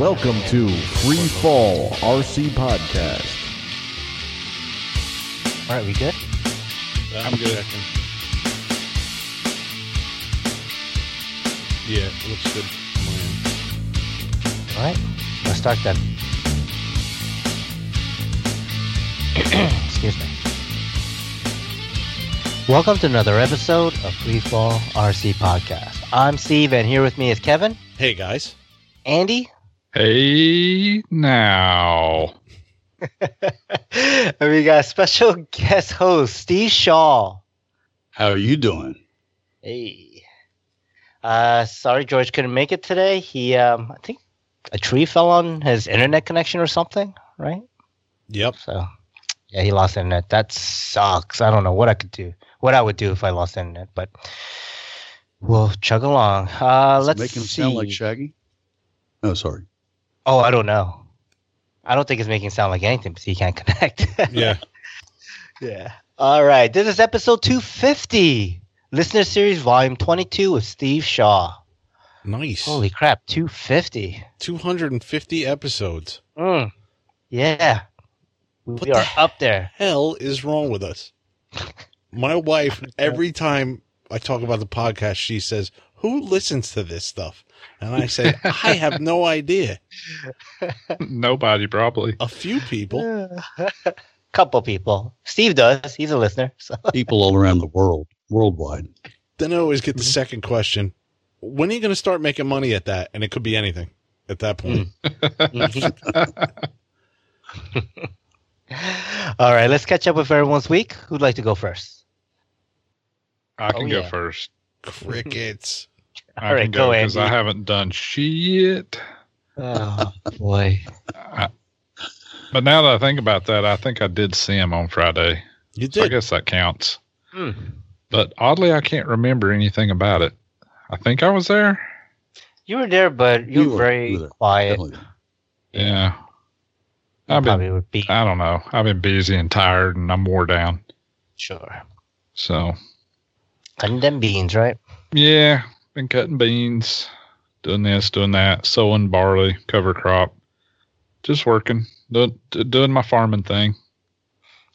Welcome to Free Fall RC Podcast. All right, we good? I'm good. Yeah, it looks good. on my end. All right, let's start then. Excuse me. Welcome to another episode of Freefall RC Podcast. I'm Steve, and here with me is Kevin, Hey guys, Andy, Hey, now. and we got special guest host Steve Shaw. How are you doing? Hey. Uh, sorry, George couldn't make it today. He, um, I think a tree fell on his internet connection or something, right? yep. So, yeah, he lost internet. That sucks. I don't know what I could do, what I would do if I lost internet, but we'll chug along. Uh, let's make him see. sound like Shaggy? Oh, sorry. Oh, I don't know. I don't think it's making it sound like anything because he can't connect. Yeah. yeah. All right. This is episode 250, listener series volume 22 with Steve Shaw. Nice. Holy crap, 250. 250 episodes. Mm. Yeah. What we are up there. Hell is wrong with us. My wife, every time I talk about the podcast, she says, "Who listens to this stuff?" And I say, "I have no idea. Nobody probably. A few people." Couple people. Steve does. He's a listener. So. People all around the world, worldwide. Then I always get the mm-hmm. second question: When are you going to start making money at that? And it could be anything at that point. Mm. Mm-hmm. All right, let's catch up with everyone's week. Who'd like to go first? I can Oh, go yeah. first. Crickets. I All right, can go, because I haven't done shit. Oh boy. I, but now that I think about that, I think I did see him on Friday. You So I guess that counts. Hmm. But oddly, I can't remember anything about it. I think I was there. You were there, but you, You were were- very were quiet. Definitely. Yeah. You I've been, would be I don't know. I've been busy and tired and I'm wore down. sure. So, Cutting them beans, right? yeah, been cutting beans, doing this, doing that, sowing barley, cover crop, just working, doing, doing my farming thing.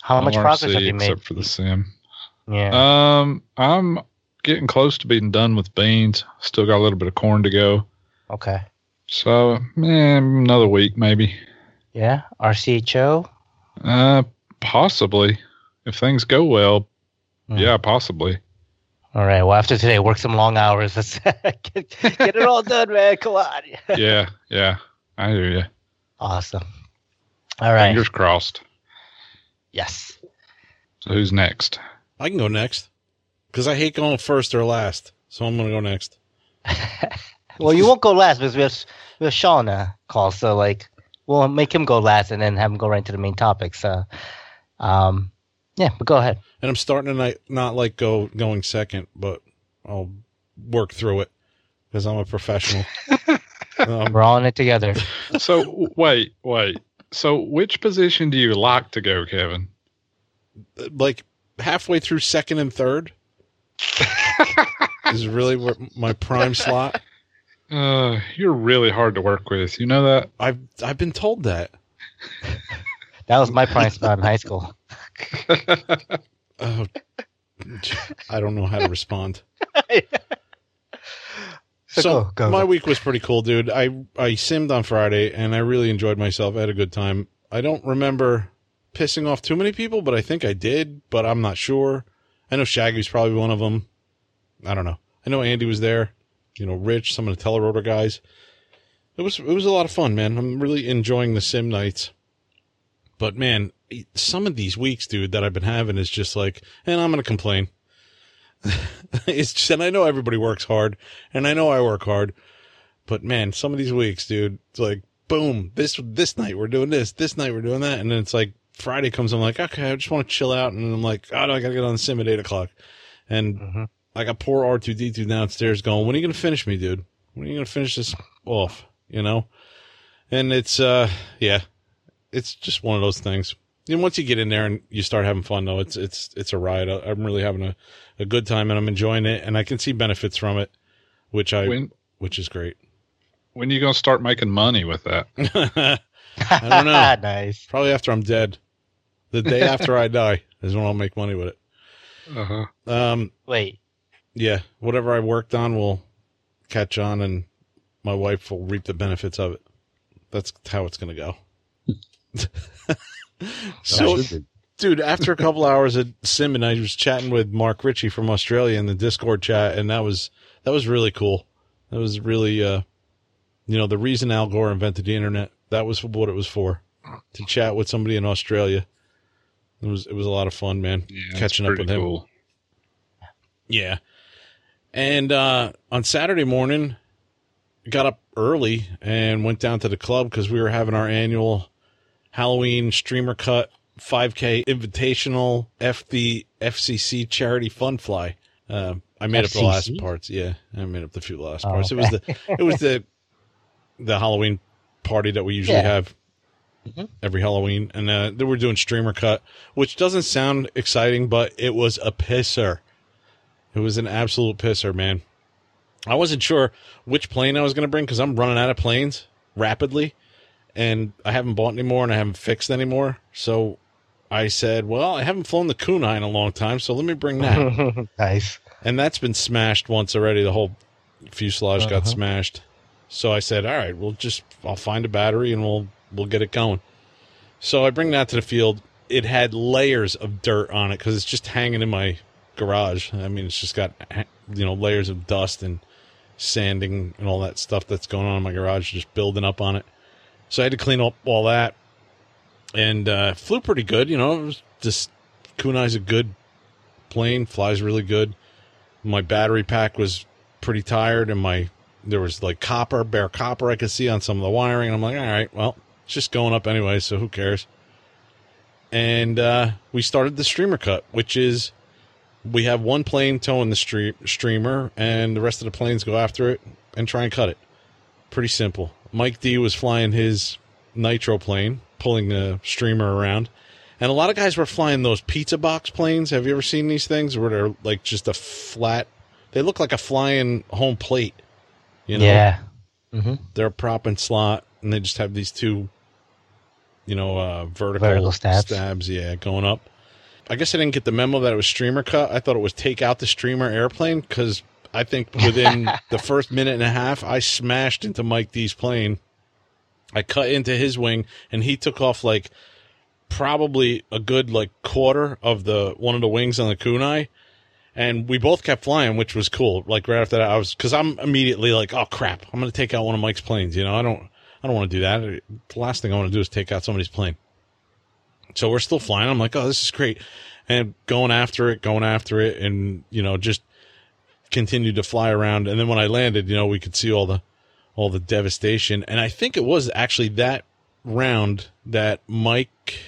How much No progress have you made? Except for the sim. Yeah. Um, I'm getting close to being done with beans. Still got a little bit of corn to go. okay. So, man, another week maybe. Yeah. RCHO. Uh, possibly. If things go well, Hmm. yeah, possibly. All right. Well, after today, work some long hours. Let's get, get it all done, man. Come on. Yeah, yeah. I hear you. Awesome. All right. Fingers crossed. Yes. So who's next? I can go next because I hate going first or last. So I'm going to go next. Well, you won't go last because we have we have Sean uh, call, so like we'll make him go last and then have him go right into the main topic. So, um, yeah, but go ahead. And I'm starting to not, not like go going second, but I'll work through it because I'm a professional. um, We're all in it together. So wait, wait. So which position do you like to go, Kevin? like halfway through second and third is really where my prime slot. Uh, you're really hard to work with. You know that? I've I've been told that. That was my prime spot in high school. Oh, I don't know how to respond. So So go, go, my go. week was pretty cool, dude. I I simmed on Friday and I really enjoyed myself. I had a good time. I don't remember pissing off too many people, but I think I did, but I'm not sure. I know Shaggy's probably one of them. I don't know. I know Andy was there. You know, Rich, some of the Telerotor guys. It was it was a lot of fun, man. I'm really enjoying the sim nights. But man, some of these weeks, dude, that I've been having is just like, and I'm gonna complain. it's just, and I know everybody works hard, and I know I work hard, but man, some of these weeks, dude, it's like, boom, this this night we're doing this, this night we're doing that, and then it's like Friday comes, I'm like, okay, I just want to chill out, and I'm like, oh, no, I gotta get on the sim at eight o'clock, and Mhm. I got poor R2D2 downstairs going, when are you gonna finish me, dude? When are you gonna finish this off? You know, and it's uh, yeah, it's just one of those things. And once you get in there and you start having fun, though, it's it's it's a ride. I- I'm really having a, a good time and I'm enjoying it, and I can see benefits from it, which I When which is great. when are you gonna start making money with that? I don't know. nice. Probably after I'm dead. The day after I die is when I'll make money with it. Uh-huh. Um, Wait. yeah, whatever I worked on will catch on, and my wife will reap the benefits of it. That's how it's going to go. so, dude, after a couple hours at Sim, and I was chatting with Mark Ritchie from Australia in the Discord chat, and that was that was really cool. That was really, uh, you know, the reason Al Gore invented the internet. That was what it was for, to chat with somebody in Australia. It was it was a lot of fun, man. Yeah, catching up with him. cool. Yeah. And uh, on Saturday morning, got up early and went down to the club because we were having our annual Halloween streamer cut 5K invitational F the FCC charity fun fly. Uh, I made up the last parts. Yeah, I made up the few last Oh, parts. It was the it was the the Halloween party that we usually Yeah. have Mhm. every Halloween, and uh, they were doing streamer cut, which doesn't sound exciting, but it was a pisser. It was an absolute pisser, man. I wasn't sure which plane I was going to bring because I'm running out of planes rapidly, and I haven't bought any more and I haven't fixed any more. So I said, "Well, I haven't flown the Kunai in a long time, so let me bring that." nice. and that's been smashed once already. The whole fuselage got Uh-huh. smashed. So I said, "All right, we'll just I'll find a battery and we'll we'll get it going." So I bring that to the field. It had layers of dirt on it because it's just hanging in my garage. I mean, it's just got you know layers of dust and sanding and all that stuff that's going on in my garage, just building up on it. So I had to clean up all that, and uh, flew pretty good. You know, just Kunai's a good plane, flies really good. My battery pack was pretty tired, and my there was like copper, bare copper I could see on some of the wiring. And I'm like, all right, well, it's just going up anyway, so who cares? And uh, we started the streamer cut, which is we have one plane towing the stream, streamer, and the rest of the planes go after it and try and cut it. Pretty simple. Mike D was flying his nitro plane, pulling the streamer around. And a lot of guys were flying those pizza box planes. Have you ever seen these things where they're like just a flat? They look like a flying home plate. You know, Yeah. hmm they're a prop and slot, and they just have these two, you know, uh, vertical, Vertical stabs. stabs. Yeah, going up. I guess I didn't get the memo that it was streamer cut. I thought it was take out the streamer airplane because I think within the first minute and a half, I smashed into Mike D's plane. I cut into his wing, and he took off like probably a good like quarter of the one of the wings on the kunai. And we both kept flying which was cool. Like right after that i was because i'm immediately like oh crap. I'm gonna take out one of mike's planes you know? I don't i don't want to do that. The last thing i want to do is take out somebody's plane. So we're still flying. I'm like oh this is great. And going after it going after it and you know just continued to fly around and then when i landed you know we could see all the all the devastation and i think it was actually that round that mike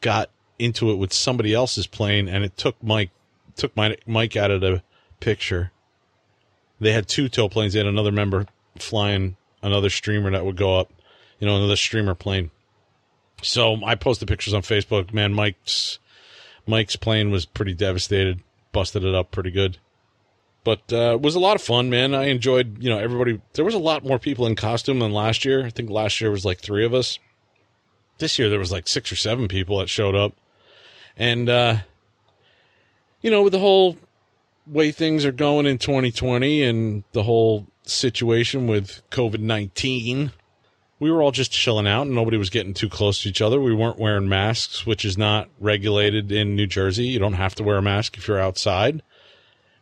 got into it with somebody else's plane and it took Mike took my Mike out of the picture. They had two tow planes. They had another member flying another streamer that would go up, you know, another streamer plane. So I posted pictures on Facebook. Man, Mike's Mike's plane was pretty devastated. Busted it up pretty good. But uh, it was a lot of fun, man. I enjoyed, you know, everybody. There was a lot more people in costume than last year. I think last year was like three of us this year there was like six or seven people that showed up and uh you know with the whole way things are going in 2020 and the whole situation with covid-19 we were all just chilling out and nobody was getting too close to each other we weren't wearing masks which is not regulated in new jersey you don't have to wear a mask if you're outside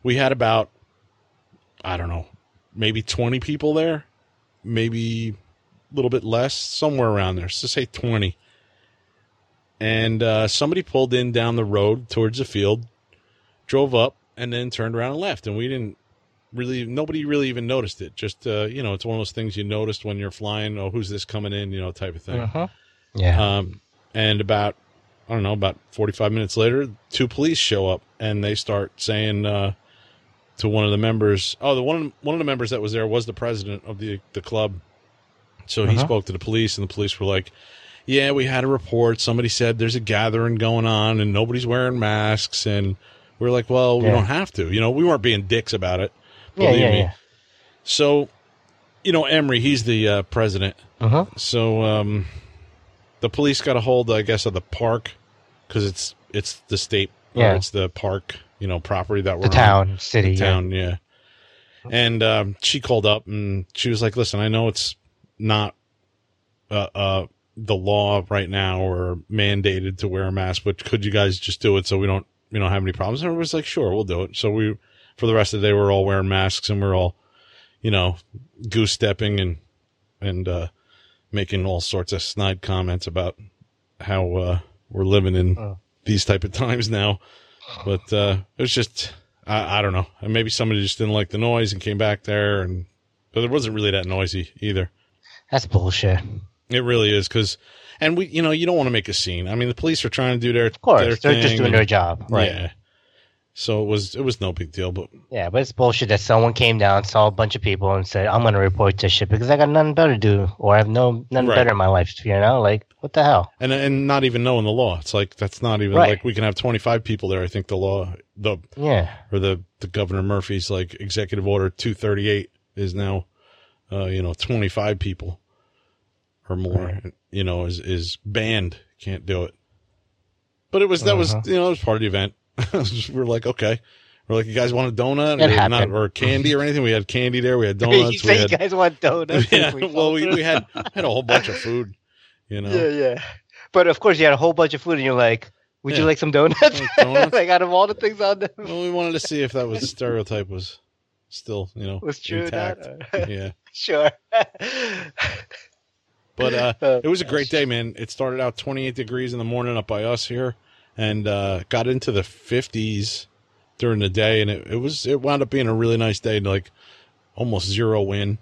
we had about i don't know maybe 20 people there maybe a little bit less, somewhere around there. So say 20. And uh, somebody pulled in down the road towards the field, drove up, and then turned around and left. And we didn't really, nobody really even noticed it. Just, uh, you know, it's one of those things you noticed when you're flying. Oh, who's this coming in? You know, type of thing. Uh-huh. Yeah. Um, and about, I don't know, about 45 minutes later, two police show up and they start saying uh, to one of the members, oh, the one, one of the members that was there was the president of the, the club. So he Uh-huh. spoke to the police, and the police were like, "Yeah, we had a report. Somebody said there's a gathering going on, and nobody's wearing masks." And we are like, "Well, we don't have to. You know, we weren't being dicks about it." believe yeah, me. yeah. So you know, Emery, he's the uh, president. Uh-huh. So um, the police got a hold, I guess, of the park because it's it's the state or Yeah. it's the park, you know, property that we're The on. town, city. The town, yeah. And um, she called up and she was like, "Listen, I know it's not uh, uh, the law right now or mandated to wear a mask, but could you guys just do it so we don't, you know, have any problems?" And everybody's like, "Sure, we'll do it." So we, for the rest of the day, we're all wearing masks and we're all, you know, goose stepping and and uh, making all sorts of snide comments about how uh, we're living in Oh. these type of times now. But uh, it was just I, I don't know. And maybe somebody just didn't like the noise and came back there, and but it wasn't really that noisy either. That's bullshit. It really is because, and we, you know, you don't want to make a scene. I mean, the police are trying to do their Of course, their they're just doing and- their job, right? Yeah. So it was it was no big deal, but Yeah, but it's bullshit that someone came down, saw a bunch of people, and said, "I'm going to report this shit because I got nothing better to do, or I have no nothing Right. better in my life." You know, like what the hell? and and not even knowing the law. It's like that's not even Right. like we can have twenty five people there. I think the law the Yeah, or the the governor Murphy's like executive order two thirty eight is now, uh, you know, twenty five people or more. You know, is is banned. Can't do it. But it was that was Uh-huh. you know it was part of the event. We're like okay. We're like, you guys want a donut or, not, or candy or anything? We had candy there. We had you donuts. we say had, you guys want donuts? yeah. We Well, we, we had had a whole bunch of food. You know, Yeah, yeah. But of course, you had a whole bunch of food, and you're like, "Would you like some donuts?" Like donuts? like out of all the things on them, Well, we wanted to see if that was stereotype was still, you know, was true intact. Yeah, sure. but uh, Uh, it was a great day, man. It started out 28 degrees in the morning up by us here, and uh, got into the 50s during the day, and it, it was it wound up being a really nice day, like almost zero wind,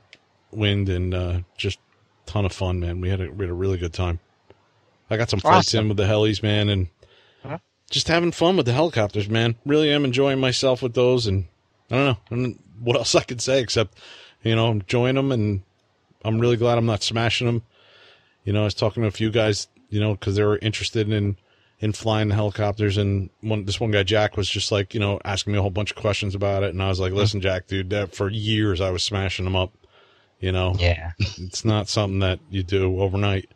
wind, and uh, just ton of fun, man. We had a we had a really good time. I got some flights Awesome. in with the helis, man, and Uh-huh. just having fun with the helicopters, man. Really am enjoying myself with those, and I don't know, I don't know what else I could say except, you know, I'm enjoying them, and I'm really glad I'm not smashing them. You know, I was talking to a few guys, you know, because they were interested in in flying the helicopters, and one this one guy Jack was just like, you know, asking me a whole bunch of questions about it, and I was like, listen, Jack, dude, that for years I was smashing them up. You know, yeah. it's not something that you do overnight,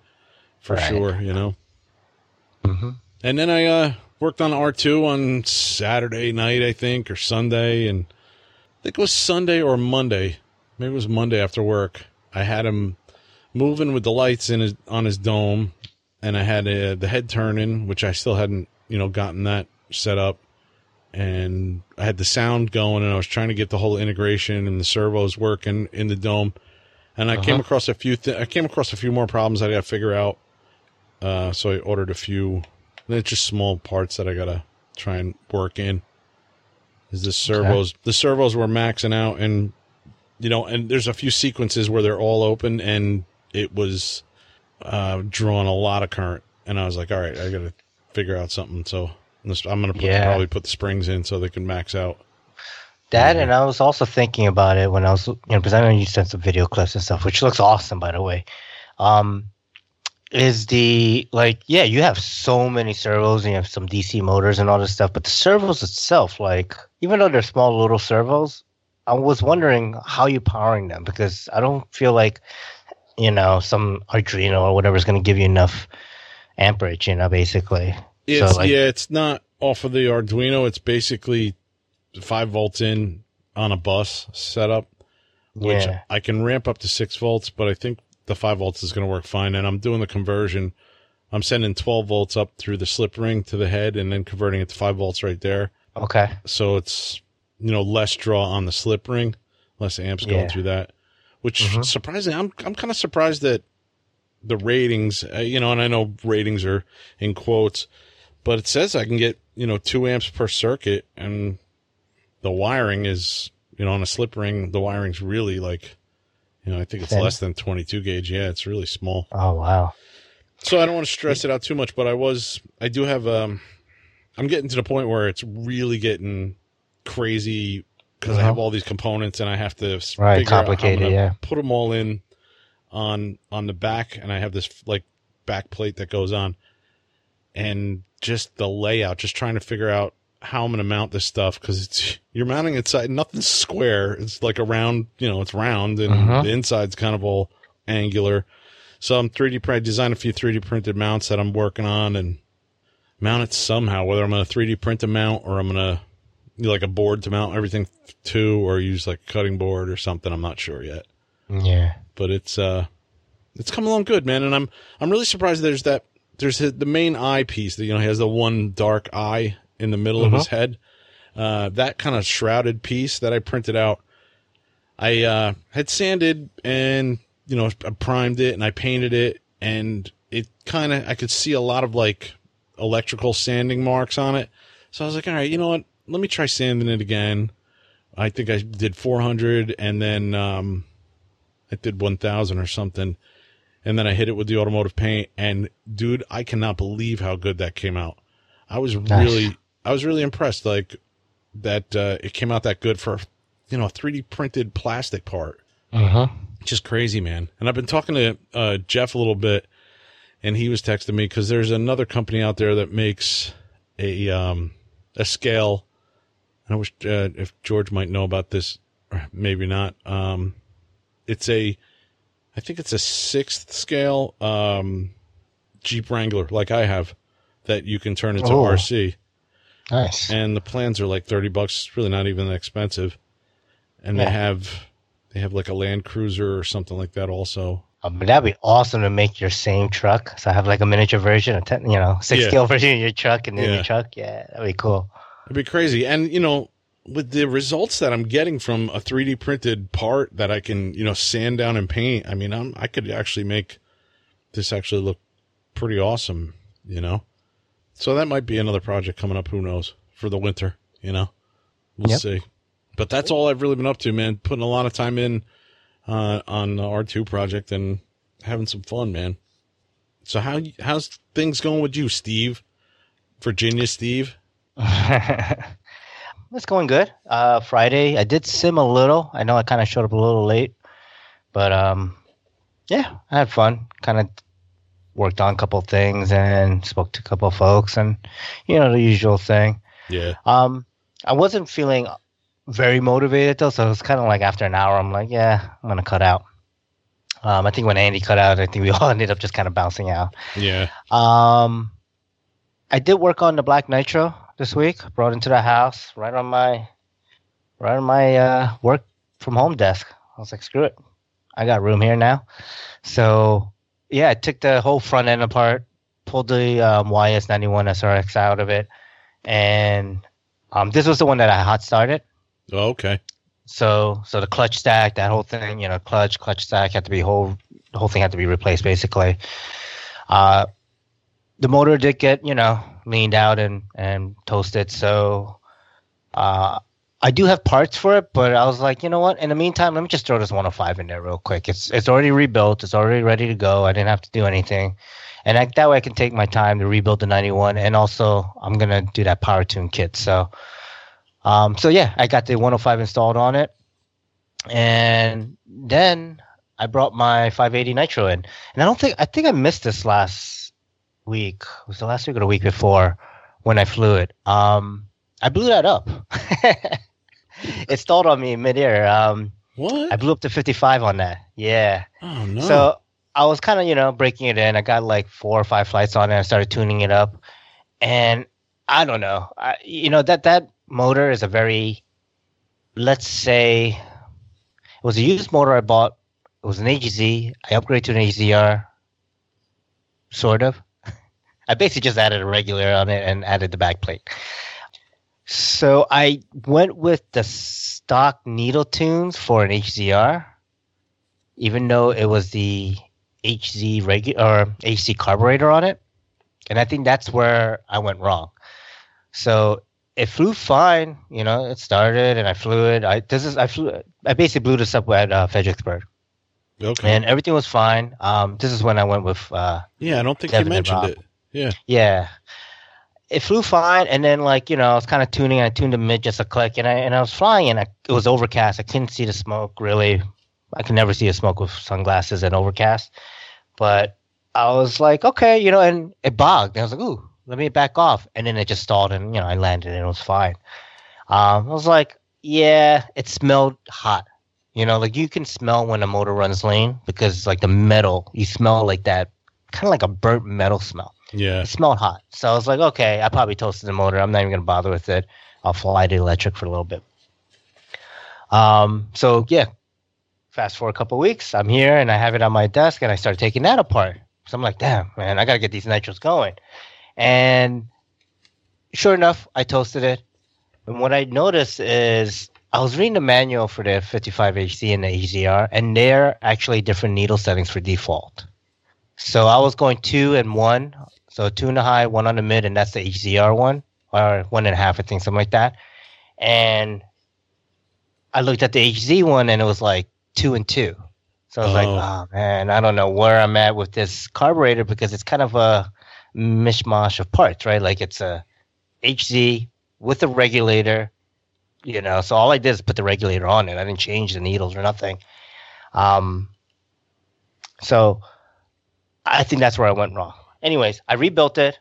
for Right. sure. You know. hmm And then I uh, worked on R2 on Saturday night, I think, or Sunday. And I think it was Sunday or Monday. Maybe it was Monday after work. I had him moving with the lights in his, on his dome. And I had uh, the head turning, which I still hadn't, you know, gotten that set up. And I had the sound going, and I was trying to get the whole integration and the servos working in the dome. And I came Uh-huh. across a few. Th- I came across a few more problems I got to figure out. Uh, so I ordered a few. It's just small parts that I gotta try and work in. Is the servos? The servos were maxing out, and you know, and there's a few sequences where they're all open, and it was uh, drawing a lot of current. And I was like, all right, I gotta figure out something. So I'm gonna put, Yeah. probably put the springs in so they can max out. That, and I was also thinking about it when I was, you know, because I know you sent some video clips and stuff, which looks awesome, by the way. Um, is the like, yeah, you have so many servos and you have some DC motors and all this stuff, but the servos itself, like, even though they're small little servos, I was wondering how you're powering them because I don't feel like, you know, some Arduino or whatever is going to give you enough amperage, you know, basically. It's like- yeah, it's not off of the Arduino. It's basically five volts in on a bus setup. which Yeah. I can ramp up to six volts, but I think the five volts is going to work fine. And I'm doing the conversion. I'm sending 12 volts up through the slip ring to the head and then converting it to five volts right there. Okay. So it's, you know, less draw on the slip ring, less amps going Yeah. through that, which Mhm. surprisingly, I'm, I'm kind of surprised that the ratings, uh, you know, and I know ratings are in quotes, but it says I can get, you know, two amps per circuit and the wiring is, you know, on a slip ring, the wiring's really like, you know, I think it's Thin. less than 22 gauge. Yeah, it's really small. Oh, wow. So I don't want to stress it out too much, but I was, I do have, um, I'm getting to the point where it's really getting crazy because I Uh-huh. have all these components and I have to Right, figure out how complicated, yeah. put them all in on on the back, and I have this like back plate that goes on, and just the layout, just trying to figure out how I'm gonna mount this stuff because it's you're mounting it side. Nothing's square. It's like a round. You know, it's round, and Mhm. the inside's kind of all angular. So I'm 3D print. I designed a few 3D printed mounts that I'm working on and mount it somehow. Whether I'm gonna 3D print a mount or I'm gonna like a board to mount everything to, or use like a cutting board or something. I'm not sure yet Yeah. but it's uh it's come along good man and i'm i'm really surprised there's that there's his, the main eye piece that you know he has the one dark eye in the middle of his head uh that kind of shrouded piece that i printed out i uh had sanded and you know i primed it and i painted it and it kind of i could see a lot of like electrical sanding marks on it so i was like all right you know what let me try sanding it again i think i did 400 and then um I did 1000 or something. And then I hit it with the automotive paint. And dude, I cannot believe how good that came out. I was really, I was really impressed. Like that, uh, it came out that good for, you know, a 3D printed plastic part. Uh-huh. Just crazy, man. And I've been talking to uh, Jeff a little bit, and he was texting me because there's another company out there that makes a um, a scale. And I wish uh, if George might know about this, or maybe not. Um, it's a, I think it's a sixth scale um, Jeep Wrangler, like I have, that you can turn into Oh. RC Nice. and the plans are like 30 bucks it's really not even that expensive and Yeah. they have they have like a land cruiser or something like that also oh, but that'd be awesome to make your same truck. So I have like a miniature version, a ten, you know, six Yeah. scale version of your truck, and then Yeah. your truck. Yeah, that'd be cool. it'd be crazy and you know with the results that i'm getting from a 3d printed part that i can you know sand down and paint i mean i'm i could actually make this actually look pretty awesome you know so that might be another project coming up who knows for the winter you know we'll Yep. see but that's all i've really been up to man putting a lot of time in uh, on the r2 project and having some fun man so how how's things going with you steve virginia steve it's going good. Uh, Friday, I did sim a little. I know I kind of showed up a little late, but um, yeah, I had fun. Kind of worked on a couple things and spoke to a couple folks, and you know the usual thing. yeah Um, I wasn't feeling very motivated though, so it was kind of like after an hour, I'm like, yeah, I'm gonna cut out. Um, I think when Andy cut out, I think we all ended up just kind of bouncing out. yeah Um, I did work on the Black Nitro this week. Brought into the house right on my, right on my uh, work from home desk. I was like, screw it, I got room here now. So yeah, I took the whole front end apart, pulled the um, YS91 SRX out of it, and um, this was the one that I hot started. Oh, okay. So so the clutch stack, that whole thing, you know, clutch, clutch stack had to be whole the whole thing had to be replaced basically. Uh the motor did get, you know, leaned out and and toasted, so uh I do have parts for it, but I was like, you know what? In the meantime, let me just throw this 105 in there real quick. It's it's already rebuilt. It's already ready to go. I didn't have to do anything, and I, that way I can take my time to rebuild the 91. And also, I'm gonna do that power tune kit. So, um, so yeah, I got the 105 installed on it, and then I brought my 580 Nitro in, and I don't think I think I missed this last week. Was the last week or the week before when I flew it. Um, I blew that up. it stalled on me midair. Um, What? I blew up to 55 on that. Yeah. oh no. So I was kind of, you know, breaking it in. I got like four or five flights on it. I started tuning it up, and I don't know. I, you know that that motor is a very, let's say, it was a used motor I bought. It was an AGZ. I upgraded to an HZR. Sort of. I basically just added a regular on it and added the back plate. So I went with the stock needle tunes for an HZR even though it was the HZ regular or HC carburetor on it. And I think that's where I went wrong. So it flew fine, you know, it started and I flew it. I this is I flew I basically blew this up at uh, Fredericksburg okay. and everything was fine. Um this is when I went with uh yeah, I don't think Kevin you mentioned it. Yeah. yeah. It flew fine, and then like you know, I was kind of tuning. I tuned the mid just a click, and I and I was flying, and I, it was overcast. I couldn't see the smoke really. I can never see the smoke with sunglasses and overcast. But I was like, okay, you know, and it bogged. I was like, ooh, let me back off. And then it just stalled and, you know, I landed and it was fine. Um, I was like, yeah, it smelled hot. You know, like you can smell when a motor runs lean because like the metal, you smell like that kind of like a burnt metal smell. Yeah. It smelled hot. So I was like, okay, I probably toasted the motor. I'm not even going to bother with it. I'll fly to electric for a little bit. Um, so yeah, fast forward a couple weeks, I'm here and I have it on my desk and I started taking that apart. So I'm like, damn, man, I got to get these nitros going. And sure enough, I toasted it. And what I noticed is I was reading the manual for the 55HC and the HZR, and they're actually different needle settings for default. So I was going two and one, so two in the high, one on the mid, and that's the HZR one, or one and a half, I think, something like that. And I looked at the HZ one, and it was like two and two. So I was like, Oh. oh man, I don't know where I'm at with this carburetor because it's kind of a mishmash of parts, right? Like it's a HZ with a regulator, you know. So all I did is put the regulator on it. I didn't change the needles or nothing. Um, so I think that's where I went wrong. Anyways, I rebuilt it,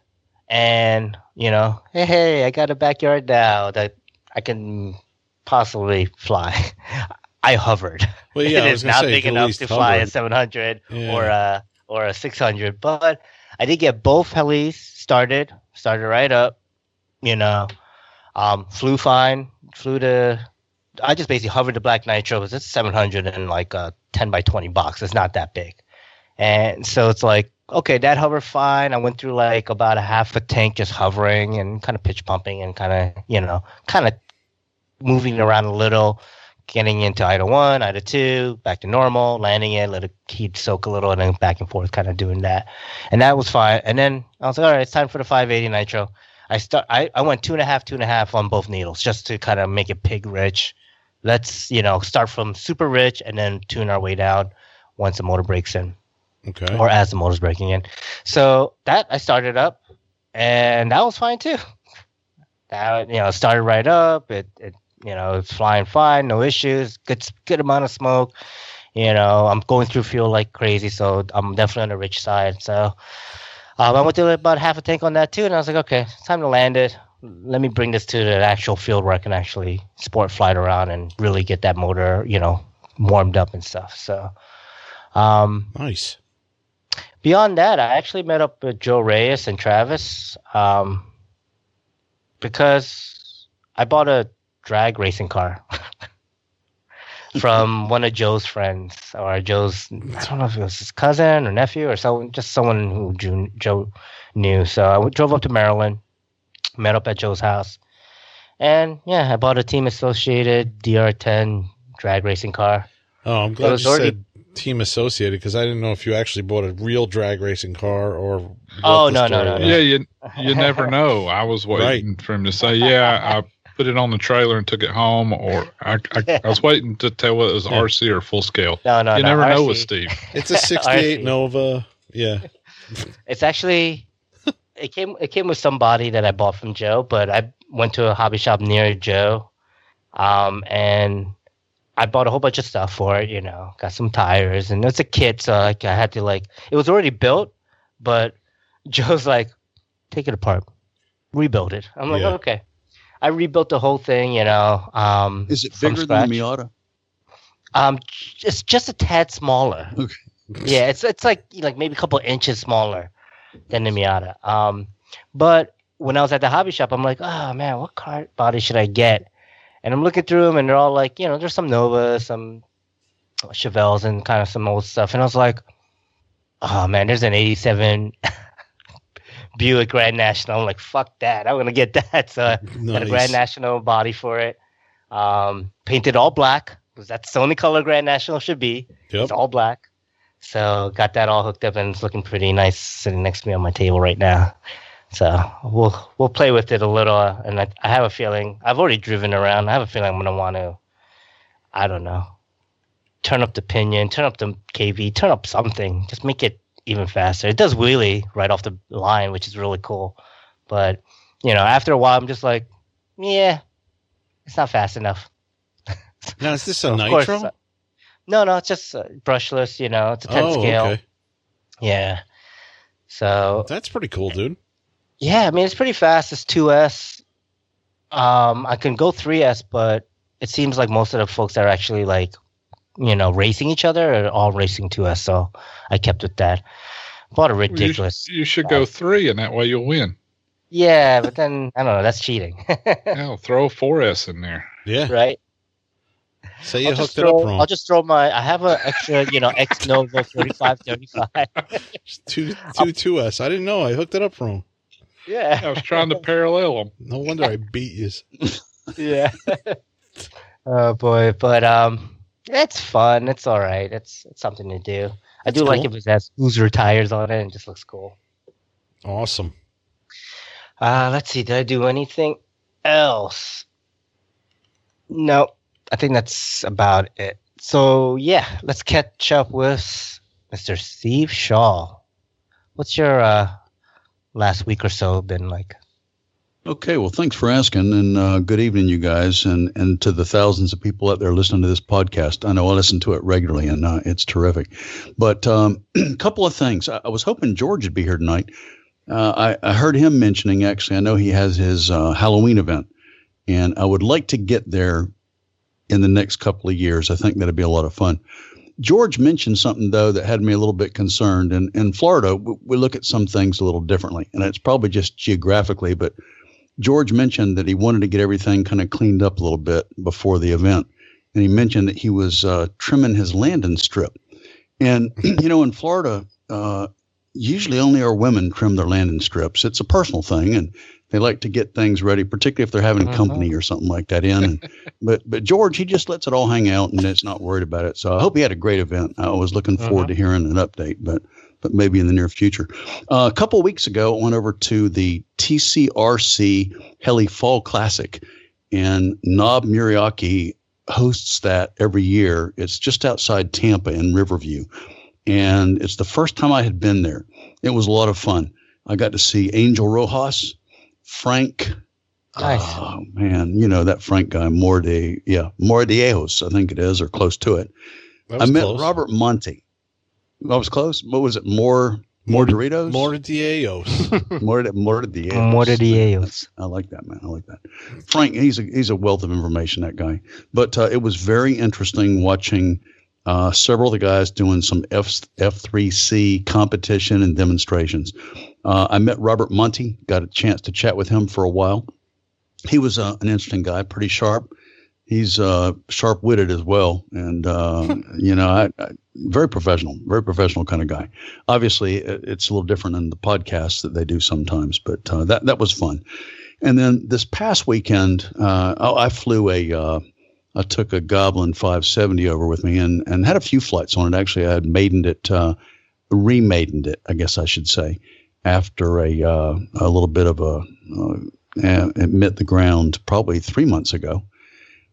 and you know, hey, hey, I got a backyard now that I can possibly fly. I hovered. Well, yeah, it I was gonna not say, big enough to fly a 700 Yeah. or a or a 600, but I did get both helis started, started right up. You know, um, flew fine, flew to. I just basically hovered the black nitro. Because it's 700 and like a 10 by 20 box. It's not that big, and so it's like okay, that hovered fine. I went through like about a half a tank just hovering and kind of pitch pumping and kind of you know kind of moving around a little getting into idle one, idle two, back to normal, landing it, let it heat soak a little, and then back and forth, kind of doing that, and that was fine. And then I was like, all right, it's time for the 580 nitro. I start. I, I went two and a half, two and a half on both needles, just to kind of make it pig rich. Let's you know start from super rich and then tune our way down once the motor breaks in Okay. or as the motor's breaking in. So that I started up, and that was fine too. That you know started right up. It it you know it's flying fine, no issues. Good good amount of smoke. You know I'm going through fuel like crazy, so I'm definitely on the rich side. So um, I went through about half a tank on that too, and I was like, okay, it's time to land it. Let me bring this to the actual field where I can actually sport flight around and really get that motor, you know, warmed up and stuff. So. Um, Nice. Beyond that, I actually met up with Joe Reyes and Travis um, because I bought a drag racing car from one of Joe's friends or Joe's, I don't know if it was his cousin or nephew or someone, just someone who Ju- Joe knew. So I drove up to Maryland, met up at Joe's house, and yeah, I bought a Team Associated DR10 drag racing car. Oh, I'm glad you already- said team associated because I didn't know if you actually bought a real drag racing car or. Oh, no, no, no, no. Yeah, you you never know. I was Right. waiting for him to say, "Yeah, I put it on the trailer and took it home," or I, I, I was waiting to tell whether it was Yeah. RC or full scale. No, no, you no. never know with Steve. It's a '68 RC. Nova. Yeah. It's actually it came it came with somebody that I bought from Joe, but I went to a hobby shop near Joe, um, and I bought a whole bunch of stuff for it. You know, got some tires, and it's a kit, so like I had to like it was already built, but Joe's like, take it apart, rebuild it. I'm like, Yeah. okay. I rebuilt the whole thing, you know. Um, Is it bigger than the. Miata? Um, it's just a tad smaller. Okay. yeah, it's it's like like maybe a couple inches smaller than the Miata. Um, but when I was at the hobby shop, I'm like, oh man, what car body should I get? And I'm looking through them, and they're all like, you know, there's some Novas, some Chevelles, and kind of some old stuff. And I was like, oh man, there's an '87 Buick Grand National. I'm like, fuck that, I'm gonna get that. So I got a Grand National body for it. Um, painted all black because that's the only color Grand National should be. Yep. It's all black. So got that all hooked up and it's looking pretty nice sitting next to me on my table right now. So we'll we'll play with it a little, uh, and I, I have a feeling I've already driven around. I have a feeling I'm gonna want to, I don't know, turn up the pinion, turn up the KV, turn up something, just make it even faster. It does wheelie right off the line, which is really cool. But you know, after a while, I'm just like, yeah, it's not fast enough. Now is this a nitro? course, uh, no, no, it's just uh, brushless. You know, it's a 10 oh, scale. okay. Yeah. So That's pretty cool, dude. Yeah, I mean it's pretty fast. It's 2S. Um, I can go 3S, but it seems like most of the folks that are actually like, you know, racing each other are all racing 2S. So I kept with that. Bought a Well, you sh- ridiculous. You, should go three, and that way you'll win. Yeah, but then I don't know. That's cheating, Hell, throw a 4S in there. Yeah. right? Say you I'll just hooked it throw. up wrong. I'll just throw my. I have an extra, you know, X Nova 4535. Just two two two S. I didn't know. I hooked it up wrong. I was trying to parallel them. No wonder I beat you. yeah. oh boy, but um, it's fun. It's all right. It's it's something to do. I do That's like cool. if it has Hoosier tires on it and it just looks cool. Awesome. Uh, let's see. Did I do anything else? No, I think that's about it. So yeah, let's catch up with Mr. Steve Shaw. What's your uh, last week or so been like? Okay, well, thanks for asking, and uh, good evening, you guys, and and to the thousands of people out there listening to this podcast. I know I listen to it regularly, and uh, it's terrific. But um, a couple of things. I, I was hoping George would be here tonight. Uh, I, I heard him mentioning actually. I know he has his uh, Halloween event, and I would like to get there in the next couple of years. I think that'd be a lot of fun. George mentioned something though that had me a little bit concerned. And in Florida, we, we look at some things a little differently, and it's probably just geographically, but George mentioned that he wanted to get everything kind of cleaned up a little bit before the event. And he mentioned that he was uh, trimming his landing strip. And, you know, in Florida, uh, usually only our women trim their landing strips. It's a personal thing. And they like to get things ready, particularly if they're having Mhm. company or something like that in. And, but, but George, he just lets it all hang out and is not worried about it. So I hope he had a great event. I was looking forward to hearing an update, but, but maybe in the near future. Uh, a couple of weeks ago, I went over to the TCRC Heli Fall Classic, and Nob Muriaki hosts that every year. It's just outside Tampa in Riverview, and it's the first time I had been there. It was a lot of fun. I got to see Angel Rojas, Frank. Nice. Oh man, you know that Frank guy, Morde, yeah, Mordieos, I think it is, or close to it. I met close. Robert Monte. I was close. What was it? More more Doritos? More Dios. more more the More to. I like that man. I like that. Frank, he's a he's a wealth of information. That guy. But uh, it was very interesting watching uh, several of the guys doing some F F three C competition and demonstrations. Uh, I met Robert Monty. Got a chance to chat with him for a while. He was uh, an interesting guy, pretty sharp. He's uh, sharp witted as well, and uh, you know, I, I, very professional, very professional kind of guy obviously it- it's a little different in the podcasts that they do sometimes, but uh, that that was fun. And then this past weekend, uh, I, I flew a, uh, I took a Goblin 570 over with me and and had a few flights on it. Actually, I had maidened it, uh, remaidened it, I guess I should say, after a uh, a little bit of a uh, admit the ground probably three months ago.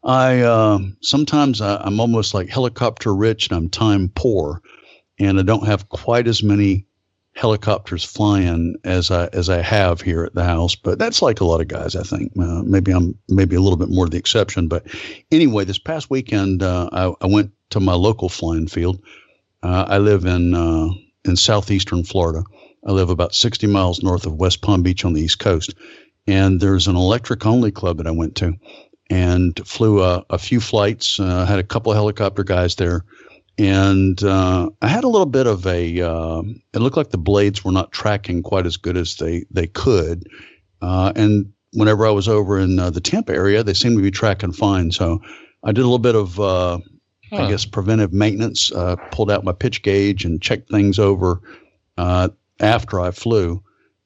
I uh, sometimes I, I'm almost like helicopter rich and I'm time poor and I don't have quite as many helicopters flying as I as I have here at the house. But that's like a lot of guys, I think. Uh, maybe I'm maybe a little bit more the exception. But anyway, this past weekend uh, I, I went to my local flying field. Uh, I live in uh, in southeastern Florida. I live about 60 miles north of West Palm Beach on the East Coast, and there's an electric only club that I went to, and flew a, a few flights. Uh, had a couple of helicopter guys there and uh, I had a little bit of a. Uh, it looked like the blades were not tracking quite as good as they they could, uh, and whenever I was over in uh, the Tampa area, they seemed to be tracking fine. So I did a little bit of, uh, I guess, preventive maintenance. Uh, pulled out my pitch gauge and checked things over uh, after I flew,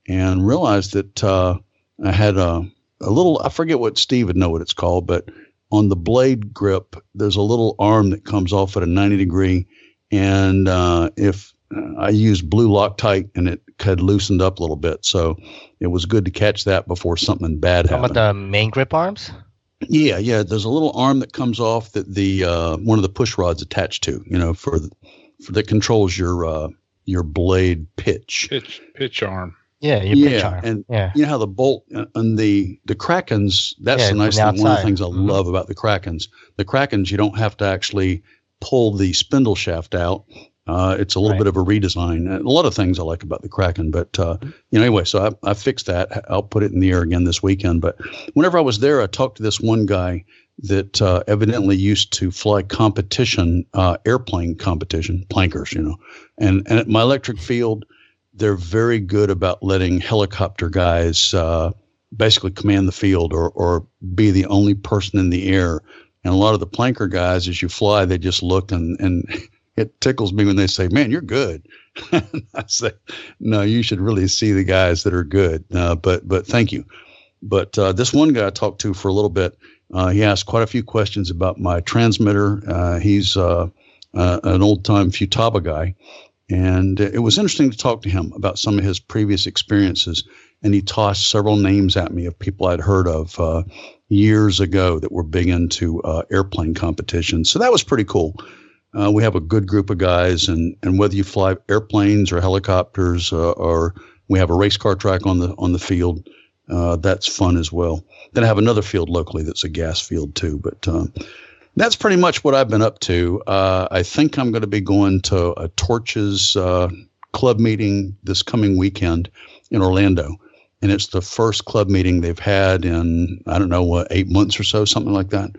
and realized that uh, I had a a little. I forget what Steve would know what it's called, but on the blade grip, there's a little arm that comes off at a 90 degree. And uh, if uh, I used blue Loctite and it had loosened up a little bit. So it was good to catch that before something bad Some of happened. the main grip arms. yeah, yeah. There's a little arm that comes off that the uh, one of the push rods attached to, you know, for, the, for that controls your uh, your blade pitch. Pitch pitch arm. Yeah, your pitch Yeah, arm. and yeah. you know how the bolt uh, and the the krakens that's Yeah, the nice from thing the one of the things i Mhm. love about the krakens the krakens you don't have to actually pull the spindle shaft out Uh, it's a little Right. bit of a redesign. A lot of things I like about the Kraken, but uh, you know, anyway, so I, I fixed that. I'll put it in the air again this weekend. But whenever I was there, I talked to this one guy that uh, evidently used to fly competition, uh, airplane competition, plankers, you know, and and at my electric field, they're very good about letting helicopter guys uh, basically command the field or or be the only person in the air. And a lot of the planker guys, as you fly, they just look and and it tickles me when they say, "Man, you're good." I say, "No, you should really see the guys that are good." Uh, but but thank you. But uh, this one guy I talked to for a little bit, he asked quite a few questions about my transmitter. Uh, he's uh, uh, an old time Futaba guy, and it was interesting to talk to him about some of his previous experiences. And he tossed several names at me of people I'd heard of uh, years ago that were big into uh, airplane competitions. So that was pretty cool. Uh, we have a good group of guys, and, and whether you fly airplanes or helicopters, uh, or we have a race car track on the on the field, uh, that's fun as well. Then I have another field locally that's a gas field too. But um, that's pretty much what I've been up to. Uh, I think I'm going to be going to a Torches uh, club meeting this coming weekend in Orlando. And it's the first club meeting they've had in, I don't know, what, eight months or so, something like that.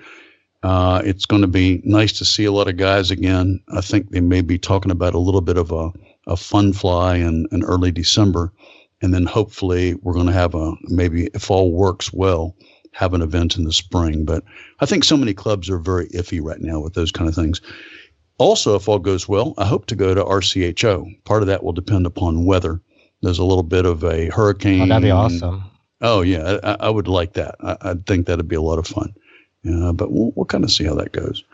Uh, it's going to be nice to see a lot of guys again. I think they may be talking about a little bit of a, a fun fly in, in early December. And then hopefully we're going to have a, maybe if all works well, have an event in the spring. But I think so many clubs are very iffy right now with those kind of things. Also, if all goes well, I hope to go to RCHO. Part of that will depend upon weather. There's a little bit of a hurricane. Oh, that'd be awesome. Oh yeah, I, I would like that. I, I think that'd be a lot of fun. Uh, but we'll, we'll kind of see how that goes.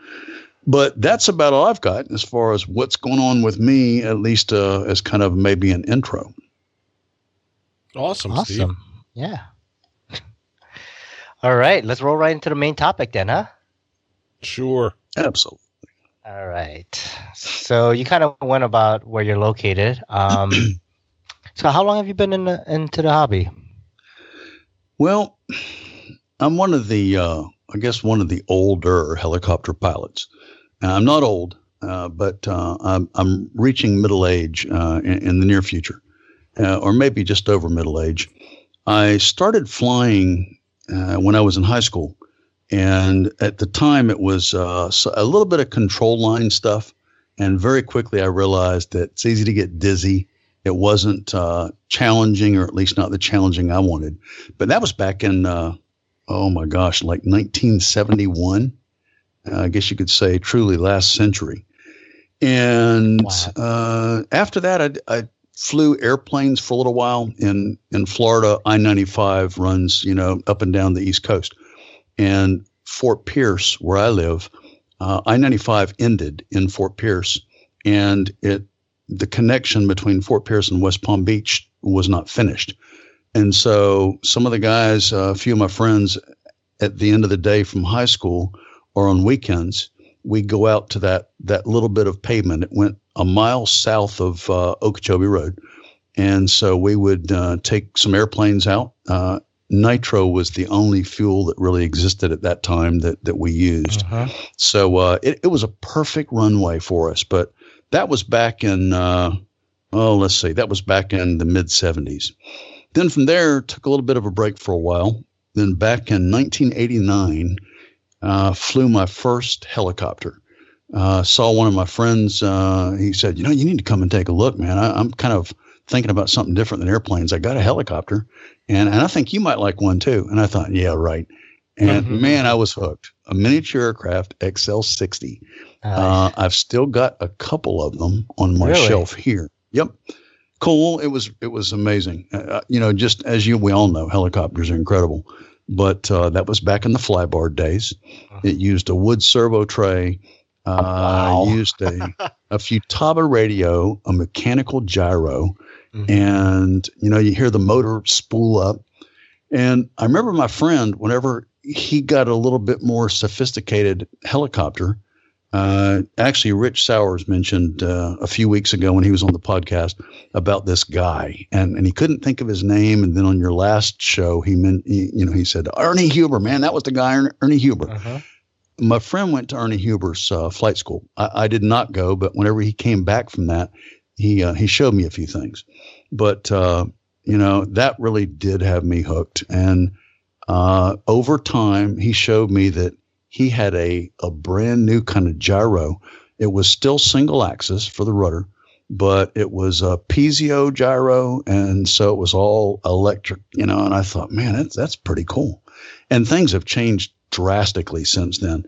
But that's about all I've got as far as what's going on with me, at least uh, as kind of maybe an intro. Awesome, Steve. Awesome. Yeah. All right, let's roll right into the main topic then, huh? Sure. Absolutely. All right. So you kind of went about where you're located. Um, so how long have you been in the, into the hobby? Well, I'm one of the, uh, I guess, one of the older helicopter pilots. Uh, I'm not old, uh, but uh, I'm, I'm reaching middle age uh, in, in the near future, uh, or maybe just over middle age. I started flying uh, when I was in high school, and at the time it was uh, a little bit of control line stuff. And very quickly I realized that it's easy to get dizzy. It wasn't uh, challenging, or at least not the challenging I wanted. But that was back in, uh, oh my gosh, like 1971. Uh, I guess you could say truly last century. And Wow. uh, after that, I, I flew airplanes for a little while in in Florida. I ninety five runs, you know, up and down the East Coast, and Fort Pierce, where I live, uh, I ninety five ended in Fort Pierce, and it the connection between Fort Pierce and West Palm Beach was not finished, and so some of the guys, uh, a few of my friends, at the end of the day from high school or on weekends, we go out to that that little bit of pavement. It went a mile south of uh, Okeechobee Road, and so we would uh, take some airplanes out. Uh, nitro was the only fuel that really existed at that time that that we used. Uh-huh. So uh, it, it was a perfect runway for us. But that was back in, uh, oh, let's see, that was back in the mid 70s. Then from there, took a little bit of a break for a while. Then back in 1989, uh, flew my first helicopter. Uh, saw one of my friends. Uh, he said, "You know, you need to come and take a look, man. I, I'm kind of thinking about something different than airplanes. I got a helicopter, and and I think you might like one too." And I thought, "Yeah, right." And Mhm. man, I was hooked. A miniature aircraft XL60. Uh, I've still got a couple of them on my Really? shelf here. Yep, cool. It was it was amazing. Uh, you know, just as you we all know, helicopters are incredible. But uh, that was back in the flybar days. It used a wood servo tray. Uh, Wow. Used a a Futaba radio, a mechanical gyro, Mhm. and you know you hear the motor spool up. And I remember my friend whenever he got a little bit more sophisticated helicopter. Uh, actually, Rich Sowers mentioned uh, a few weeks ago when he was on the podcast about this guy, and and he couldn't think of his name. And then on your last show, he meant he, you know he said Ernie Huber, man, that was the guy, Ernie, Ernie Huber. Uh-huh. my friend went to Ernie Huber's uh, flight school. I, I, did not go, but whenever he came back from that, he uh, he showed me a few things. But uh, you know that really did have me hooked. And uh, over time, he showed me that he had a a brand new kind of gyro. It was still single axis for the rudder, but it was a piezo gyro, and so it was all electric. You know, and I thought, man, that's that's pretty cool. And things have changed drastically since then.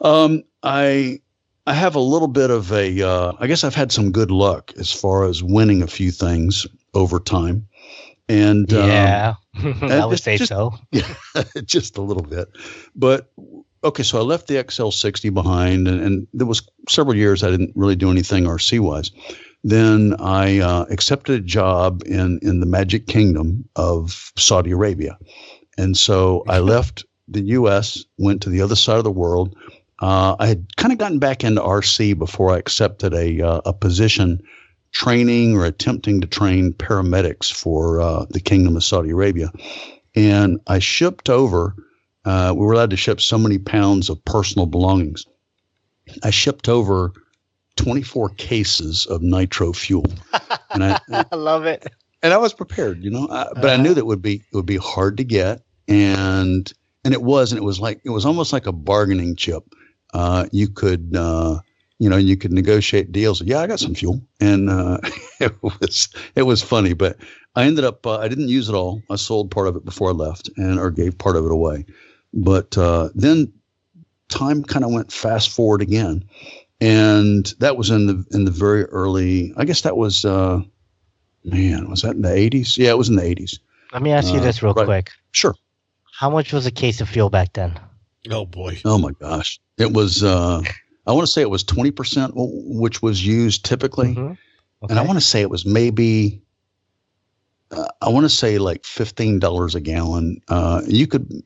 Um, I I have a little bit of a. Uh, I guess I've had some good luck as far as winning a few things over time. And um, yeah, um, I would say just, so. Yeah, just a little bit. But okay, so I left the XL60 behind, and, and, there was several years I didn't really do anything RC wise. Then I uh, accepted a job in in the Magic Kingdom of Saudi Arabia, and so I left the U.S., went to the other side of the world. Uh, I had kind of gotten back into RC before I accepted a uh, a position training or attempting to train paramedics for uh, the Kingdom of Saudi Arabia. And I shipped over, uh, we were allowed to ship so many pounds of personal belongings. I shipped over 24 cases of nitro fuel. And I, I love it. And I was prepared, you know, I, but uh-huh. I knew that would be it would be hard to get, and and it was, and it was like it was almost like a bargaining chip. Uh, you could uh, you know, you could negotiate deals. Yeah, I got some fuel, and uh, it was it was funny. But I ended up uh, I didn't use it all. I sold part of it before I left, and or gave part of it away. But uh, then time kind of went fast forward again, and that was in the in the very early. I guess that was uh, man, was that in the eighties? Yeah, it was in the eighties. Let me ask you this real right. quick. Sure. How much was a case of fuel back then? Oh boy. Oh my gosh. It was uh I want to say it was 20%, which was used typically. Mm-hmm. Okay. And I want to say it was maybe, uh, I want to say like $15 a gallon. Uh, you could,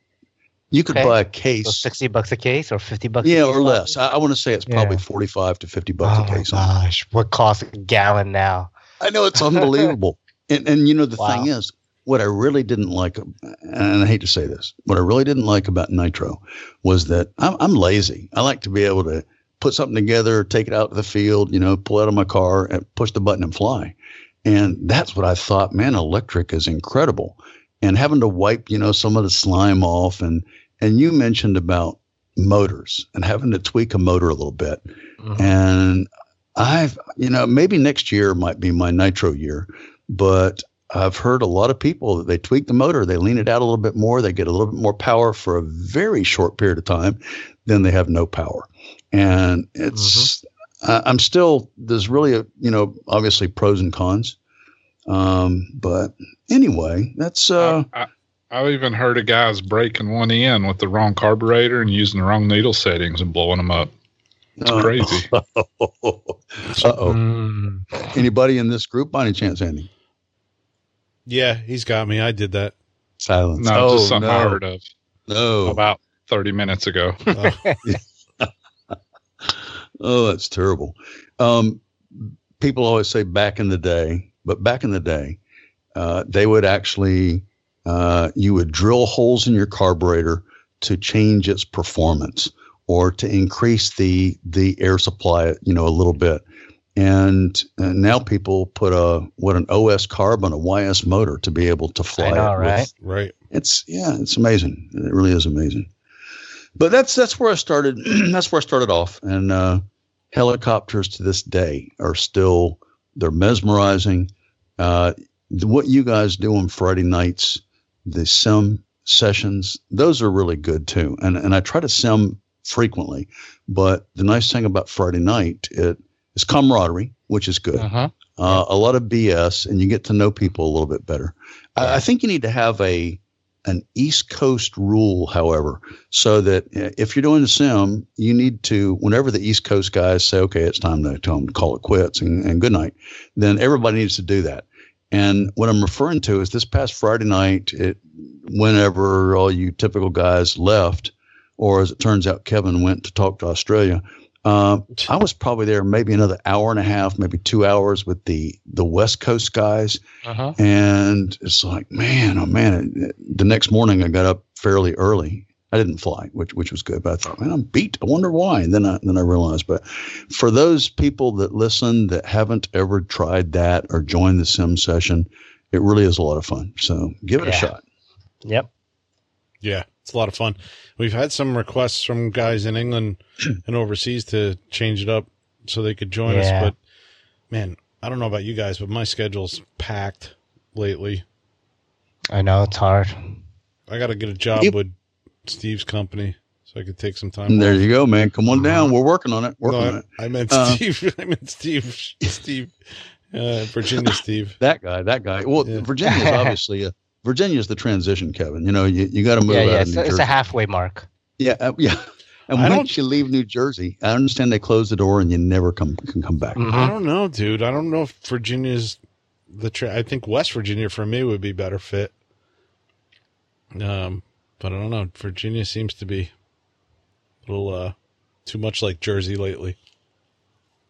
you could okay. buy a case. So 60 bucks a case or 50 bucks yeah or less I, I, want to say it's probably yeah. 45 to 50 bucks oh a case gosh what costs a gallon now i know it's unbelievable and and you know the wow. thing is what i really didn't like and i hate to say this what i really didn't like about nitro was that i'm, I'm lazy i like to be able to put something together, take it out to the field, you know, pull out of my car and push the button and fly. And that's what I thought, man, electric is incredible. And having to wipe, you know, some of the slime off and and you mentioned about motors and having to tweak a motor a little bit. Mm-hmm. And I've, you know, maybe next year might be my nitro year, but I've heard a lot of people that they tweak the motor, they lean it out a little bit more, they get a little bit more power for a very short period of time, then they have no power and it's mm-hmm. uh, I'm still there's really a you know obviously pros and cons, um, but anyway, that's uh. I, I, I've even heard of guys breaking one in with the wrong carburetor and using the wrong needle settings and blowing them up. It's uh, crazy. Uh oh. Mm. Anybody in this group by any chance, Andy? Yeah, he's got me. I did that. Silence. No, oh, just something no. I heard of. No. About 30 minutes ago. Oh. Oh, that's terrible. Um, people always say back in the day, but back in the day, uh, they would actually, uh, you would drill holes in your carburetor to change its performance or to increase the the air supply, you know, a little bit. And, and now people put a what an OS carb on a YS motor to be able to fly. I know, right? With, right. It's yeah, it's amazing. It really is amazing but that's that's where I started. that's where I started off, and uh, helicopters to this day are still they're mesmerizing. Uh, what you guys do on Friday nights, the sim sessions, those are really good too. And and I try to sim frequently, but the nice thing about Friday night it is camaraderie, which is good. Uh-huh. Uh, a lot of BS, and you get to know people a little bit better. I, I think you need to have a an East Coast rule, however, so that uh, if you're doing a sim, you need to, whenever the East Coast guys say, okay, it's time to tell them to call it quits and, and good night, then everybody needs to do that. And what I'm referring to is this past Friday night, it, whenever all you typical guys left, or as it turns out, Kevin went to talk to Australia, uh, I was probably there maybe another hour and a half, maybe two hours with the the West Coast guys, uh-huh. and it's like, man, oh man! the next morning, I got up fairly early I didn't fly, which which was good. But I thought, man, I'm beat. I wonder why. And then I then I realized. But for those people that listen that haven't ever tried that or joined the sim session, it really is a lot of fun. So give it a shot. Yep. Yeah, it's a lot of fun. We've had some requests from guys in England and overseas to change it up so they could join us. But man, I don't know about you guys, but my schedule's packed lately. I know it's hard. I got to get a job Yep. with Steve's company so I could take some time. There off. you go, man. Come on down. We're working on it. Working No, on it. I, I meant Uh, Steve. I meant Steve. Steve. Uh, Virginia Steve. That guy. That guy. Well, Yeah. Virginia's obviously a, Virginia's the transition, Kevin. You know, you, you got to move Yeah, out yeah. of It's, New a- it's Jersey. a halfway mark. Yeah, uh, yeah. And I once you leave New Jersey, I understand they close the door and you never come can come back. I Mhm. don't know, dude. I don't know if Virginia's the. Tra- I think West Virginia for me would be better fit. Um, but I don't know. Virginia seems to be a little uh too much like Jersey lately.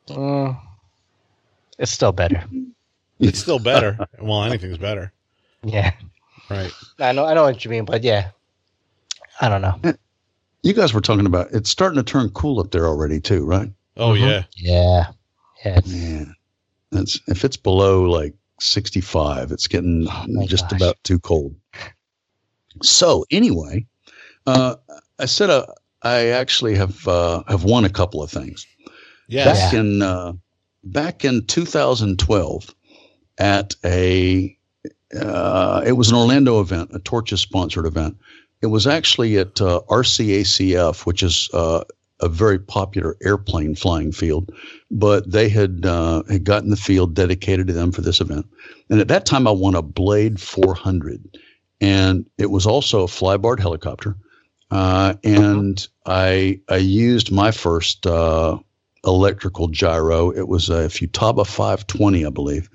Mm. It's still better. It's still better. well, anything's better, Yeah. right? I know. I know what you mean, but yeah. I don't know. You guys were talking about it's starting to turn cool up there already too, right? Oh Mhm. yeah, Yeah. Yeah. It's, Man, that's if it's below like 65, it's getting Oh just gosh. about too cold. So anyway, uh, I said uh, I actually have uh, have won a couple of things. yes. back in uh, back in 2012 at a uh, it was an Orlando event, a Torches sponsored event. It was actually at uh, RCACF, which is uh, a very popular airplane flying field, but they had uh, had gotten the field dedicated to them for this event. And at that time, I won a Blade 400, and it was also a flybarred helicopter. Uh, and I I used my first uh, electrical gyro. It was a Futaba 520, I believe,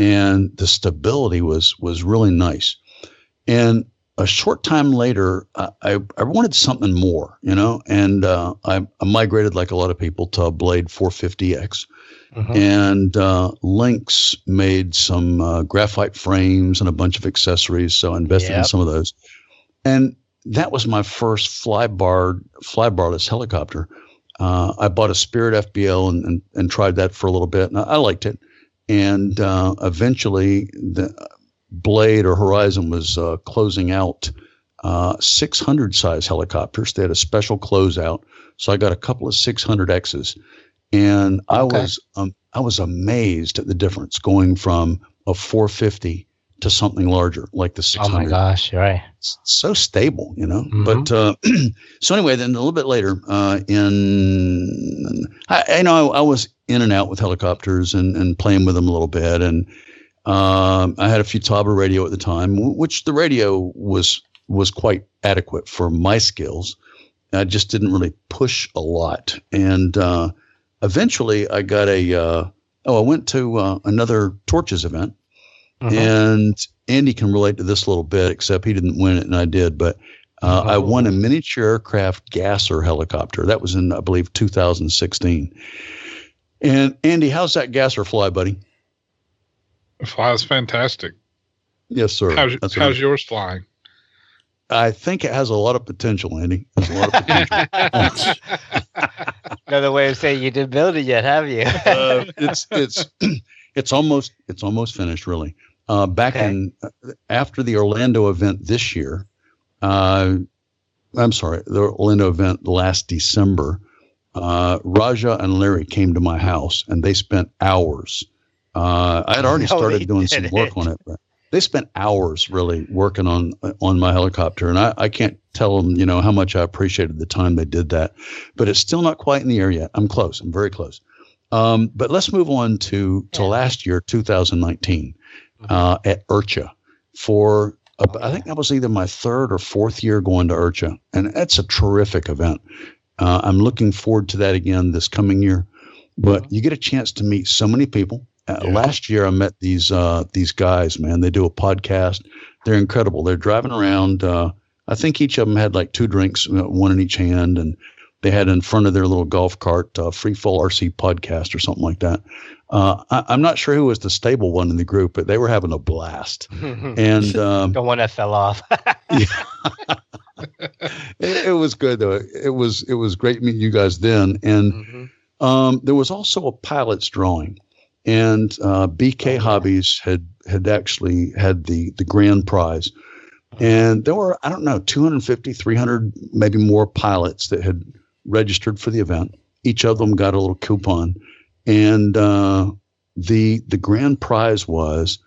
and the stability was was really nice. And a short time later, I, I, I wanted something more, you know, and uh, I, I migrated like a lot of people to Blade 450X. Mhm. And uh, Lynx made some uh, graphite frames and a bunch of accessories, so I invested in some of those. And that was my first flybar flybarless helicopter. Uh, I bought a Spirit FBL and, and, and tried that for a little bit, and I, I liked it. And uh, eventually, the Blade or Horizon was uh, closing out uh, 600 size helicopters. They had a special closeout, so I got a couple of 600Xs, and I Okay. was um, I was amazed at the difference going from a 450 to something larger like the 600. Oh 600 my gosh. Right. s- so stable, you know. Mhm. But uh, so anyway, then a little bit later, uh, in I, I know I, I was in and out with helicopters and, and playing with them a little bit, and um, I had a Futaba radio at the time, which the radio was was quite adequate for my skills. I just didn't really push a lot, and uh, eventually I got a. Uh, oh, I went to uh, another Torches event Mhm. and Andy can relate to this a little bit, except he didn't win it and I did. But uh, I won a miniature aircraft gasser helicopter. That was in, I believe, 2016. And Andy, how's that gasser fly, buddy? It flies fantastic. Yes, sir. How's, how's yours flying? I think it has a lot of potential, Andy. There's a lot of potential. Another way of saying you didn't build it yet, have you? uh, it's it's it's almost it's almost finished really. Uh, back Okay. in uh, after the Orlando event this year, uh, I'm sorry, the Orlando event last December. Uh, Raja and Larry came to my house and they spent hours. Uh, I had already No, started doing some work on it, but they spent hours really working on on my helicopter, and I, I can't tell them you know how much I appreciated the time they did that. But it's still not quite in the air yet. I'm close. I'm very close. Um, but let's move on to to Yeah. last year, 2019, uh, at IRCHA for uh, I think that was either my third or fourth year going to IRCHA, and that's a terrific event. Uh, I'm looking forward to that again this coming year. But you get a chance to meet so many people. Uh, Yeah. Last year, I met these uh, these guys. Man, they do a podcast. They're incredible. They're driving around. Uh, I think each of them had like two drinks, uh, one in each hand, and they had in front of their little golf cart uh, free fall RC podcast or something like that. Uh, I, I'm not sure who was the stable one in the group, but they were having a blast. And um, the one that fell off. it, it was good though. It was it was great meeting you guys then, and Mhm. um, there was also a pilot's drawing, and uh, BK Hobbies had had actually had the the grand prize, and there were I don't know 250, 300, maybe more pilots that had registered for the event. Each of them got a little coupon, and uh, the the grand prize was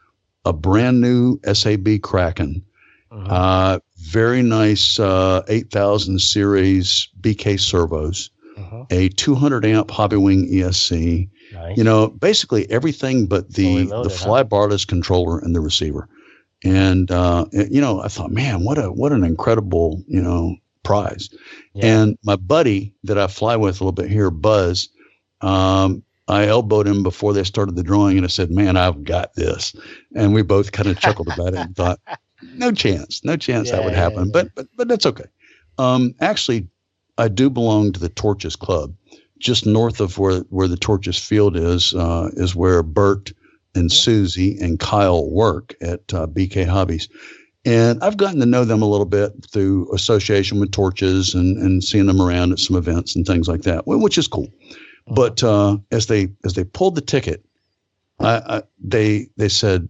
a brand new SAB Kraken. Mhm. Uh, very nice uh, 8000 series BK servos, Mhm. a 200 amp Hobbywing ESC. Nice. You know, basically everything but the Fully the loaded, huh? fly barless controller and the receiver. And uh, you know, I thought, man, what a what an incredible you know prize. Yeah. And my buddy that I fly with a little bit here, Buzz, um, I elbowed him before they started the drawing, and I said, "Man, I've got this." And we both kind of chuckled about it and thought, "No chance, no chance that would Yeah, yeah, happen." yeah. But but but that's okay. Um, actually, I do belong to the Torches Club, just north of where where the Torches Field is. Uh, is where Bert and Susie and Kyle work at uh, BK Hobbies. And I've gotten to know them a little bit through association with torches and, and seeing them around at some events and things like that, which is cool. But uh, as they as they pulled the ticket, I, I, they they said,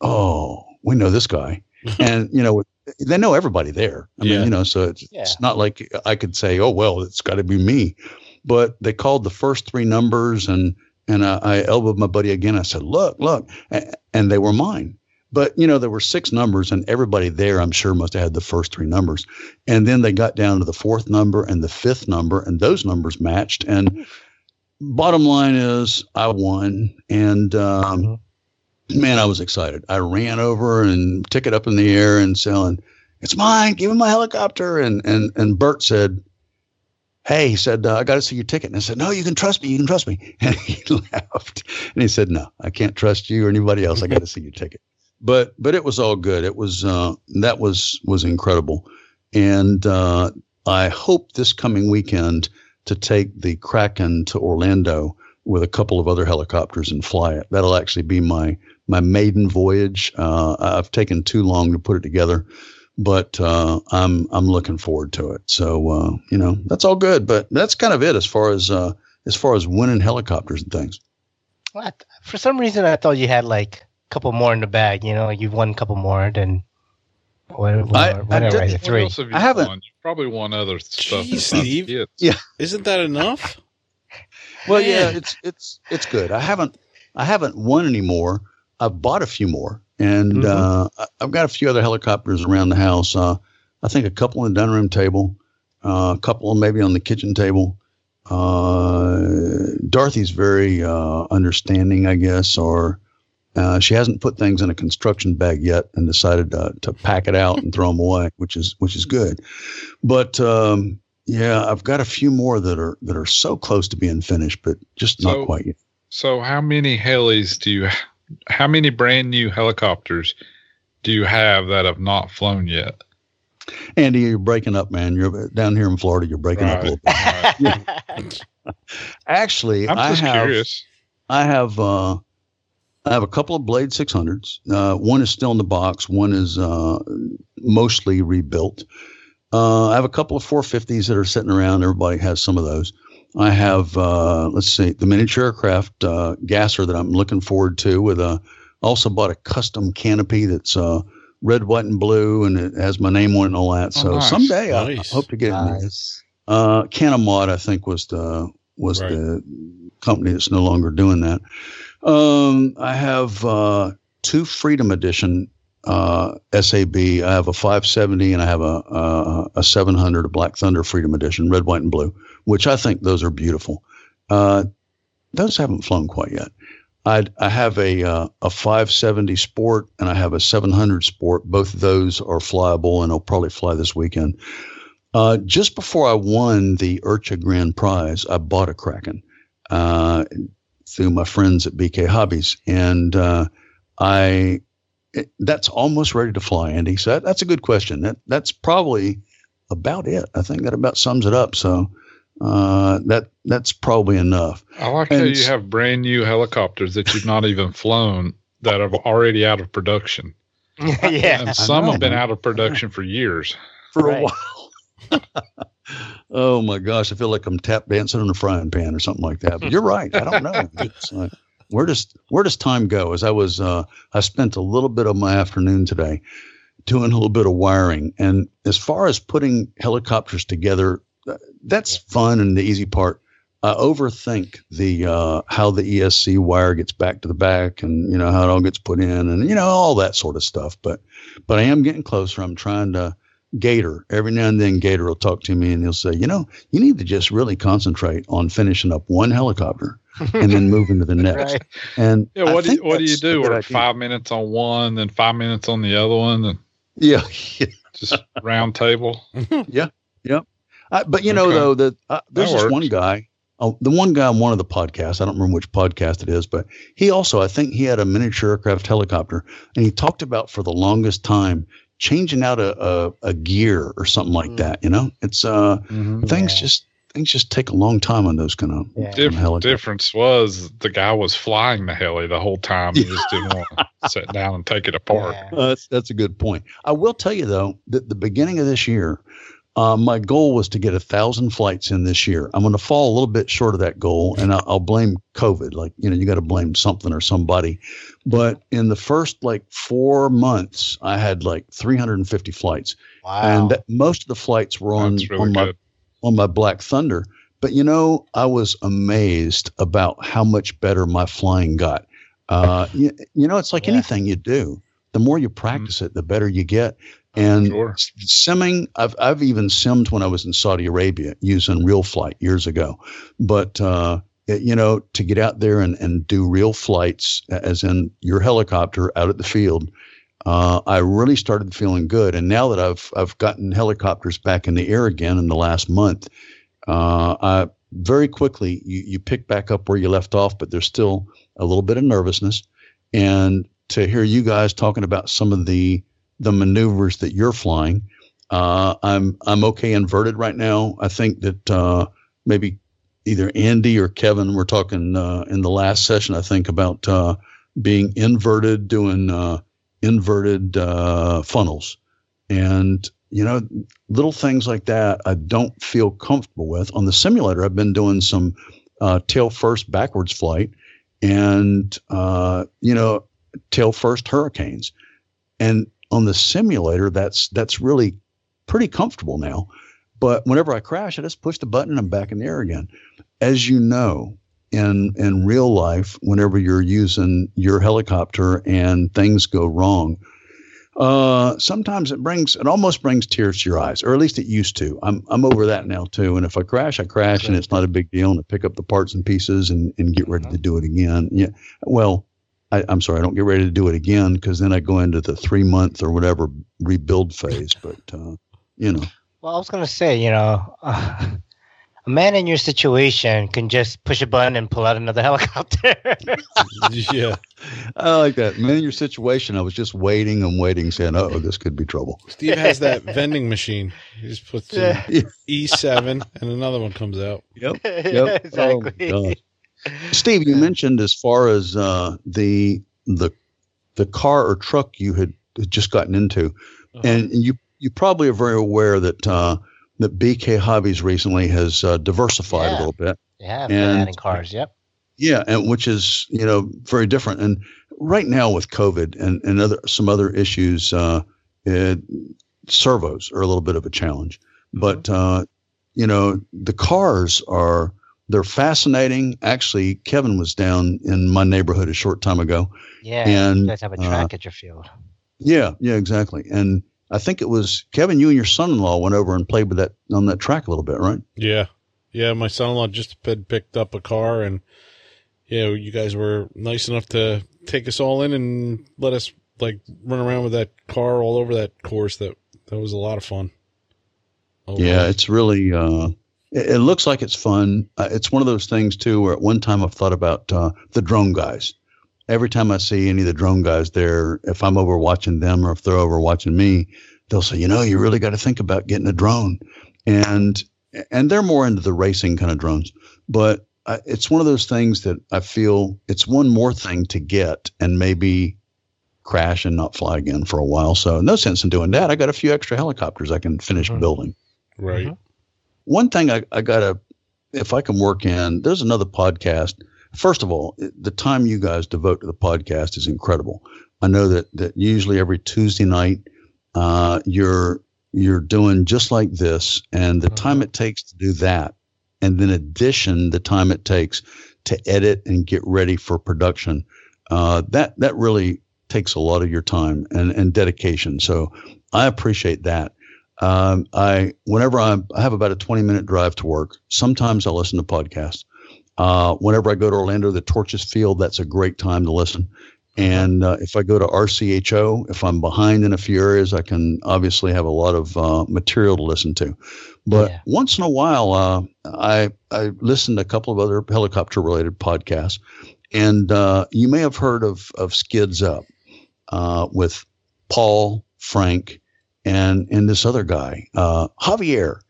"Oh, we know this guy," and you know they know everybody there. I Yeah. mean, you know, so it's, Yeah. it's not like I could say, "Oh, well, it's got to be me," but they called the first three numbers and and I, I elbowed my buddy again. I said, "Look, look," and they were mine. But you know, there were six numbers, and everybody there, I'm sure, must have had the first three numbers. And then they got down to the fourth number and the fifth number, and those numbers matched. And bottom line is, I won, and um, man, I was excited. I ran over and took it up in the air and selling, "It's mine! Give him my helicopter!" And and and Bert said, "Hey," he said, uh, "I got to see your ticket." And I said, "No, you can trust me. You can trust me." And he laughed, and he said, "No, I can't trust you or anybody else. I got to see your ticket." But but it was all good. It was uh, that was was incredible, and uh, I hope this coming weekend to take the Kraken to Orlando with a couple of other helicopters and fly it. That'll actually be my my maiden voyage. Uh, I've taken too long to put it together, but uh, I'm I'm looking forward to it. So uh, you know that's all good. But that's kind of it as far as uh, as far as winning helicopters and things. What? For some reason, I thought you had like a couple more in the bag. You know, you've won a couple more than whatever. I- I whatever did- the What three. else have you I haven't- won? You probably won other stuff. Jeez, Steve. Yeah. Isn't that enough? Well, yeah, it's it's it's good. I haven't I haven't won any more. I've bought a few more, and Mhm. uh, I've got a few other helicopters around the house. Uh, I think a couple on the dining room table, uh, a couple maybe on the kitchen table. Uh, Dorothy's very uh, understanding, I guess, or uh, she hasn't put things in a construction bag yet and decided to, to pack it out and throw them away, which is which is good. But um, yeah, I've got a few more that are that are so close to being finished, but just So- not quite yet. So, how many helis do you? How many brand new helicopters do you have that have not flown yet? Andy, you're breaking up, man. You're down here in Florida. You're breaking up a little bit. Actually, I'm I just have curious. I have uh, I have a couple of Blade 600s. Uh, one is still in the box. One is uh, mostly rebuilt. Uh, I have a couple of 450s that are sitting around. Everybody has some of those. I have uh, let's see the miniature aircraft uh, gasser that I'm looking forward to. With a also bought a custom canopy that's uh, red, white, and blue, and it has my name on it and all that. Oh, So nice. someday I, I hope to get in there. nice. Uh, Canomod, I think, was the was Right. the company that's no longer doing that. Um, I have uh, two Freedom Edition uh, SAB. I have a 570 and I have a a, a 700, a Black Thunder Freedom Edition, red, white, and blue, which I think those are beautiful. Uh, those haven't flown quite yet. I I have a uh, a 570 Sport and I have a 700 Sport. Both of those are flyable and I'll probably fly this weekend. Uh, just before I won the IRCHA Grand Prize, I bought a Kraken uh, through my friends at BK Hobbies, and uh, I it, that's almost ready to fly, Andy. So that, that's a good question. That that's probably about it. I think that about sums it up. So uh, that that's probably enough. I like how you have brand new helicopters that you've not even flown that are already out of production. yeah. And some have been out of production for years. For Right. a while. oh my gosh, I feel like I'm tap dancing in a frying pan or something like that. But you're right. I don't know. It's, uh, where does where does time go? As I was, uh, I spent a little bit of my afternoon today doing a little bit of wiring, and as far as putting helicopters together, that's fun and the easy part. I overthink the uh, how the ESC wire gets back to the back, and you know how it all gets put in, and you know all that sort of stuff. But but I am getting closer. I'm trying to Gator. Every now and then, Gator will talk to me and he'll say, you know, you need to just really concentrate on finishing up one helicopter and then moving to the next. Right. And Yeah, what do you, what do you do? Or five minutes on one, then five minutes on the other one, and Yeah, yeah. just round table. I, but you know Okay. though that uh, there's That this one guy, oh, the one guy on one of the podcasts. I don't remember which podcast it is, but he also I think he had a miniature aircraft helicopter, and he talked about for the longest time changing out a a, a gear or something like Mm. that. You know, it's uh things Yeah. just things just take a long time on those kind of Yeah. Diff- helicopter. difference was the guy was flying the heli the whole time. He just didn't want to sit down and take it apart. Yeah. Uh, that's that's a good point. I will tell you though that the beginning of this year, uh, my goal was to get a thousand flights in this year. I'm going to fall a little bit short of that goal, and I'll, I'll blame COVID. Like you know, you got to blame something or somebody. But in the first like four months, I had like 350 flights, Wow. and that, most of the flights were on really on my good. on my Black Thunder. But you know, I was amazed about how much better my flying got. Uh, you, you know, it's like Yeah. anything you do. The more you practice it, the better you get. And Sure. simming, I've I've even simmed when I was in Saudi Arabia using real flight years ago. But uh, it- you know, to get out there and, and do real flights, as in your helicopter out at the field, uh, I really started feeling good. And now that I've I've gotten helicopters back in the air again in the last month, uh, I very quickly you you pick back up where you left off, but there's still a little bit of nervousness. And to hear you guys talking about some of the the maneuvers that you're flying, uh, I'm I'm okay inverted right now. I think that uh, maybe either Andy or Kevin were talking uh, in the last session. I think about uh, being inverted, doing uh, inverted uh, funnels, and you know little things like that. I don't feel comfortable with on the simulator. I've been doing some tail first backwards flight, and you know tail first hurricanes, and on the simulator that's that's really pretty comfortable now. But whenever I crash, I just push the button and I'm back in the air again. As you know, in in real life, whenever you're using your helicopter and things go wrong, uh, sometimes it brings it almost brings tears to your eyes, or at least it used to. I'm I'm over that now too. And if I crash, I crash, and it's not a big deal. And I pick up the parts and pieces and and get ready to do it again. Yeah. Well, I, I'm sorry, I don't get ready to do it again because then I go into the three month or whatever rebuild phase. But uh, you know, Well, I was gonna say, you know, uh, a man in your situation can just push a button and pull out another helicopter. yeah. I like that. Man, in your situation, I was just waiting and waiting, saying, "Oh, this could be trouble." Steve has that vending machine. He just puts Yeah. E7 and another one comes out. Yep. Yeah, Oh, exactly. gosh. Steve, you mentioned as far as uh, the the the car or truck you had just gotten into, Uh-huh. and you you probably are very aware that uh, that BK Hobbies recently has uh, diversified a little bit. yeah, And- adding cars. Yep. Yeah, and which is you know very different. And right now with COVID and and other some other issues, uh, it, servos are a little bit of a challenge. But uh, you know the cars are they're fascinating. Actually, Kevin was down in my neighborhood a short time ago. Yeah. And, you guys have a uh, track at your field. Yeah, yeah, exactly. And I think it was Kevin. You and your son-in-law went over and played with that on that track a little bit, right? Yeah. Yeah. My son in law just had picked up a car and, yeah, you guys were nice enough to take us all in and let us like run around with that car all over that course. That, that was a lot of fun. Oh, Yeah, it's really. Uh, it, it looks like it's fun. Uh, it's one of those things too, where at one time I've thought about uh, the drone guys. Every time I see any of the drone guys there, if I'm over watching them or if they're over watching me, they'll say, you know, you really got to think about getting a drone, and and they're more into the racing kind of drones. But I, it's one of those things that I feel it's one more thing to get and maybe crash and not fly again for a while. So no sense in doing that. I got a few extra helicopters I can finish Mhm. building. Right. Mhm. One thing I, I gotta, if I can work in, there's another podcast. First of all, the time you guys devote to the podcast is incredible. I know that that usually every Tuesday night, uh, you're you're doing just like this, and the time it takes to do that, and then addition the time it takes to edit and get ready for production, uh, that that really takes a lot of your time and and dedication. So I appreciate that. Um, I whenever I'm, I have about a 20 minute drive to work. Sometimes I listen to podcasts. Uh, whenever I go to Orlando, the Torches Field, that's a great time to listen. And uh, if I go to RCHO, if I'm behind in a few areas, I can obviously have a lot of uh, material to listen to. But Yeah. once in a while, uh, I I listen to a couple of other helicopter related podcasts, and uh, you may have heard of of Skids Up uh, with Paul Frank and and this other guy uh, Javier.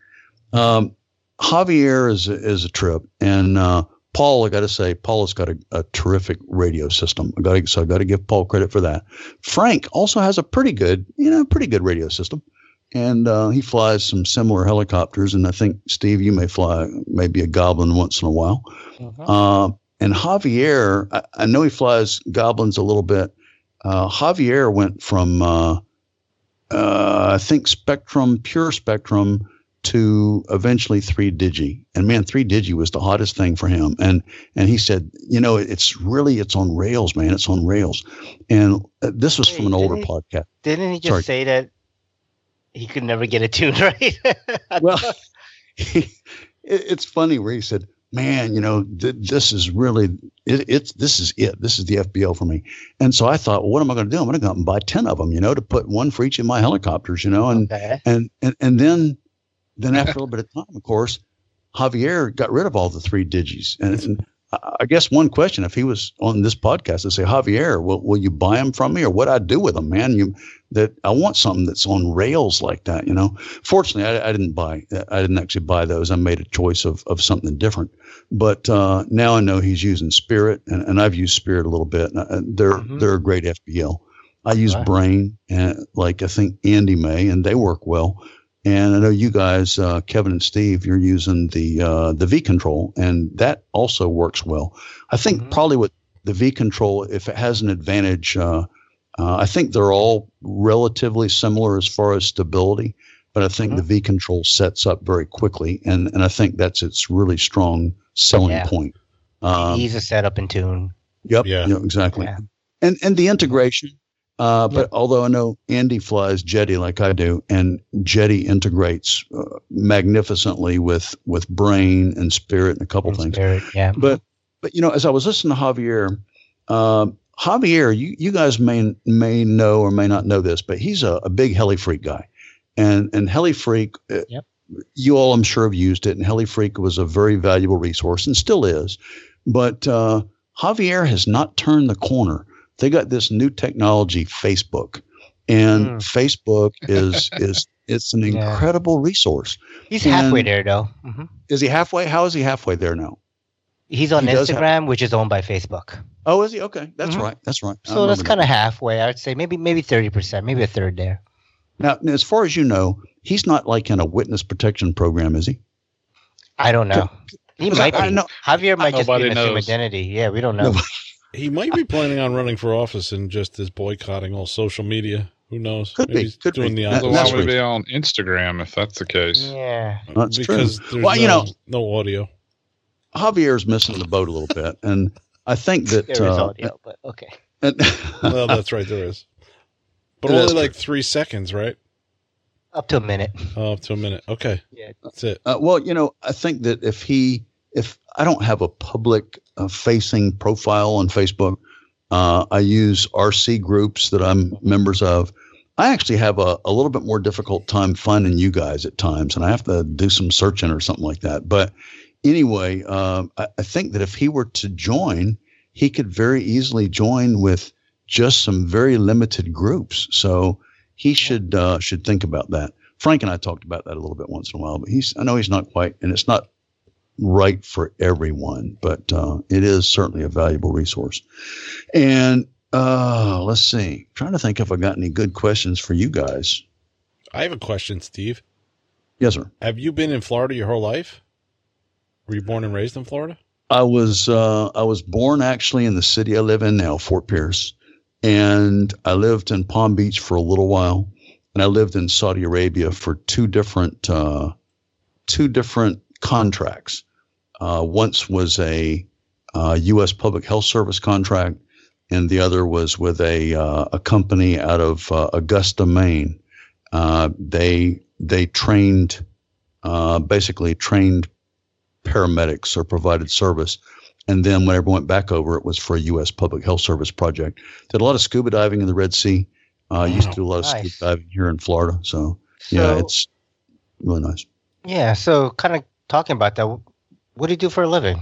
Um, Javier is a, is a trip, and uh, Paul. I got to say, Paul has got a, a terrific radio system. I got so I got to give Paul credit for that. Frank also has a pretty good, you know, pretty good radio system, and uh, he flies some similar helicopters. And I think Steve, you may fly maybe a Goblin once in a while. Mhm. Uh, and Javier, I, I know he flies goblins a little bit. Uh, Javier went from, uh, I think, Spektrum, pure Spektrum, to eventually three digi. And man, three digi was the hottest thing for him. And and he said, you know, it's really it's on rails, man. It's on rails. And uh, this was from an older he- podcast. Didn't he just Sorry. say that he could never get a tune right? well, he, it, it's funny where he said, "Man, you know, th- this is really it, it's this is it. This is the FBL for me." And so I thought, well, what am I going to do? I'm going to go out and buy ten of them, you know, to put one for each of my helicopters, you know, and okay. and and and then then after a little bit of time, of course, Javier got rid of all the three digis. And, and I I guess one question, if he was on this podcast, I'd say, Javier, will, will you buy them from me, or what I do with them, man? You that I want something that's on rails like that, you know. Fortunately, I, I didn't buy. I didn't actually buy those. I made a choice of of something different. But uh, now I know he's using Spirit, and, and I've used Spirit a little bit. And uh, they're Mhm. they're a great FBL. I use Right. Brain, and like I think Andy may, and they work well. And I know you guys, uh, Kevin and Steve, you're using the uh, the V control, and that also works well. I think Mhm. probably with the V control, if it has an advantage, uh, I think they're all relatively similar as far as stability. But I think Mhm. the V control sets up very quickly, and and I think that's its really strong selling Yeah. point. Um, Ease of setup and tune. Yep. Yeah. Yeah. exactly. Yeah. And and the integration. Uh, but although I know Andy flies Jeti like I do, and Jeti integrates uh, magnificently with with Brain and Spirit and a couple things. Spirit, yeah. But but you know, as I was listening to Javier, um, Javier, you you guys may may know or may not know this, but he's a, a big heli freak guy, and and heli freak. uh, Yep. You all, I'm sure, have used it, and Heli Freak was a very valuable resource and still is. But uh, Javier has not turned the corner. They got this new technology, Facebook, and Hmm. Facebook is is it's an Yeah. incredible resource. He's halfway there though. hmm Is he halfway? How is he halfway there now? He's on He does have- Instagram, which is owned by Facebook. Oh, is he? Okay, that's Mhm. right. That's right. So that's kind of halfway. I'd say maybe maybe thirty percent, maybe a third there. Now, now, as far as you know, he's not like in a witness protection program, is he? I don't know. He might I- I be. know- Javier might just be Nobody an assumed knows. identity. Yeah, we don't know. Nobody- He might be planning on running for office and just is boycotting all social media. Who knows? Could Maybe be, he's could doing be. the That- So that's why would be on Instagram if that's the case? Yeah. That's true. because there's Well, you know- no audio. Javier's missing the boat a little bit, and I think that There is uh, audio, but okay. and- Well, that's right, there is. But only true. like three seconds, right? Up to a minute. Oh, up to a minute. Okay, Yeah. that's it. Uh, well, you know, I think that if he, if I don't have a public uh, facing profile on Facebook, uh, I use RC groups that I'm members of. I actually have a, a little bit more difficult time finding you guys at times, and I have to do some searching or something like that. But anyway, uh, I, I think that if he were to join, he could very easily join with just some very limited groups. So he should uh, should think about that. Frank and I talked about that a little bit once in a while, but he's I know he's not quite, and it's not right for everyone, but uh, it is certainly a valuable resource. And uh, let's see, trying to think if I got any good questions for you guys. I have a question, Steve. Yes, sir. Have you been in Florida your whole life? Were you born and raised in Florida? I was uh, I was born actually in the city I live in now, Fort Pierce, and I lived in Palm Beach for a little while, and I lived in Saudi Arabia for two different uh, two different contracts. Uh, once was a uh, U.S. Public Health Service contract, and the other was with a uh, a company out of uh, Augusta, Maine. Uh, they they trained uh, basically trained paramedics or provided service. And then whenever I went back over, it was for a U.S. Public Health Service project. Did a lot of scuba diving in the Red Sea. Uh, used to do a lot of Nice. scuba diving here in Florida. So, So, yeah, it's really nice. yeah. So, kind of talking about that. What do you do for a living?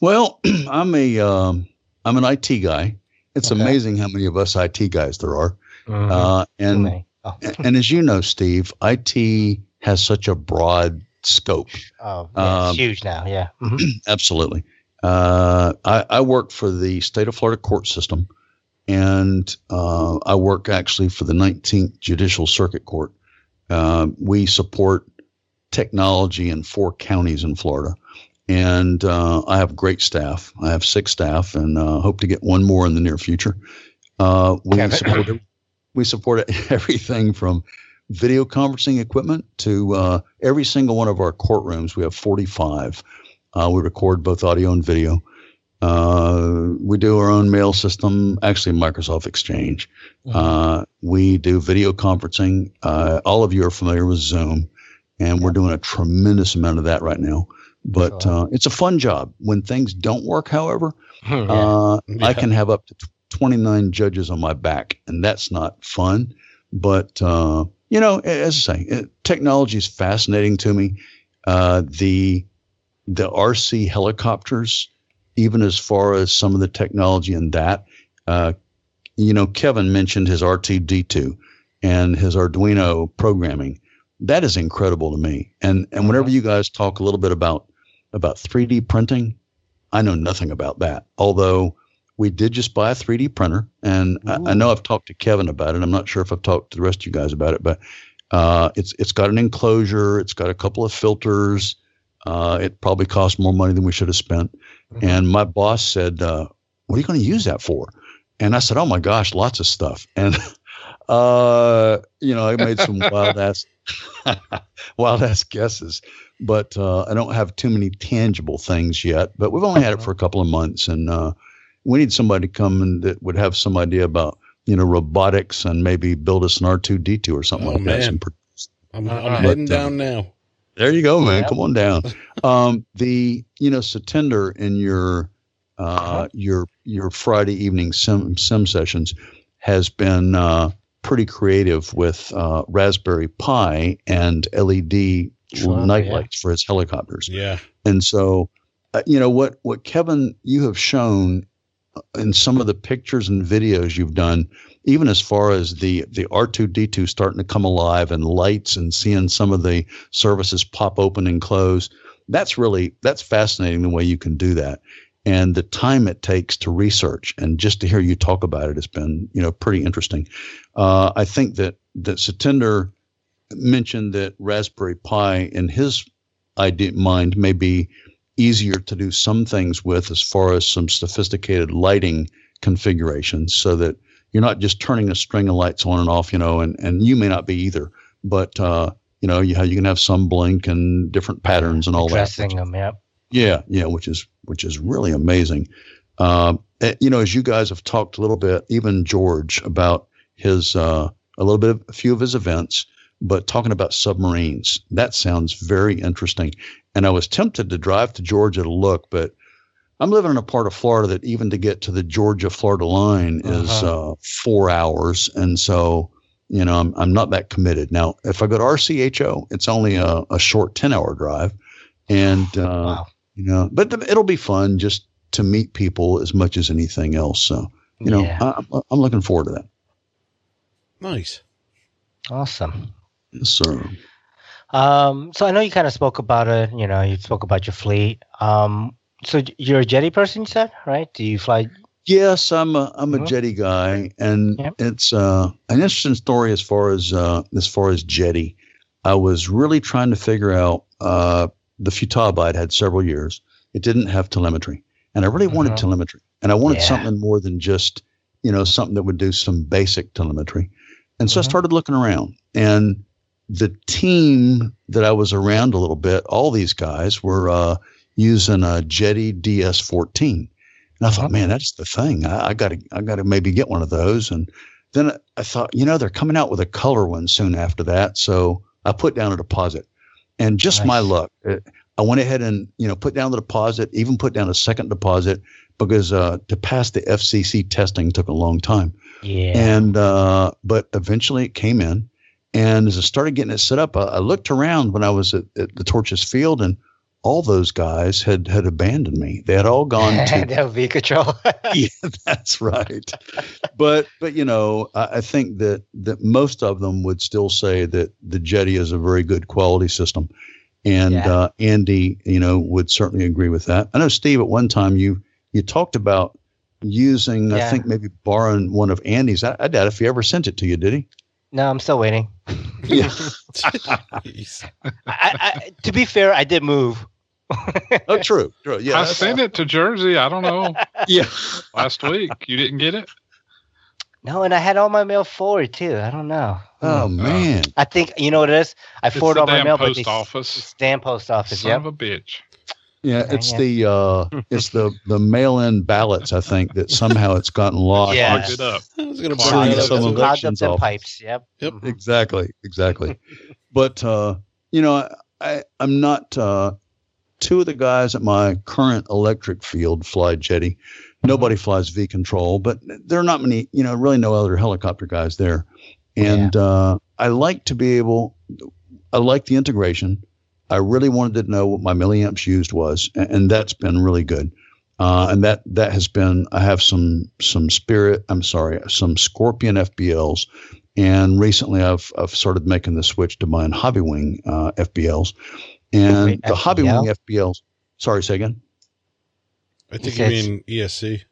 Well, I'm a um, I'm an IT guy. It's Okay. amazing how many of us IT guys there are. Mhm. Uh, and. Oh, and as you know, Steve, IT has such a broad scope. oh, yeah, um, it's huge now. Yeah. Mhm. Absolutely. Uh, I, I work for the state of Florida court system, and uh, I work actually for the 19th Judicial Circuit Court. Uh, we support technology in four counties in Florida, and uh, I have great staff. I have six staff, and uh, hope to get one more in the near future. Uh, we support we support everything from video conferencing equipment to uh, every single one of our courtrooms. We have 45. Uh, we record both audio and video. Uh, we do our own mail system, actually Microsoft Exchange. Uh, we do video conferencing. Uh, all of you are familiar with Zoom, and we're doing a tremendous amount of that right now. But uh, it's a fun job. When things don't work, however, Yeah. uh, I can have up to 29 judges on my back, and that's not fun. But, uh, you know, as I say, technology is fascinating to me. Uh, the, the RC helicopters, even as far as some of the technology in that, uh, you know, Kevin mentioned his R2-D2 and his Arduino programming. That is incredible to me. And, and whenever you guys talk a little bit about, about 3D printing, I know nothing about that. Although we did just buy a 3D printer, and I, I know I've talked to Kevin about it. I'm not sure if I've talked to the rest of you guys about it, but uh, it's it's got an enclosure. It's got a couple of filters. Uh, it probably cost more money than we should have spent. And my boss said, uh, "What are you going to use that for?" And I said, "Oh my gosh, lots of stuff." And uh, you know, I made some wild ass wild ass guesses but uh, I don't have too many tangible things yet. But we've only had it for a couple of months, and uh, we need somebody to come and that would have some idea about you know robotics and maybe build us an R two D two or something Oh, like that. man. Some pr- I'm, Uh-uh. I'm heading But, uh, down now. there you go, man. Yep. Come on down. Um, the you know Satinder in your uh, your your Friday evening sim sim sessions has been uh, pretty creative with uh, Raspberry Pi and LED Sure, night yeah. lights for his helicopters. Yeah. And so, uh, you know what what Kevin you have shown in some of the pictures and videos you've done, even as far as the the R two D two starting to come alive and lights and seeing some of the services pop open and close. That's really that's fascinating the way you can do that, and the time it takes to research and just to hear you talk about it has been you know pretty interesting. Uh, I think that that Satinder mentioned that Raspberry Pi in his idea mind may be easier to do some things with as far as some sophisticated lighting configurations so that you're not just turning a string of lights on and off, you know, and, and you may not be either, but, uh, you know, you, you can have some blink and different patterns and all that. Dressing them. Yep. Yeah, yeah, which is which is really amazing. Um, eh, you know, as you guys have talked a little bit, even George about his uh, a little bit of a few of his events, but talking about submarines, that sounds very interesting. And I was tempted to drive to Georgia to look, but I'm living in a part of Florida that even to get to the Georgia Florida line is Uh-huh. uh, four hours, and so you know I'm I'm not that committed. Now, if I go to IRCHA, it's only a, a short ten hour drive, and uh, Wow. you know but th- it'll be fun just to meet people as much as anything else so you know Yeah. I, I'm- i'm looking forward to that Nice. Awesome. yes sir Um, so I know you kind of spoke about it. You know, you spoke about your fleet. Um, so you're a Jeti person, you said, right? Do you fly? yes i'm a i'm a Mhm. Jeti guy and Yep. it's uh an interesting story as far as uh as far as Jeti I was really trying to figure out uh, the Futaba I'd had several years. It didn't have telemetry, and I really wanted Mhm. telemetry, and I wanted Yeah. something more than just you know something that would do some basic telemetry. And so I Mhm. started looking around, and the team that I was around a little bit, all these guys were uh, using a Jeti DS14. And I thought, Uh-huh. man, that's the thing. I, I got to, I got to maybe get one of those. And then I- I thought, you know, they're coming out with a color one soon after that. So I put down a deposit, and just my luck, uh, I went ahead and you know put down the deposit, even put down a second deposit because uh, to pass the FCC testing took a long time. Yeah. And uh, but eventually it came in, and as I started getting it set up, I, I looked around when I was at, at the Torches Field, and all those guys had had abandoned me. They had all gone to V control. yeah, that's right. But but you know, I, I think that that most of them would still say that the Jeti is a very good quality system, and Yeah. uh, Andy, you know, would certainly agree with that. I know Steve. At one time, you you talked about using, I think maybe borrowing one of Andy's. I, I doubt if he ever sent it to you, did he? No, I'm still waiting. Yeah. I, I, to be fair, I did move. oh, true, true. Yeah, I sent it to Jersey. I don't know. Yeah. Last week. You didn't get it? No, and I had all my mail forwarded too. I don't know. Oh mm, man. I think you know what it is. I It's forwarded the all my damn mail, but post they office. damn post office. Son Yep. of a bitch. Yeah, Dang it's it. the uh, it's the the mail-in ballots. I think that somehow it's gotten lost. Yeah. Locked it up. I was gonna Clogged bring Clogged that up some up. of too. up elections pipes. Yep. Yep. Mhm. Exactly, exactly. but uh, you know, I I'm not. Uh, two of the guys at my current electric field fly Jeti. Nobody flies V control, but there are not many. You know, really no other helicopter guys there. And uh, I like to be able. I like the integration. I really wanted to know what my milliamps used was, and, and that's been really good. Uh, and that that has been. I have some some Spirit. I'm sorry, some Scorpion FBLs, and recently I've I've started making the switch to buying Hobbywing uh, FBLs, and Wait, the FBL? Hobbywing FBLs. Sorry, say again. I think He you mean ESC.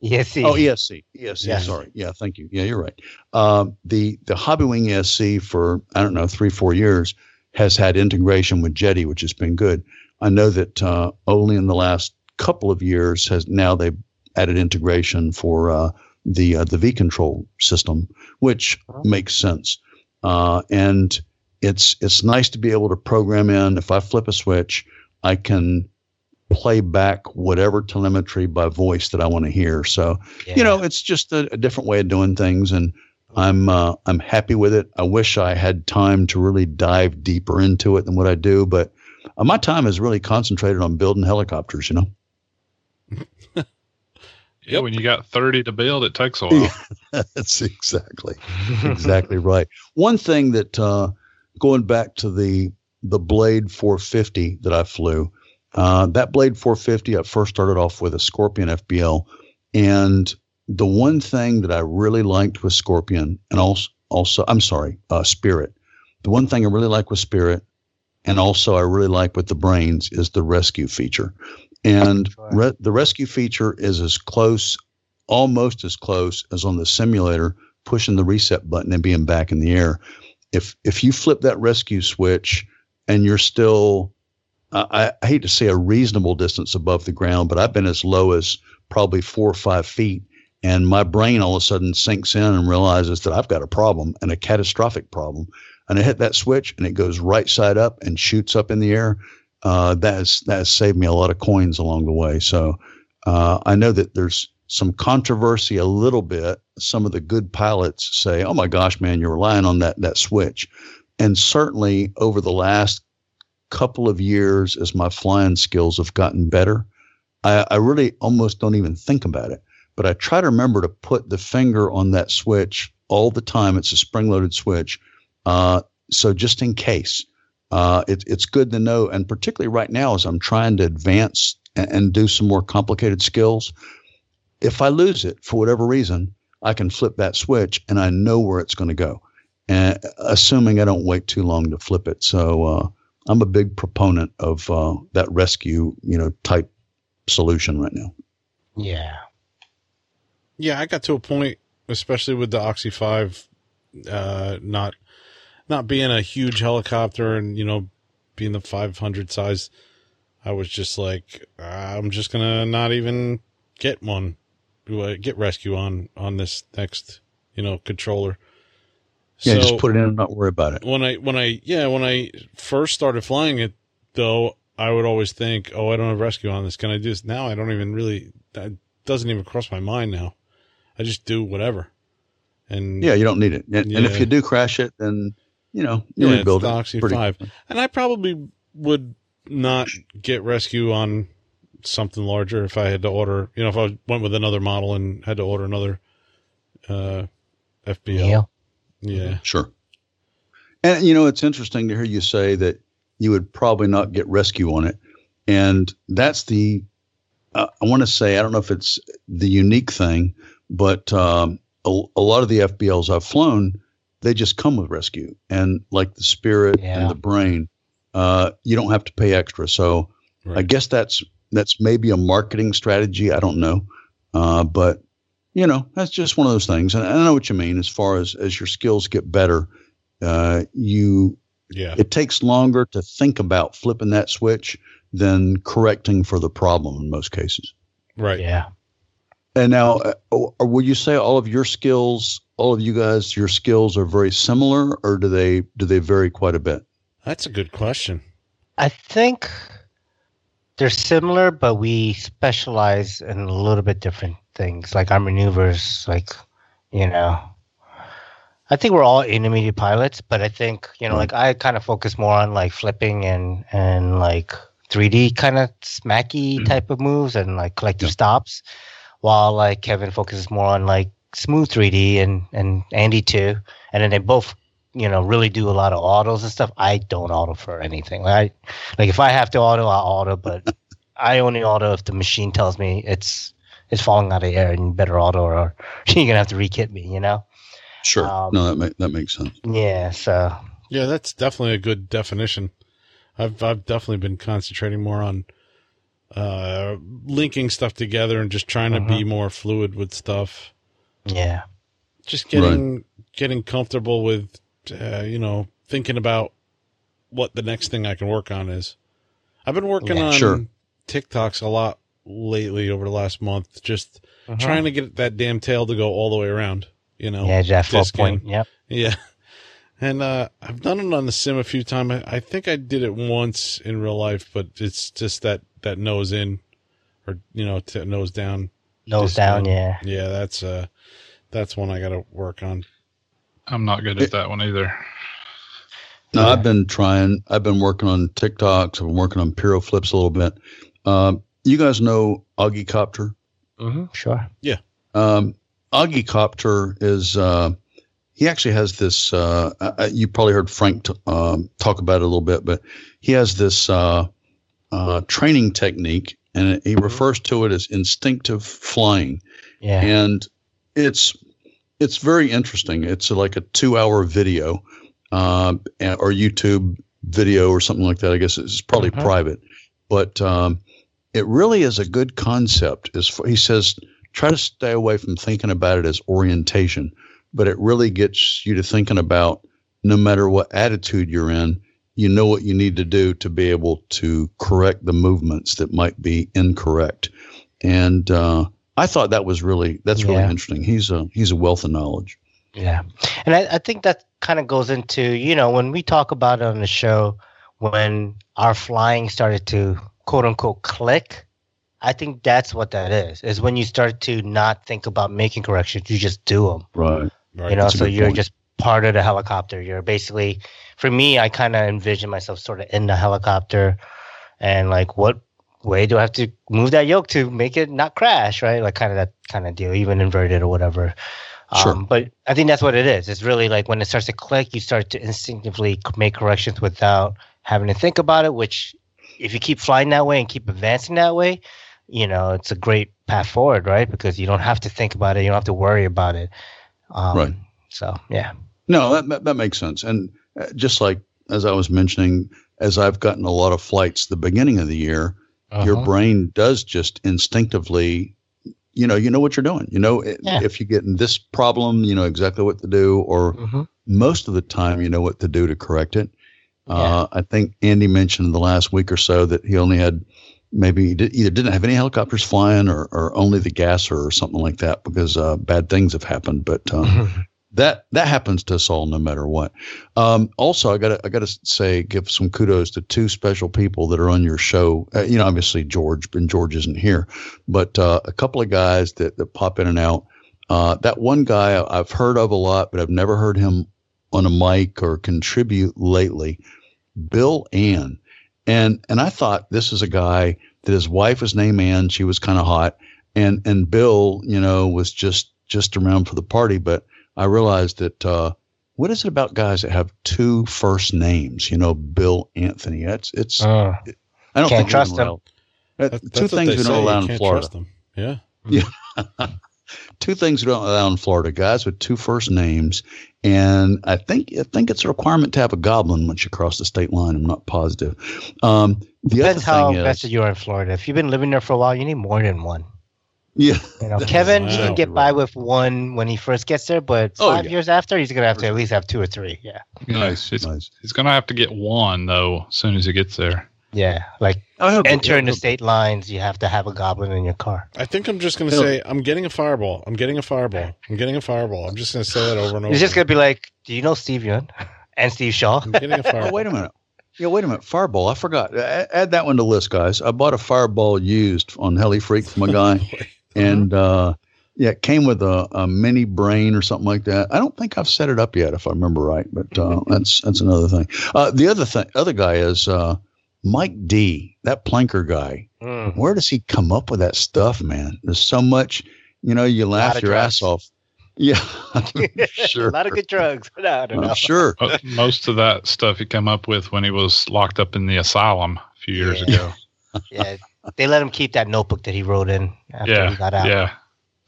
Yes. Oh, ESC. ESC. Yeah. Sorry. Yeah. Thank you. Yeah, you're right. Um, the the Hobbywing ESC for I don't know three four years has had integration with Jeti, which has been good. I know that uh, only in the last couple of years has now they've added integration for uh, the uh, the V control system, which makes sense. Uh, and it's it's nice to be able to program in. If I flip a switch, I can play back whatever telemetry by voice that I want to hear. So Yeah. you know, it's just a, a different way of doing things, and I'm uh, I'm happy with it. I wish I had time to really dive deeper into it than what I do, but uh, my time is really concentrated on building helicopters. You know. Yeah, Yep. when you got 30 to build, it takes a while. That's exactly exactly right. One thing that uh, going back to the the Blade 450 that I flew, uh, that Blade 450, I first started off with a Scorpion FBL, and the one thing that I really liked with Scorpion, and also also I'm sorry, uh, Spirit. The one thing I really like with Spirit, and also I really like with the Brains, is the rescue feature. And re- the rescue feature is as close, almost as close as on the simulator, pushing the reset button and being back in the air. If if you flip that rescue switch and you're still, I, I hate to say a reasonable distance above the ground, but I've been as low as probably four or five feet, and my brain all of a sudden sinks in and realizes that I've got a problem and a catastrophic problem. And I hit that switch and it goes right side up and shoots up in the air. Uh, that has that has saved me a lot of coins along the way. So uh, I know that there's some controversy a little bit. Some of the good pilots say, "Oh my gosh, man, you're relying on that that switch." And certainly over the last couple of years, as my flying skills have gotten better, I, I really almost don't even think about it. But I try to remember to put the finger on that switch all the time. It's a spring-loaded switch, uh, so just in case. Uh, it, it's good to know, and particularly right now as I'm trying to advance and, and do some more complicated skills, if I lose it for whatever reason, I can flip that switch and I know where it's going to go, and assuming I don't wait too long to flip it. So uh, I'm a big proponent of uh, that rescue, you know, type solution right now. yeah. Yeah, I got to a point, especially with the Oxy Five, uh, not not being a huge helicopter and you know being the 500 size, I was just like, I'm just gonna not even get one, uh, get rescue on on this next you know controller. Yeah, just put it in and not worry about it. when I when I yeah when I first started flying it though I would always think oh I don't have rescue on this can I do this now I don't even really that doesn't even cross my mind now I just do whatever and Yeah, you don't need it. And, and if you do crash it, then you know you yeah, rebuild it's the it. Pretty- five and I probably would not get rescue on something larger if I had to order you know if I went with another model and had to order another uh FBL Yeah. yeah Sure. And you know, it's interesting to hear you say that you would probably not get rescue on it, and that's the. Uh, I want to say I don't know if it's the unique thing, but um, a, a lot of the FBLs I've flown, they just come with rescue, and like the Spirit Yeah. and the Brain, uh, you don't have to pay extra. So I guess that's that's maybe a marketing strategy. I don't know, uh, but you know that's just one of those things. And I know what you mean as far as as your skills get better, uh, you yeah it takes longer to think about flipping that switch than correcting for the problem in most cases. right Yeah. And now, uh, would you say all of your skills, all of you guys, your skills are very similar, or do they do they vary quite a bit? that's a good question I think they're similar, but we specialize in a little bit different things. Like our maneuvers, like you know, I think we're all intermediate pilots, but I think you know, like I kind of focus more on like flipping and and like 3D kind of smacky type of moves and like collective Yeah. stops, while like Kevin focuses more on like smooth 3D and and Andy too, and then they both you know really do a lot of autos and stuff. I don't auto for anything. Like I, like if I have to auto, I'll auto, but I only auto if the machine tells me it's it's falling out of air and you better auto or you're gonna have to rekit me. You know? Sure, Um, no, that ma- that makes sense. Yeah. So Yeah, that's definitely a good definition. I've I've definitely been concentrating more on uh linking stuff together and just trying to be more fluid with stuff. yeah, Just getting getting comfortable with uh, you know, thinking about what the next thing I can work on is. I've been working Yeah, on sure. TikToks a lot lately over the last month, just Uh-huh. trying to get that damn tail to go all the way around, you know. yeah, that full point. Yep. Yeah. And uh, I've done it on the sim a few times. I, I think I did it once in real life, but it's just that, that nose in or, you know, t- nose down. Nose Disc down. in. Yeah. Yeah, that's uh, that's one I got to work on. I'm not good at that one either. No, Yeah. I've been trying. I've been working on TikToks. I've been working on pyro flips a little bit. Um, you guys know Augie Copter? Mm-hmm. Sure. Um, Augie Copter is, uh, he actually has this, uh, uh, you probably heard Frank t- um, talk about it a little bit, but he has this uh, uh, training technique and he refers to it as instinctive flying. Yeah. and it's it's very interesting. It's like a two hour video, um, or YouTube video or something like that. I guess it's probably Mhm. private, but um, it really is a good concept. Is he says try to stay away from thinking about it as orientation, but it really gets you to thinking about no matter what attitude you're in, you know what you need to do to be able to correct the movements that might be incorrect. And uh, I thought that was really that's really Yeah. interesting. He's a he's a wealth of knowledge. Yeah. And I, I think that kind of goes into, you know, when we talk about it on the show, when our flying started to quote unquote click, I think that's what that is, is when you start to not think about making corrections, you just do them. Right. Right. you know That's so you're point. just part of the helicopter you're basically for me i kind of envision myself sort of in the helicopter and like what way do i have to move that yoke to make it not crash right? Like kind of that kind of deal even inverted or whatever. Sure. um, but i think that's what it is. It's really like when it starts to click you start to instinctively make corrections without having to think about it which if you keep flying that way and keep advancing that way you know it's a great path forward right? Because you don't have to think about it. You don't have to worry about it. Um, Right. so yeah. No, that, that makes sense. And just like as I was mentioning, as I've gotten a lot of flights the beginning of the year, your Uh-huh. brain does just instinctively, you know, you know what you're doing. You know, Yeah. if you get in this problem, you know exactly what to do, or Mhm. most of the time, you know what to do to correct it. Uh, I think Andy mentioned in the last week or so that he only had maybe did, either didn't have any helicopters flying or, or only the gasser or something like that because uh, bad things have happened. But uh, that that happens to us all no matter what. Um, also, I got to I got to say give some kudos to two special people that are on your show. Uh, you know, obviously George, and George isn't here, but uh, a couple of guys that that pop in and out. Uh, that one guy I've heard of a lot, but I've never heard him on a mic or contribute lately. Bill Ann, and and I thought this is a guy that his wife was named Ann. She was kind of hot, and and Bill, you know, was just just around for the party. But I realized that uh, what is it about guys that have two first names? You know, Bill Anthony. That's it's. Uh, I don't can't think trust can him. allow- that- That- two things we don't allow in Florida. trust them. Yeah. two things we don't allow in Florida: guys with two first names, and I think I think it's a requirement to have a goblin once you cross the state line. I'm not positive. Um, the depends other how thing is, vested you are in Florida. If you've been living there for a while, you need more than one. Yeah, You know, Kevin, he can get by with one when he first gets there, but Oh, five yeah. years after, he's gonna have to at least have two or three. Yeah, nice, It's, nice. he's gonna have to get one though as soon as he gets there. yeah. Like I hope- entering the state lines, you have to have a goblin in your car. I think I'm just going to Bill- say, I'm getting a fireball. I'm getting a fireball. I'm getting a fireball. I'm just going to say that over and over. He's just gonna be like, "Do you know Steve Young and Steve Shaw?" I'm getting a fireball. Oh, wait a minute. Yeah, wait a minute. Fireball. I forgot. Add that one to the list, guys. I bought a fireball used on HeliFreak from a guy, oh, and uh, yeah, it came with a, a mini brain or something like that. I don't think I've set it up yet, if I remember right. But uh, that's that's another thing. Uh, the other thing, other guy is uh, Mike D. That planker guy. Mm. Where does he come up with that stuff, man? There's so much. You know, you laugh of your ass off. Yeah, sure. a lot of good drugs. No, I don't know. I'm sure. Uh, Most of that stuff he came up with when he was locked up in the asylum a few years Yeah. ago. Yeah, they let him keep that notebook that he wrote in after Yeah, he got out. yeah.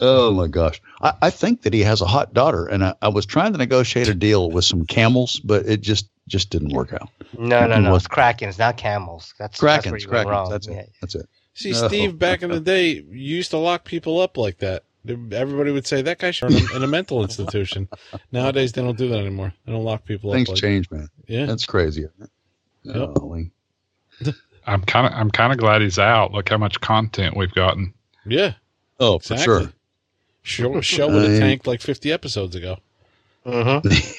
Oh my gosh. I, I think that he has a hot daughter and I, I was trying to negotiate a deal with some camels, but it just just didn't work out. No, no, It no. was- It's Krakens, not camels. That's that's Krakens, you went Krakens, wrong. that's Yeah. it. That's it. See, No. Steve, back in the day, you used to lock people up like that. Everybody would say that guy should be in a mental institution. Nowadays, they don't do that anymore. They don't lock people Things up. Like, change, man. Yeah. That's crazy. isn't? Yep. Golly. I'm kind of I'm kind of glad he's out. Look how much content we've gotten. Yeah. Oh, for Exactly. sure. Show, show would have I- tanked like 50 episodes ago. Mhm.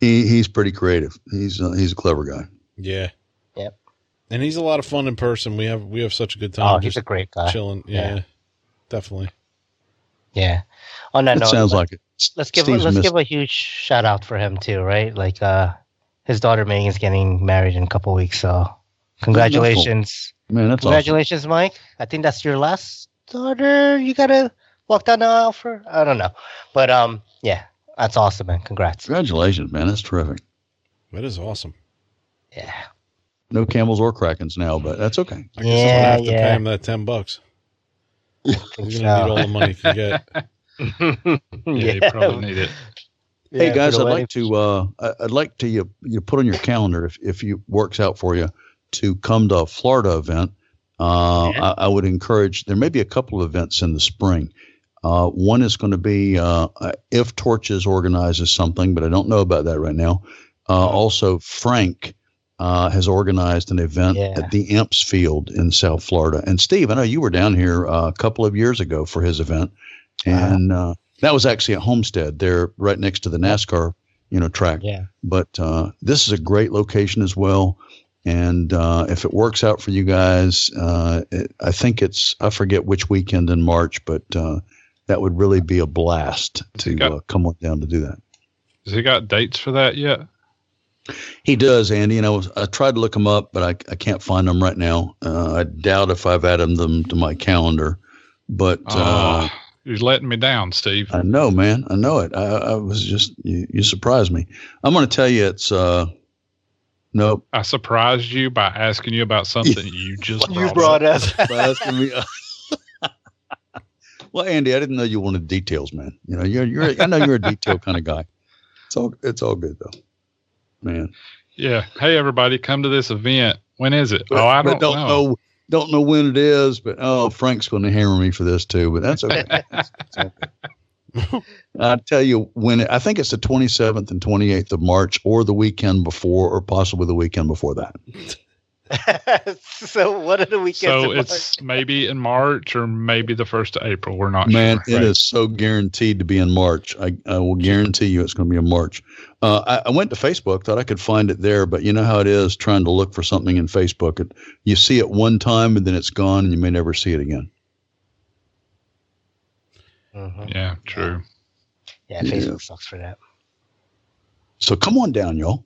He he's pretty creative. He's uh, he's a clever guy. Yeah. Yep. And he's a lot of fun in person. We have we have such a good time Oh, he's a great guy. chilling. Yeah, Yeah. Definitely. Yeah. On that That note, sounds let- like it. let's give Steve's let's missed- give a huge shout out for him too, right? Like uh his daughter Megan's getting married in a couple weeks, so congratulations. Man, that's awesome. Congratulations, Mike. I think that's your last daughter you gotta walk down the aisle for. I don't know. But um yeah, that's awesome, man. Congrats. Congratulations, man. That's terrific. That is awesome. Yeah. No camels or krakens now, but that's okay. I guess I'm gonna Yeah, have to pay yeah. him that ten bucks. think He's gonna need all the money he can get. Yeah, you probably need it. hey Yeah, guys, I'd like to uh, I- I'd like to you you put on your calendar if if you works out for you to come to a Florida event. Uh, I, I would encourage. There may be a couple of events in the spring. Uh, one is going to be uh, if Torches organizes something, but I don't know about that right now. Uh, also, Frank uh, has organized an event Yeah. at the Imps Field in South Florida. And Steve, I know you were down here uh, a couple of years ago for his event, and uh, that was actually at Homestead. There, right next to the NASCAR, you know, track Yeah. but uh, this is a great location as well. And uh, if it works out for you guys, uh, it, I think it's I forget which weekend in March, but uh, that would really be a blast to Got- uh, come on down to do that. Has he got dates for that yet? He does, Andy. You know, I tried to look him up, but I, I can't find them right now. Uh, I doubt if I've added them to my calendar. But uh, Oh, you're letting me down, Steve. I know, man. I know it. I, I was just you, you surprised me. I'm going to tell you, it's uh, nope. I surprised you by asking you about something you just You brought, brought up. up. By asking me. Uh, well, Andy, I didn't know you wanted details, man. You know, you're you're. I know you're a detail kind of guy. It's all it's all good though, man. Yeah. Hey, everybody, come to this event. When is it? Oh, I But don't, know. don't know when it is, but oh, Frank's going to hammer me for this too. But that's okay. That's okay. I tell you when I think it's the 27th and 28th of March, or the weekend before, or possibly the weekend before that. so what are the weekends? So in it's maybe in March or maybe the first of April. We're not Man, sure. it is so guaranteed to be in March. I, I will guarantee you it's going to be in March. Uh, I, I went to Facebook, thought I could find it there, but you know how it is trying to look for something in Facebook. It, you see it one time and then it's gone and you may never see it again. Mhm. Yeah, true. Yeah, Yeah. Facebook sucks for that. So come on down, y'all.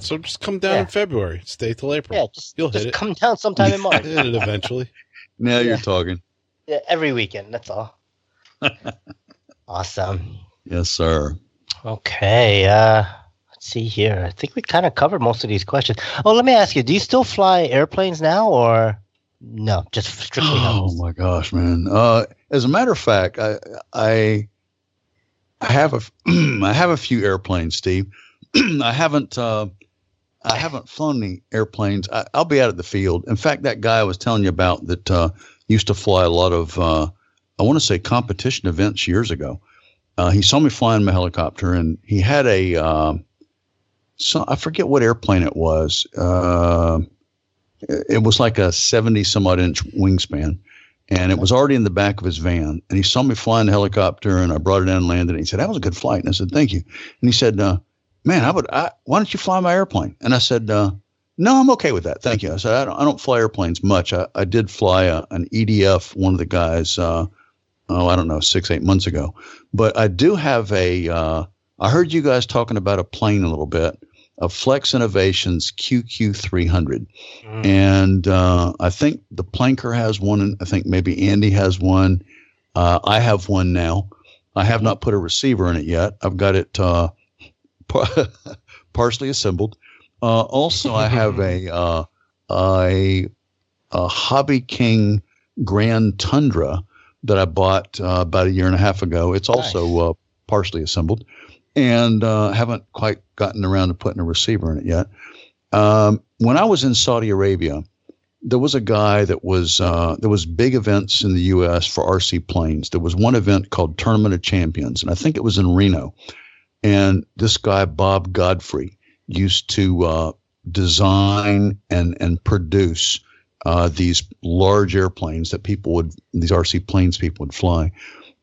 So just come down Yeah. in February. Stay till April. Yeah, just, You'll just hit it. come down sometime in March. Hit it eventually. Now you're talking. yeah, every weekend. That's all. awesome. Yes, sir. Okay. Uh, let's see here. I think we kind of covered most of these questions. Oh, let me ask you: Do you still fly airplanes now, or no? Just strictly Oh my gosh, man. Uh, as a matter of fact, I I I have a I have a few airplanes, Steve. I haven't uh, I haven't flown any airplanes. I, I'll be out at the field. In fact, that guy I was telling you about that uh, used to fly a lot of uh, I want to say competition events years ago. Uh, he saw me flying my helicopter, and he had a um, so I forget what airplane it was. Uh, it was like a 70 some odd inch wingspan and it was already in the back of his van. And he saw me flying the helicopter, and I brought it in and landed. And he said, "That was a good flight." And I said, "Thank you." And he said, uh, "Man, I would. I, why don't you fly my airplane?" And I said, uh, "No, I'm okay with that. Thank you." I said, "I don't, I don't fly airplanes much. I, I did fly a, an EDF. One of the guys, uh, oh, I don't know, six eight months ago. But I do have a. Uh, I heard you guys talking about a plane a little bit." A Flex Innovations QQ300 Mm. and uh, I think the Planker has one, and I think maybe Andy has one. Uh, I have one now. I have not put a receiver in it yet. I've got it uh, par- partially assembled. Uh, also, I have a, uh, a a Hobby King Grand Tundra that I bought uh, about a year and a half ago. It's also uh, partially assembled, and uh, haven't quite gotten around to putting a receiver in it yet. Um, when I was in Saudi Arabia, there was a guy that was uh, there was big events in the U.S. for RC planes. There was one event called Tournament of Champions, and I think it was in Reno. And this guy Bob Godfrey used to uh, design and and produce uh, these large airplanes that people would these RC planes people would fly.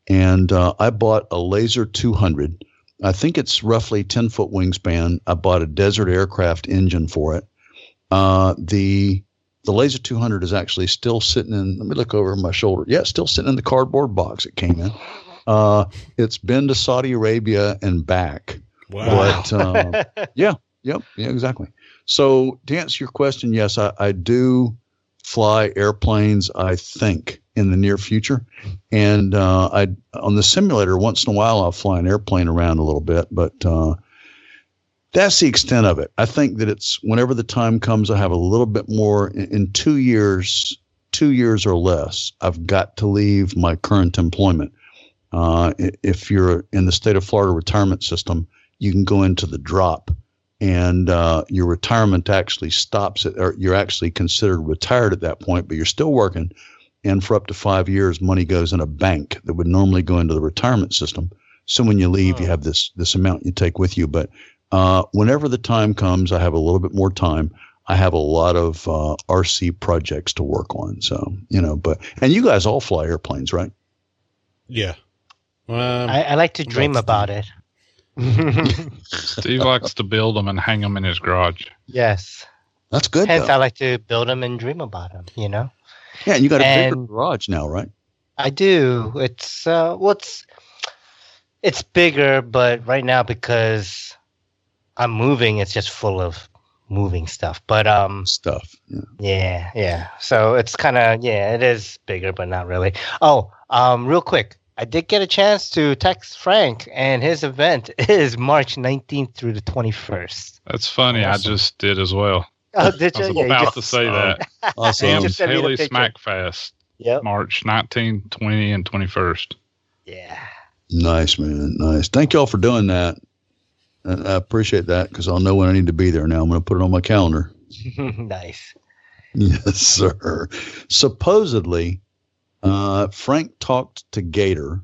And uh, I bought a Laser 200. I think it's roughly 10 foot wingspan. I bought a Desert Aircraft engine for it. Uh, the the Laser 200 is actually still sitting in. Let me look over my shoulder. Yeah, it's still sitting in the cardboard box it came in. Uh, it's been to Saudi Arabia and back. Wow. But uh, yeah, yep, yeah, exactly. So to answer your question, yes, I, I do fly airplanes. I think in the near future, and uh, I on the simulator once in a while I'll fly an airplane around a little bit, but uh, that's the extent of it. I think that it's whenever the time comes, I have a little bit more in, in two years, two years or less. I've got to leave my current employment. Uh, if you're in the state of Florida retirement system, you can go into the drop and uh, your retirement actually stops it, or you're actually considered retired at that point, but you're still working. And for up to five years, money goes in a bank that would normally go into the retirement system. So when you leave, you Oh. have this this amount you take with you. But uh, whenever the time comes, I have a little bit more time. I have a lot of uh, RC projects to work on. So you know, but and you guys all fly airplanes, right? Yeah. Um, I, I like to dream That's about it. Steve likes to build them and hang them in his garage. yes. That's good. Hence, though. I like to build them and dream about them. You know. Yeah, and you got a bigger garage now, right? I do. It's uh what's it's bigger, but right now because I'm moving, it's just full of moving stuff. But um Stuff. Yeah. yeah, yeah. So it's kind of yeah, it is bigger but not really. Oh, um real quick. I did get a chance to text Frank and his event is March 19th through the 21st. That's funny. Awesome. I just did as well. Oh, did I you? was Yeah, you about just- to say uh, that. Awesome. Um, just sent me Haley picture. Smack Fest, Yep. March 19, 20, and 21st. Yeah. Nice, man. Nice. Thank y'all for doing that. And I appreciate that because I'll know when I need to be there now. I'm going to put it on my calendar. nice. Yes, sir. Supposedly, uh, Frank talked to Gator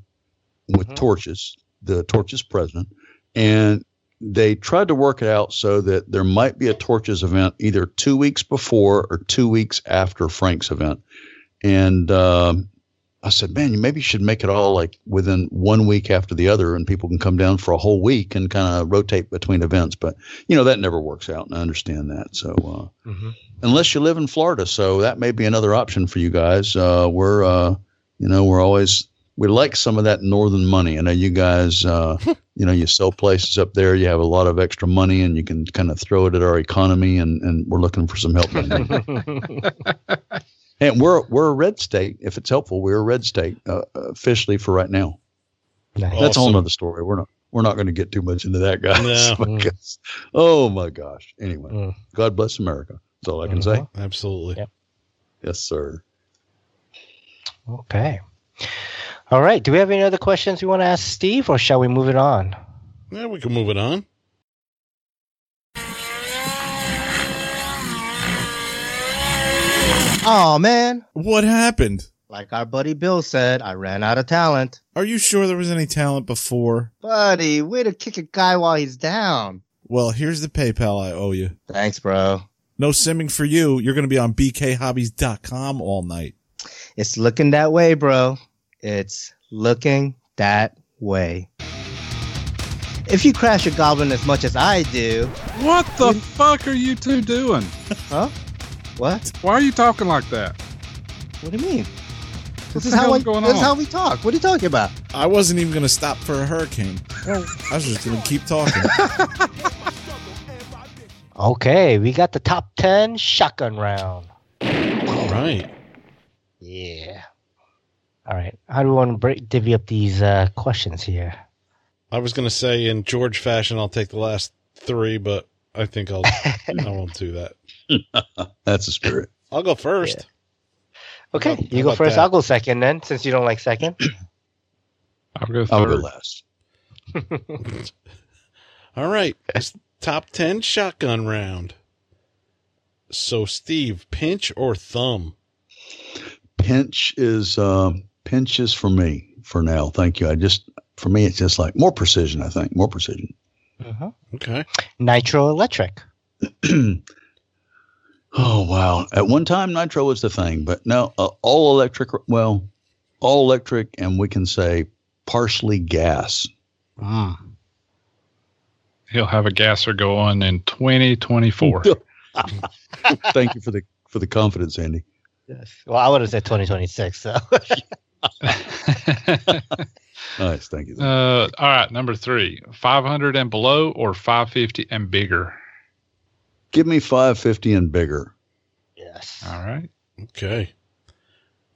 with Mhm. Torches, the Torches president, and they tried to work it out so that there might be a Torches event either two weeks before or two weeks after Frank's event. And um, I said, man, you maybe should make it all like within one week after the other, and people can come down for a whole week and kind of rotate between events. But you know that never works out, and I understand that. So. Uh, Mm-hmm. unless you live in Florida. So that may be another option for you guys. Uh, we're, uh, you know, we're always we like some of that northern money. I know you guys, uh, you know, you sell places up there. You have a lot of extra money, and you can kind of throw it at our economy. And, and we're looking for some help. and we're we're a red state. If it's helpful, we're a red state uh, officially for right now. nice. That's a whole other story. We're not we're not going to get too much into that, guys. No. because- oh my gosh. Anyway, Mm. God bless America. That's all I can say. Mhm. Absolutely. Yep. Yes, sir. Okay. All right. Do we have any other questions we want to ask Steve, or shall we move it on? Yeah, we can move it on. Oh man, What happened? like our buddy Bill said, I ran out of talent. Are you sure there was any talent before? Buddy, way to kick a guy while he's down. Well, here's the PayPal I owe you. Thanks, bro. No simming for you. You're going to be on bkhobbies.com all night. It's looking that way, bro. It's looking that way. If you crash a goblin as much as I do, What the fuck are you two doing? huh? What? Why are you talking like that? What do you mean? This the is how I, going this is on? how we talk. What are you talking about? I wasn't even going to stop for a hurricane. I was just going to keep talking. Okay, we got the top 10 shotgun round. All right. Yeah. All right. How do we want to break, divvy up these uh, questions here? I was going to say in George fashion, I'll take the last three, but I think I'll I won't do that. That's the spirit. I'll go first. Okay, How you go first. that? I'll go second then, since you don't like second. I'll go I'll go last. All right. It's top 10 shotgun round. So, Steve, pinch or thumb? Pinch is um, pinch is for me for now. Thank you. I just for me it's just like more precision. I think more precision. Mhm. Okay. Nitro electric. oh wow! At one time, nitro was the thing, but now uh, all electric. Well, all electric, and we can say partially gas. Mm. He'll have a gasser going in 2024. Thank you for the for the confidence, Andy. Yes. Well, I would have said 2026. So. Nice, thank you. uh, all right, number three 500 and below or 550 and bigger? Give me five fifty and bigger. yes. All right. Okay.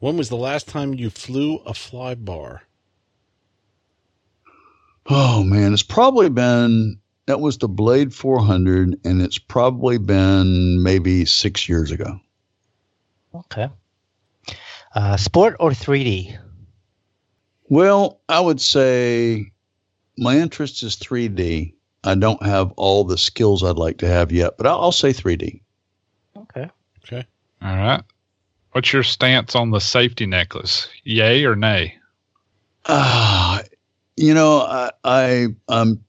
When was the last time you flew a fly bar? Oh man, it's probably been that was the Blade 400, and it's probably been maybe six years ago. Okay. Uh, sport or 3D? Well, I would say my interest is 3D. I don't have all the skills I'd like to have yet, but I'll, I'll say 3D. Okay. Okay. All right. What's your stance on the safety necklace? Yay or nay? Ah, you know, I, I um,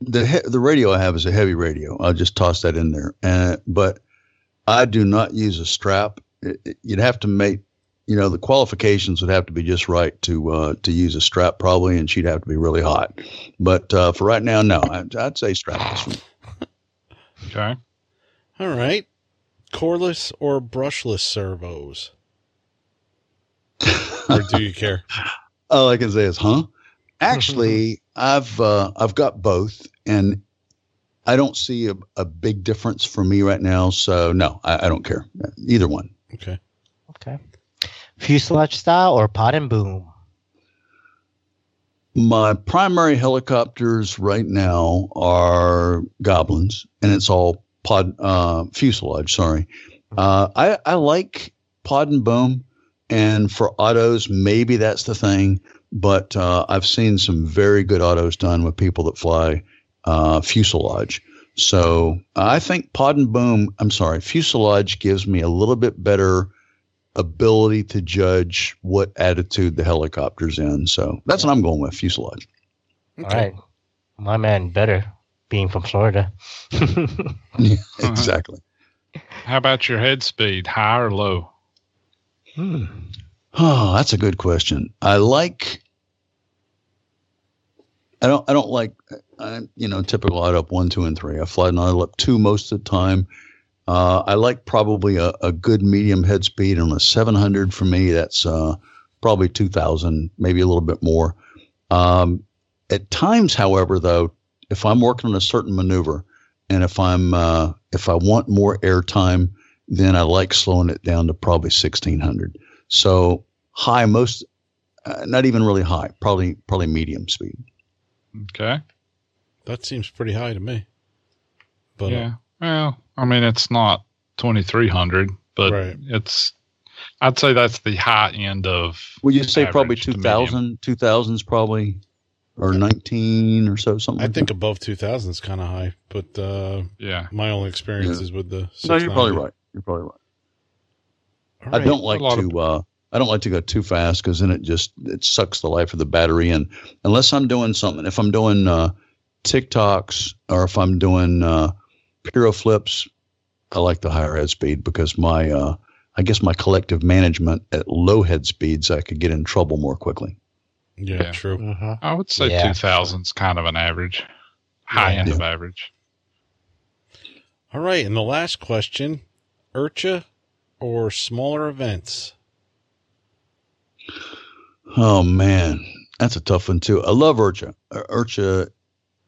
the he- the radio I have is a heavy radio. I'll just toss that in there. And but I do not use a strap. It- it- you'd have to make, you know, the qualifications would have to be just right to uh, to use a strap probably, and she'd have to be really hot. But uh, for right now, no, I'd, I'd say strapless. Okay. All right. Coreless or brushless servos? or do you care? All I can say is, huh? Actually, I've uh, I've got both, and I don't see a, a big difference for me right now. So no, I, I don't care either one. Okay. Okay. Fuselage style or pod and boom? My primary helicopters right now are Goblins, and it's all pod uh, fuselage. Sorry, uh, I I like pod and boom, and for autos, maybe that's the thing. But uh, I've seen some very good autos done with people that fly uh, fuselage. So I think pod and boom, I'm sorry, fuselage gives me a little bit better ability to judge what attitude the helicopter's in. So that's what I'm going with fuselage. All right. My man, better being from Florida. Yeah, exactly. How about your head speed, high or low? Hmm. Oh, that's a good question. I like. I don't. I don't like. I, you know, typical out up one, two, and three. I fly idle up two most of the time. Uh, I like probably a, a good medium head speed on a 700 for me. That's uh, probably 2,000, maybe a little bit more. Um, at times, however, though, if I'm working on a certain maneuver, and if I'm uh, if I want more airtime, then I like slowing it down to probably 1600. So high, most uh, not even really high, probably probably medium speed. Okay. That seems pretty high to me. But uh, yeah. Well, I mean, it's not 2300, but Right. it's, I'd say that's the high end of, Would you say probably 2000? 2000 is probably or 19 or so something. I like think that. above 2000 is kind of high, but uh, yeah. my only experience Yeah. is with the. no, you're probably right. You're probably right. All I don't like lot of- to. Uh, I don't like to go too fast because then it just it sucks the life of the battery. And unless I'm doing something, if I'm doing uh, tic-tocs or if I'm doing uh, Piro flips, I like the higher head speed because my uh, I guess my collective management at low head speeds I could get in trouble more quickly. Yeah, Yeah. true. Mhm. I would say Yeah. 2000 kind of an average, high Yeah. end Yeah. of average. All right. And the last question IRCHA or smaller events? Oh man, that's a tough one too. I love IRCHA. Uh, IRCHA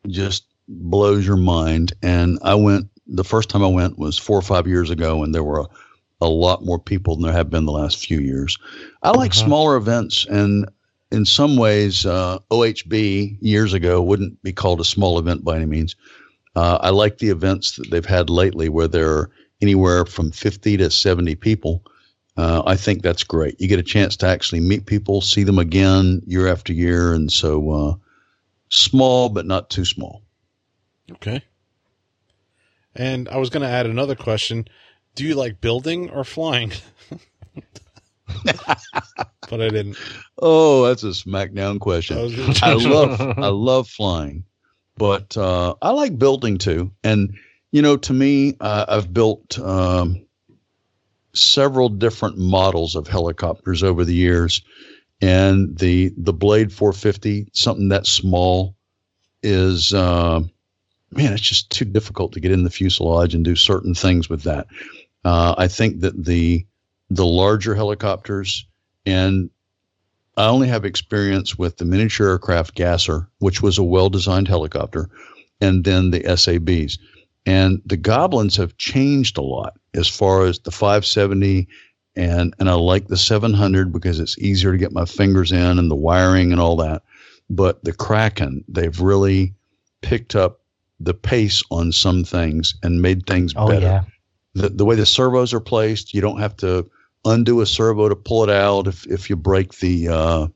just blows your mind. And I went the first time I went was four or five years ago, and there were a, a lot more people than there have been the last few years. I like Mhm. smaller events, and in some ways, uh, OHB years ago wouldn't be called a small event by any means. Uh, I like the events that they've had lately, where there are anywhere from 50 to 70 people. Uh, I think that's great. You get a chance to actually meet people, see them again year after year, and so uh, small but not too small. Okay. And I was going to add another question. Do you like building or flying? but I didn't. Oh, that's a smackdown question. I I love I love flying, but uh, I like building too. And you know, to me, uh, I've built um, several different models of helicopters over the years, and the the Blade 450, something that small, is uh, man, it's just too difficult to get in the fuselage and do certain things with that. Uh, I think that the the larger helicopters and I only have experience with the miniature aircraft Gasser, which was a well designed helicopter, and then the SABs. And the Goblins have changed a lot as far as the 570 and and I like the 700 because it's easier to get my fingers in and the wiring and all that. But the Kraken, they've really picked up the pace on some things and made things Oh better yeah. the, the way the servos are placed, you don't have to undo a servo to pull it out if, if you break the uh,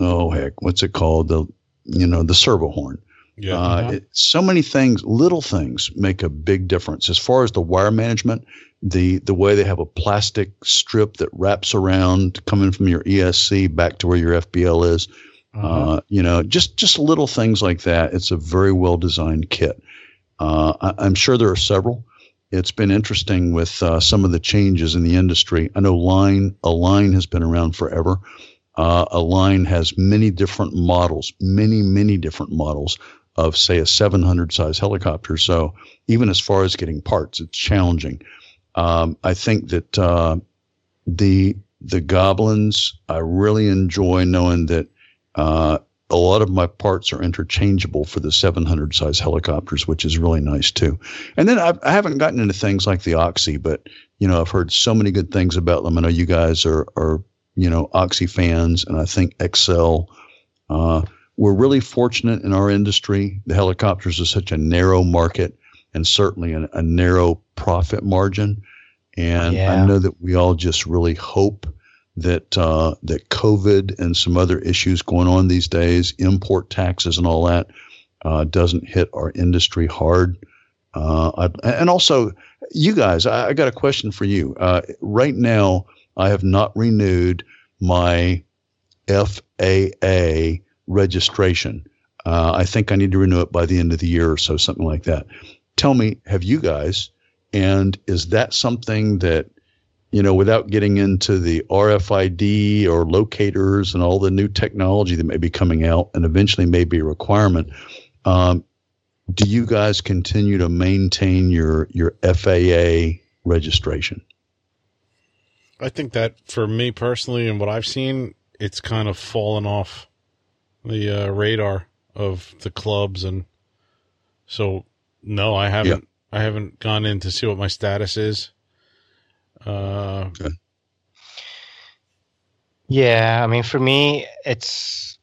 oh heck, what's it called? The you know, the servo horn. Yeah. Uh, it, so many things, little things make a big difference. As far as the wire management, the the way they have a plastic strip that wraps around coming from your ESC back to where your FBL is, Mhm. uh, you know, just just little things like that. It's a very well designed kit. Uh, I, I'm sure there are several. It's been interesting with uh, some of the changes in the industry. I know line Align has been around forever. Uh, Align has many different models, many many different models of say a 700 size helicopter. So even as far as getting parts, it's challenging. Um, I think that uh, the the goblins. I really enjoy knowing that uh, a lot of my parts are interchangeable for the 700 size helicopters, which is really nice too. And then I've, I haven't gotten into things like the Oxy, but you know I've heard so many good things about them. I know you guys are are you know Oxy fans, and I think Excel. Uh, we're really fortunate in our industry. The helicopters are such a narrow market and certainly a, a narrow profit margin. And I know that we all just really hope that uh, that COVID and some other issues going on these days, import taxes and all that, uh, doesn't hit our industry hard. Uh, I, and also, you guys, I, I got a question for you. Uh, right now, I have not renewed my FAA registration. Uh, I think I need to renew it by the end of the year or so, something like that. Tell me, have you guys, and is that something that, you know, without getting into the RFID or locators and all the new technology that may be coming out and eventually may be a requirement, um, do you guys continue to maintain your your FAA registration? I think that for me personally and what I've seen, it's kind of fallen off the uh, radar of the clubs, and so no, I haven't. I haven't gone in to see what my status is. Uh, Yeah, I mean, for me, it's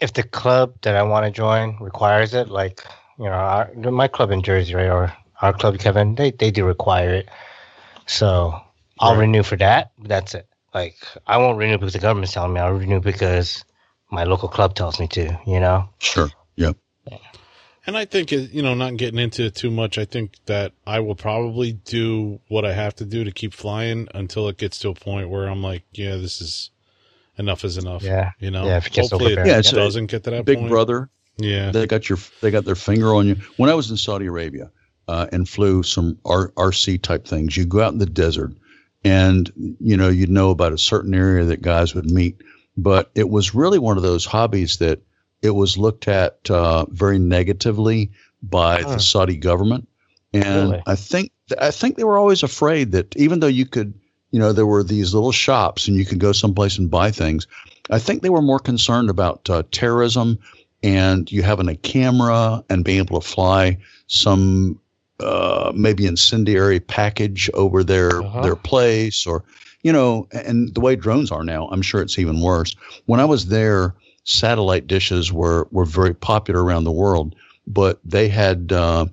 if the club that I want to join requires it, like you know, our, my club in Jersey, right, or our club, Kevin, they they do require it. So I'll Right. renew for that. That's it. Like I won't renew because the government's telling me. I'll renew because my local club tells me to. You know. Sure. Yep. And I think, you know, not getting into it too much, I think that I will probably do what I have to do to keep flying until it gets to a point where I'm like, yeah, this is enough is enough. Yeah. You know, Yeah, if it hopefully it. Yeah, it's doesn't get to that Big point. brother, Yeah. they got your they got their finger on you. When I was in Saudi Arabia uh, and flew some R- RC type things, you go out in the desert, and you know you'd know about a certain area that guys would meet, but it was really one of those hobbies that it was looked at uh, very negatively by Huh. the Saudi government, and Really? I think I think they were always afraid that even though you could. You know, there were these little shops and you could go someplace and buy things. I think they were more concerned about uh, terrorism and you having a camera and being able to fly some uh, maybe incendiary package over their Uh-huh. their place or you know and the way drones are now i'm sure it's even worse when i was there satellite dishes were were very popular around the world but they had uh,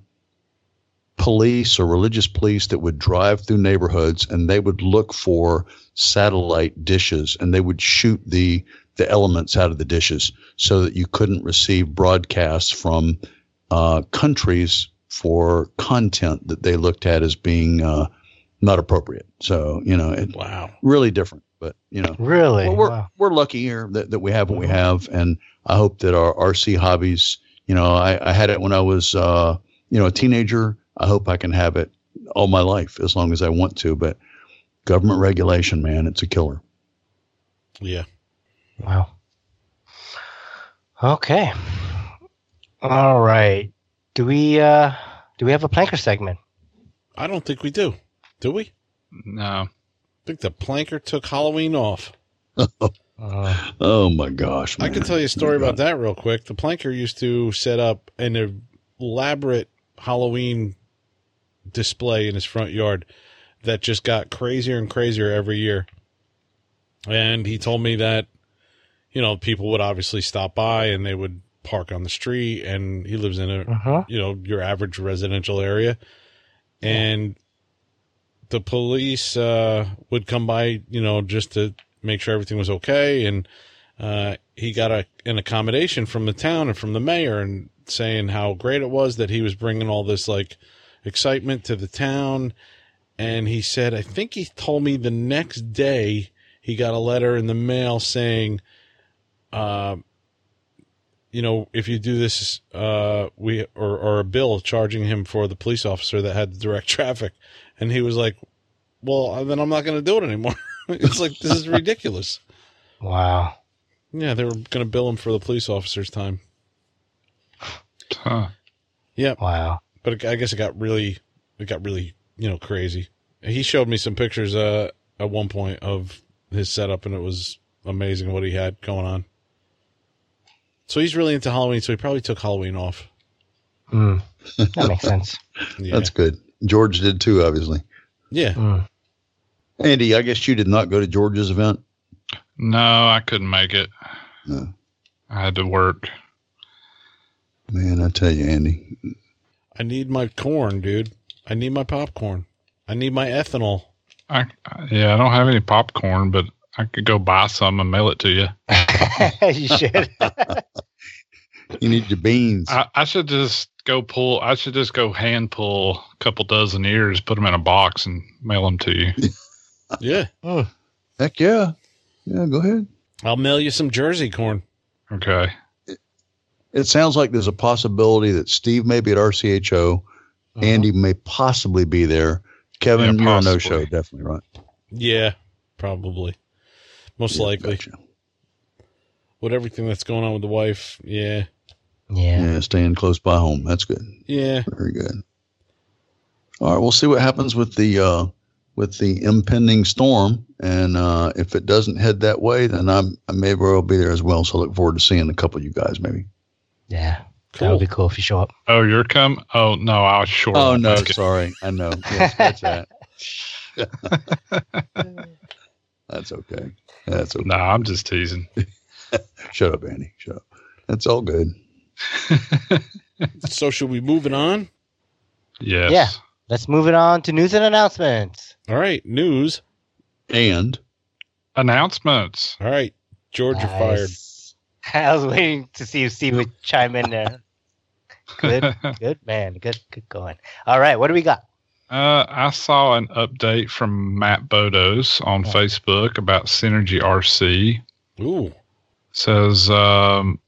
police or religious police that would drive through neighborhoods and they would look for satellite dishes and they would shoot the the elements out of the dishes so that you couldn't receive broadcasts from uh, countries for content that they looked at as being uh, not appropriate. So you know, it Wow. really different. But you know, Really? well, we're Wow. we're lucky here that, that we have what we have, and I hope that our RC hobbies. You know, I, I had it when I was uh, you know a teenager. I hope I can have it all my life as long as I want to. But government regulation, man, it's a killer. Yeah. Wow. Okay. All right. Do we uh do we have a planker segment? I don't think we do. Do we? No. I think the planker took Halloween off. Uh, Oh my gosh, I can tell you a story about that real quick. The planker used to set up an elaborate Halloween display in his front yard that just got crazier and crazier every year. And he told me that, you know, people would obviously stop by and they would park on the street. And he lives in a, uh-huh. you know, your average residential area. And the police uh, would come by, you know, just to make sure everything was okay. And uh, he got a, an accommodation from the town and from the mayor and saying how great it was that he was bringing all this like excitement to the town. And he said, I think he told me the next day he got a letter in the mail saying, uh, you know, if you do this, uh, we or, or a bill charging him for the police officer that had direct traffic, and he was like, "Well, then I'm not going to do it anymore." it's like this is ridiculous. Wow. Yeah, they were going to bill him for the police officer's time. Huh. Yeah, Wow. but it, I guess it got really, it got really, you know, crazy. He showed me some pictures uh, at one point of his setup, and it was amazing what he had going on. So he's really into Halloween, so he probably took Halloween off. Mm. That makes sense. Yeah, That's good. George did too, obviously. yeah. Mm. Andy, I guess you did not go to George's event. No, I couldn't make it. No. I had to work. Man, I tell you, Andy, I need my corn, dude. I need my popcorn. I need my ethanol. I yeah, I don't have any popcorn, but I could go buy some and mail it to you. you should. you need your beans. I, I should just go pull. I should just go hand pull a couple dozen ears, put them in a box, and mail them to you. Yeah. Oh. Heck yeah. Yeah, go ahead. I'll mail you some Jersey corn. Okay. It sounds like there's a possibility that Steve may be at RCHO. Uh-huh. Andy may possibly be there. Kevin, Yeah, you're a no show, definitely, right? Yeah, probably. Most Yeah, likely. gotcha. With everything that's going on with the wife. Yeah. Yeah. Yeah, staying close by home. That's good. Yeah. Very good. All right, we'll see what happens with the uh, with the impending storm, and uh, if it doesn't head that way, then I'm I may very well be there as well. So I look forward to seeing a couple of you guys, maybe. Yeah. That would be cool if you show up. Oh, you're come. Oh no, I was short. Oh no, Okay. sorry, I know. Yeah, scratch that. That's okay. That's okay. No, I'm just teasing. Shut up, Andy. Shut up. That's all good. So should we move it on? Yes. Yeah. Let's move it on to news and announcements. All right. News. And Announcements. All right. Georgia you're fired. I was waiting to see if Steve would chime in there. Good, good man. Good, good going. All right, what do we got? Uh, I saw an update from Matt Botos on Yeah. Facebook about Synergy RC. Ooh. Says um,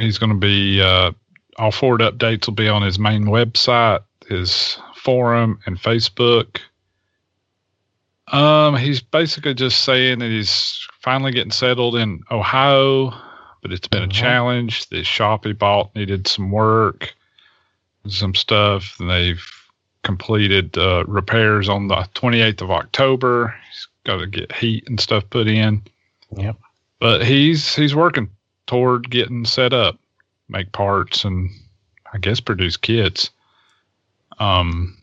he's going to be uh, all forward updates will be on his main website, his forum, and Facebook. Um, he's basically just saying that he's finally getting settled in Ohio, but it's been Mhm. a challenge. The shop he bought needed some work, some stuff, and they've completed uh, repairs on the 28th of October. He's got to get heat and stuff put in. Yep. But he's he's working toward getting set up, make parts, and I guess produce kits. Um,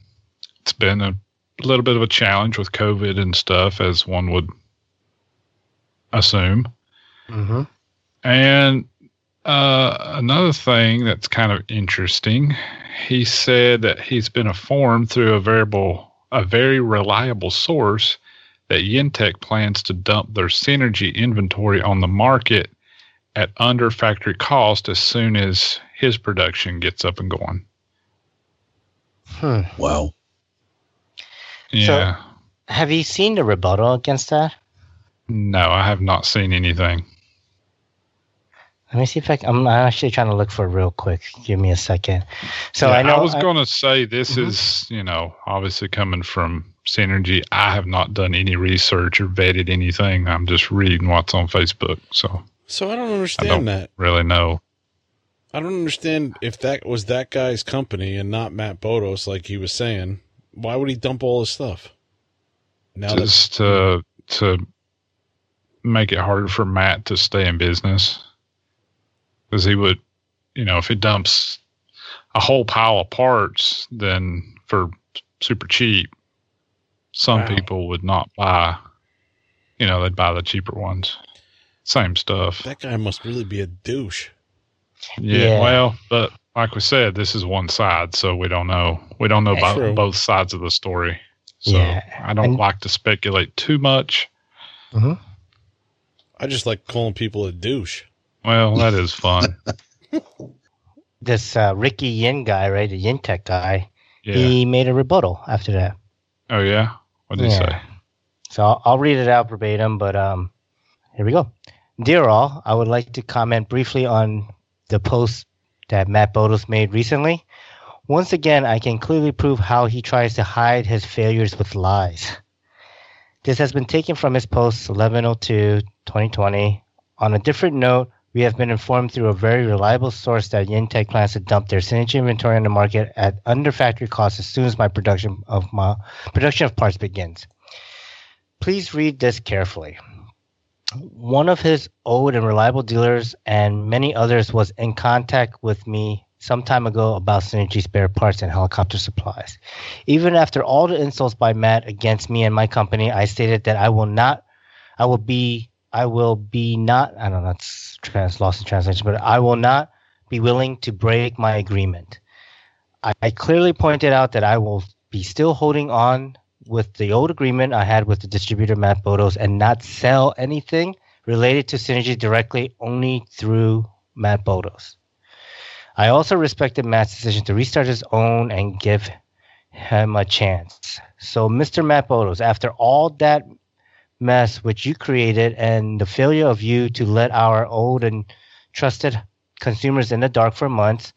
it's been a little bit of a challenge with COVID and stuff, as one would assume. Mm-hmm. And uh, another thing that's kind of interesting, he said that he's been informed through a variable, a very reliable source that Yintech plans to dump their Synergy inventory on the market at under factory cost as soon as his production gets up and going. Hmm. wow, Yeah. Have you seen the rebuttal against that? no, I have not seen anything. Let me see if I can. I'm actually trying to look for it real quick. Give me a second. So Yeah, I know I was I- going to say this Mhm. is, you know, obviously coming from Synergy. I have not done any research or vetted anything. I'm just reading what's on Facebook. So So I don't understand don't- that. really know. I don't understand if that was that guy's company and not Matt Botos, like he was saying. Why would he dump all his stuff? Now just to to make it harder for Matt to stay in business, because he would, you know, if he dumps a whole pile of parts, then for super cheap, some Wow. people would not buy. You know, they'd buy the cheaper ones. Same stuff. that guy must really be a douche. Yeah, Yeah. Well, but like we said, this is one side, so we don't know. We don't know Yeah, true. about both sides of the story. So Yeah, I don't and- like to speculate too much. I just like calling people a douche. Well, that is fun. this uh, Ricky Yin guy, right? The Yin Tech guy. Yeah. He made a rebuttal after that. oh yeah. What did he say? So I'll, I'll read it out verbatim, but um, here we go. Dear all, I would like to comment briefly on the post that Matt Botos made recently. Once again, I can clearly prove how he tries to hide his failures with lies. This has been taken from his post 1102 2020. On a different note, we have been informed through a very reliable source that Yintech plans to dump their Synergy inventory on the market at under factory cost as soon as my production of my production of parts begins. Please read this carefully. One of his old and reliable dealers and many others was in contact with me some time ago about Synergy spare parts and helicopter supplies. Even after all the insults by Matt against me and my company, I stated that I will not, I will be, I will be not, I don't know, that's trans, lost in translation, but I will not be willing to break my agreement. I, I clearly pointed out that I will be still holding on with the old agreement I had with the distributor Matt Botos and not sell anything related to Synergy directly only through Matt Botos. I also respected Matt's decision to restart his own and give him a chance. So, Mr. Matt Botos, after all that mess which you created and the failure of you to let our old and trusted consumers in the dark for months,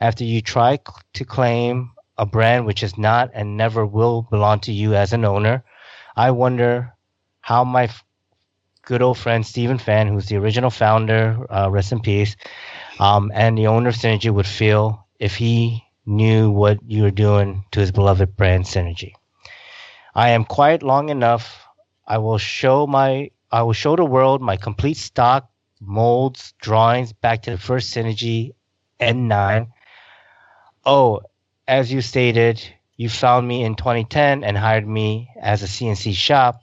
after you try to claim a brand which is not and never will belong to you as an owner, I wonder how my f- good old friend Stephen Fan, who's the original founder, uh, rest in peace, um, and the owner of Synergy would feel if he knew what you were doing to his beloved brand Synergy. I am quiet long enough. I will show my I will show the world my complete stock, molds, drawings back to the first Synergy N9. Oh, as you stated, you found me in 2010 and hired me as a CNC shop.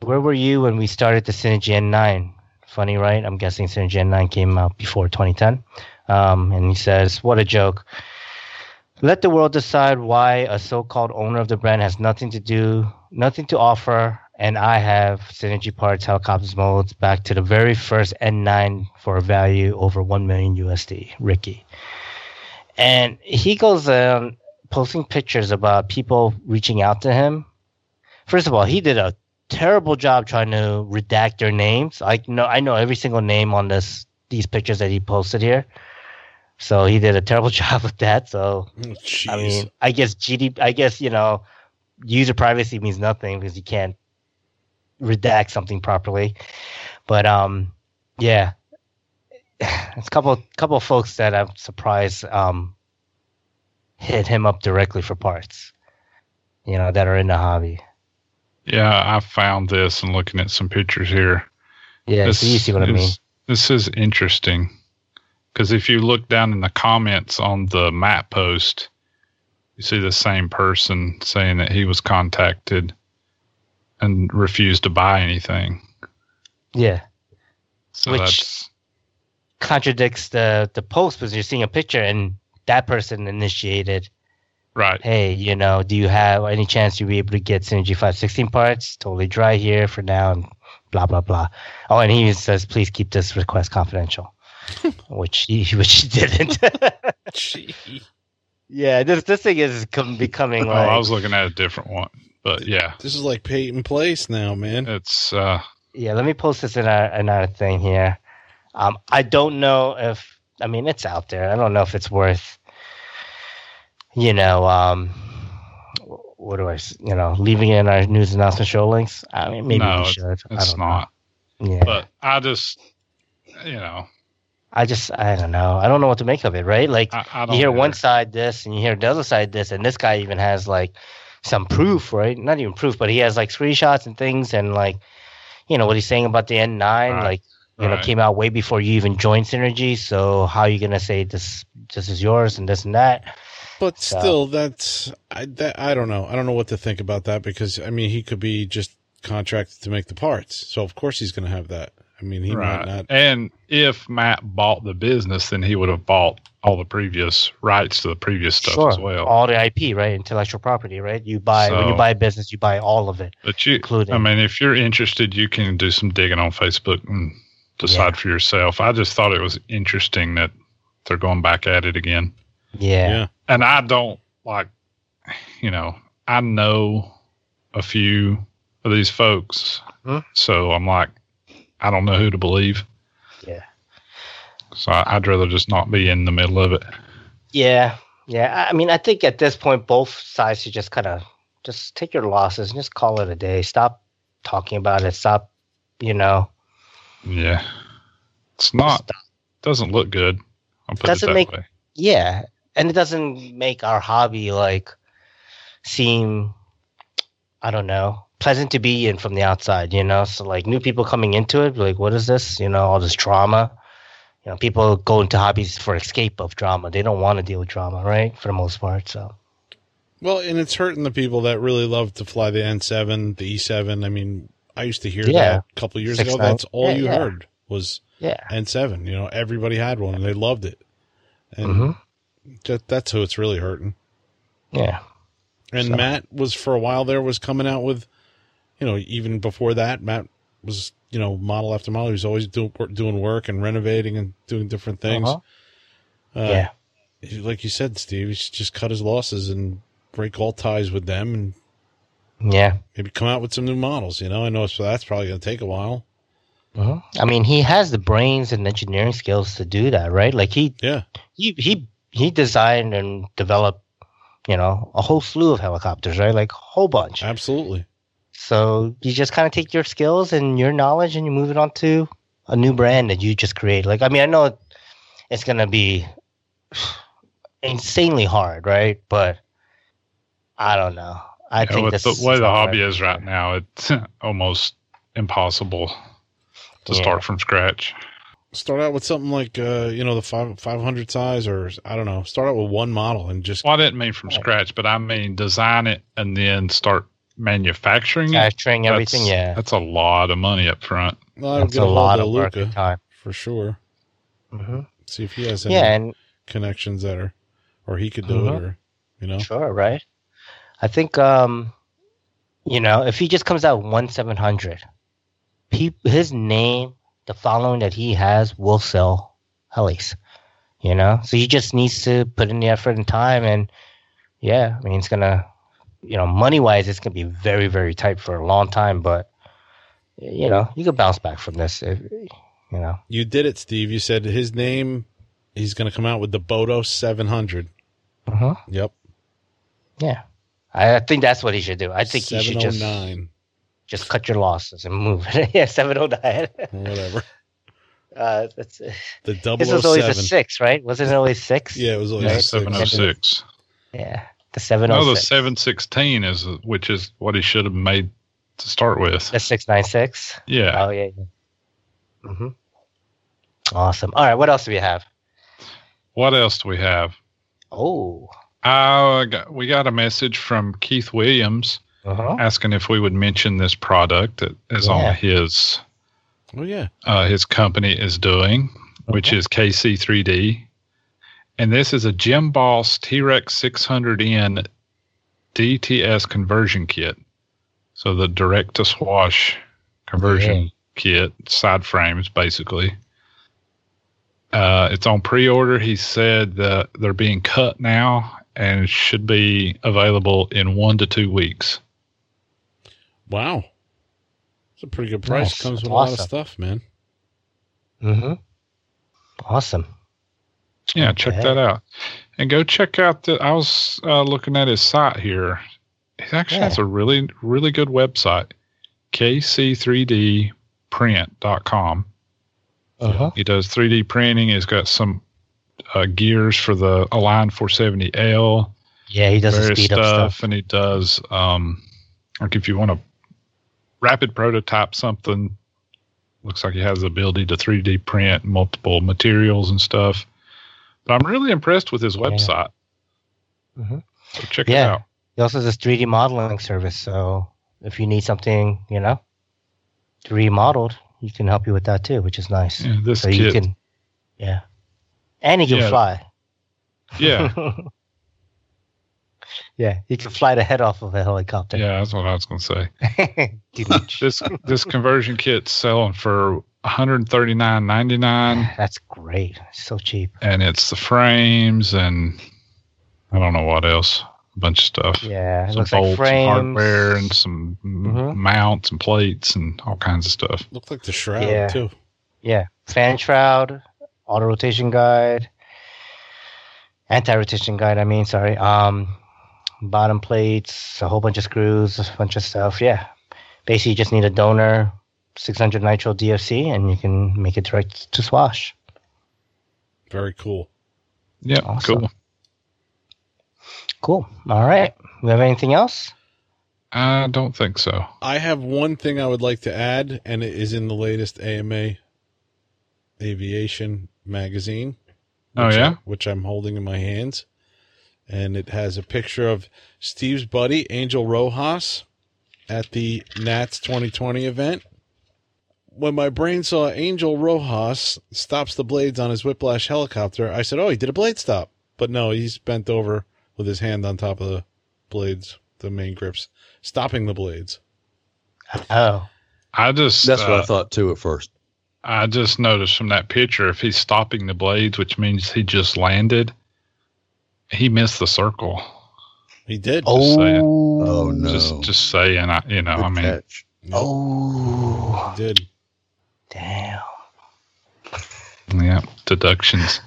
Where were you when we started the Synergy N9? Funny, right? I'm guessing Synergy N9 came out before 2010. Um, and he says, What a joke. Let the world decide why a so-called owner of the brand has nothing to do, nothing to offer, and I have Synergy parts, helicopters, molds back to the very first N9 for a value over one million USD. Ricky, and he goes um, posting pictures about people reaching out to him. First of all, he did a terrible job trying to redact their names. I know I know every single name on this these pictures that he posted here. So he did a terrible job with that. So Oh, I mean, I guess GD, I guess you know, user privacy means nothing because you can't redact something properly. But um, yeah, it's a couple couple of folks that I'm surprised um hit him up directly for parts. You know that are in the hobby. Yeah, I found this and looking at some pictures here. Yeah, so you see what I mean. This is interesting because if you look down in the comments on the map post, you see the same person saying that he was contacted and refused to buy anything. Yeah, So Which- that's contradicts the the post because you're seeing a picture and that person initiated right. hey, you know, do you have any chance you'll be able to get Synergy 516 parts? Totally dry here for now, and blah blah blah. Oh, and he says, please keep this request confidential, which he which he didn't. Gee. yeah, this this thing is com- becoming Oh, like I was looking at a different one, but yeah, This is like Peyton Place now, man. it's uh, yeah. Let me post this in our in our thing here. Um, I don't know if I mean it's out there. I don't know if it's worth, you know, um, what do I, you know, leaving it in our news announcement show links. I mean, maybe No, we should. I it's don't know. Yeah. But I just, you know, I just I don't know. I don't know what to make of it, right? Like I, I you hear one side this and you hear the other side this, and this guy even has like some proof, right? Not even proof, but he has like screenshots and things and like you know what he's saying about the N9, Right, like you know, right. came out way before you even joined Synergy. So how are you gonna say this this is yours and this and that? But So- still, that's I that I don't know. I don't know what to think about that because I mean he could be just contracted to make the parts, so of course he's going to have that. I mean he might not. And if Matt bought the business, then he would have bought all the previous rights to the previous stuff sure, as well. all the IP, right? Intellectual property, right? You buy when you buy a business, you buy all of it. But you, including- I mean, if you're interested, you can do some digging on Facebook and decide for yourself. I just thought it was interesting that they're going back at it again. Yeah. Yeah. And I don't like, you know, I know a few of these folks. Hmm. So I'm like, I don't know who to believe. Yeah. So I, I'd rather just not be in the middle of it. Yeah, yeah. I I mean, I think at this point, both sides should just kind of just take your losses and just call it a day. Stop talking about it. Stop, you know. Yeah. It's not, Stop. Uh, doesn't look good. I'll put Doesn't it that make- way. Yeah, and it doesn't make our hobby like seem, I don't know, pleasant to be in from the outside. You know, so like new people coming into it, like, what is this? You know, all this drama. You know, people go into hobbies for escape of drama. They don't want to deal with drama, right? For the most part. So Well, and it's hurting the people that really love to fly the N7, the E7. I mean, I used to hear Yeah. that a couple years Six ago. nine. That's all Yeah, you yeah. heard was yeah. N7. You know, everybody had one and they loved it. And Mhm. that, that's who it's really hurting. Yeah. And So- Matt was for a while there was coming out with, you know, even before that, Matt was you know model after model. He was always doing doing work and renovating and doing different things. Uh-huh. Uh, Yeah. like you said, Steve, he should just cut his losses and break all ties with them, and Yeah. maybe come out with some new models. You know, I know it's, that's probably going to take a while. I mean, he has the brains and engineering skills to do that, right? Like he Yeah, he he he designed and developed, you know, a whole slew of helicopters, right? Like a whole bunch. absolutely. So you just kind of take your skills and your knowledge and you move it on to a new brand that you just create. Like, I mean, I know it's gonna be insanely hard, right? But I don't know. I Yeah, think with this the way the hobby right. is right now, it's almost impossible to Yeah. start from scratch. Start out with something like uh, you know the five five hundred size, or I don't know. Start out with one model and just Well, I didn't mean from scratch, but I mean design it and then start manufacturing it. Manufacturing everything, That's- yeah. That's a lot of money up front. well, That's a a lot of of work Luca and time. for sure. hmm See if he has any Yeah, and connections that are, or he could do it, Mhm. or you know. Sure, right? I think um you know, if he just comes out one seven hundred, his name, the following that he has will sell helis. You know? So he just needs to put in the effort and time and yeah, I mean it's gonna you know, money wise it's gonna be very, very tight for a long time, but you know, you could bounce back from this if, you know. You did it, Steve. You said his name. He's going to come out with the Bodo seven hundred. Uh-huh. Yep, Yeah. I, I think that's what he should do. I think he should oh just just cut your losses and move. yeah, seven oh nine. whatever. Uh, that's The double this oh was always a six, right? Wasn't it always six? Yeah, it was always Right. Seven oh six. Yeah, the seven No, oh the seven sixteen is which is what he should have made to start with. The six nine six. Yeah. Oh yeah. yeah. Mm-hmm. Awesome. All right, what else do we have? What else do we have? Oh. Uh, we got a message from Keith Williams Uh-huh. asking if we would mention this product that is Yeah. on his Oh yeah, uh, his company is doing, which is KC3D. And this is a Jim Boss T Rex 600N DTS conversion kit. So the direct to swash conversion Yeah. kit, side frames basically. Uh, it's on pre order. He said that they're being cut now and should be available in one to two weeks. wow. It's a pretty good price. Nice. Comes with That's a lot of stuff, man. Mm-hmm. Awesome. Yeah, check Okay. that out. And go check out the I was uh, looking at his site here. He actually has a really, really good website. KC3Dprint.com. Uh-huh. He does 3D printing. He's got some uh, gears for the Align 470L, Yeah, he does the various speed stuff, up stuff. and he does um, like if you want to rapid prototype something. Looks like he has the ability to 3D print multiple materials and stuff. But I'm really impressed with his website. Mhm. So check it out. He also does 3D modeling service. So if you need something, you know, 3D modeled, he can help you with that too, which is nice. Yeah, this so kit. you can, yeah, and he can Yeah. fly. yeah, yeah, he can fly the head off of a helicopter. yeah, that's what I was going to say. This this conversion kit's selling for 139.99, that's great. So cheap. and it's the frames and I don't know what else, a bunch of stuff. Yeah, it some looks like bolts and frames. hardware and some m- Mhm. mounts and plates and all kinds of stuff. Looked like the shroud Yeah. too. Yeah, fan shroud, auto rotation guide, anti rotation guide. I mean, sorry. Um, bottom plates, a whole bunch of screws, a bunch of stuff. Yeah, basically, you just need a donor, 600 nitro DFC, and you can make it direct to swash. Very cool. Yeah, Awesome. cool. Cool. All right. We have anything else? I don't think so. I have one thing I would like to add, and it is in the latest AMA Aviation magazine. Oh, which I- yeah? which I'm holding in my hands, and it has a picture of Steve's buddy Angel Rojas at the Nats 2020 event. When my brain saw Angel Rojas stops the blades on his Whiplash helicopter, I said, "Oh, he did a blade stop." But no, he's bent over with his hand on top of the blades, the main grips, stopping the blades. Oh, I just That's what uh, I thought too at first. I just noticed from that picture if he's stopping the blades, which means he just landed, he missed the circle. He did. Just saying. Oh no! Just just saying. I, you know, Good I mean, catch. Oh, He did. damn. yeah, deductions.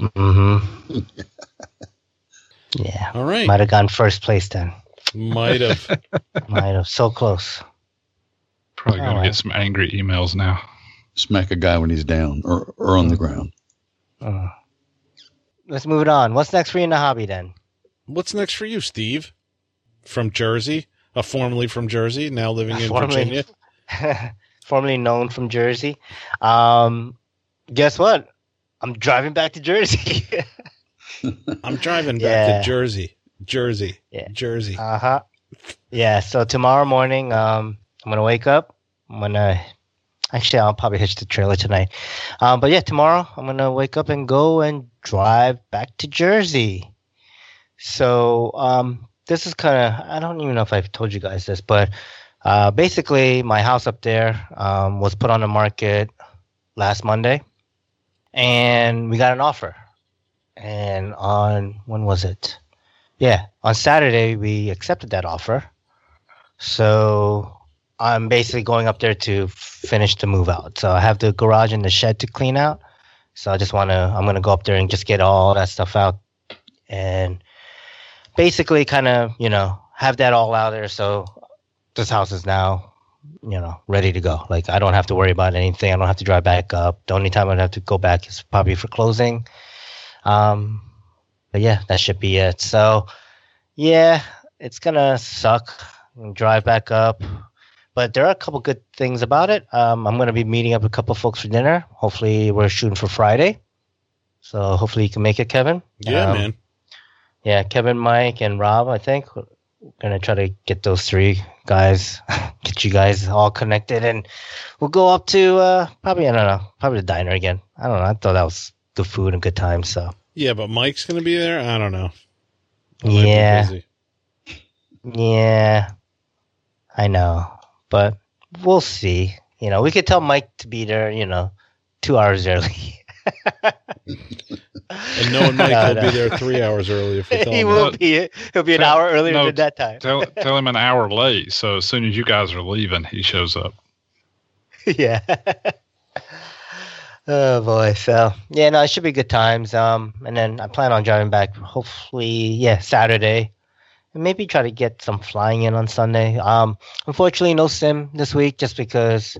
Mm-hmm. yeah. All right. Might have gone first place then. Might have. Might have. So close. Probably going to Alright. get some angry emails now. Smack a guy when he's down or, or on the ground. Uh, let's move it on. What's next for you in the hobby then? What's next for you, Steve? From Jersey, uh, formerly from Jersey, now living in Formerly. Virginia. Formerly known from Jersey. Um, guess what? I'm driving back to Jersey. I'm driving back Yeah. to Jersey, Jersey, Yeah. Jersey. Uh huh. Yeah. So tomorrow morning, um, I'm gonna wake up. I'm gonna actually, I'll probably hitch the trailer tonight. Um, but yeah, tomorrow I'm gonna wake up and go and drive back to Jersey. So um, this is kind of I don't even know if I've told you guys this, but uh, basically my house up there um, was put on the market last Monday, and we got an offer. And on when was it? Yeah, on Saturday we accepted that offer. So I'm basically going up there to finish the move out. So I have the garage and the shed to clean out. So I just want to I'm going to go up there and just get all that stuff out and basically kind of, you know, have that all out there so this house is now, you know, ready to go. Like I don't have to worry about anything. I don't have to drive back up. The only time I'd have to go back is probably for closing. Um but yeah, that should be it. So yeah, it's gonna suck. Drive back up, but there are a couple good things about it. Um, I'm gonna be meeting up with a couple folks for dinner. Hopefully, we're shooting for Friday, so hopefully you can make it, Kevin. Yeah, Um, man. Yeah, Kevin, Mike, and Rob. I think we're gonna try to get those three guys, get you guys all connected, and we'll go up to uh, probably I don't know, probably the diner again. I don't know. I thought that was good food and good time. So Yeah, but Mike's gonna be there. I don't know. Yeah. Yeah, I know, but we'll see. You know, we could tell Mike to be there. You know, two hours early. And knowing Mike, No, he'll no. be there three hours early if we tell he him. will that. be. He'll be an No, hour earlier no, than that time. Tell tell him an hour late. So as soon as you guys are leaving, he shows up. yeah. oh boy. So yeah, no, it should be good times. Um, and then I plan on driving back. Hopefully, yeah, Saturday, and maybe try to get some flying in on Sunday. Um, unfortunately, no sim this week, just because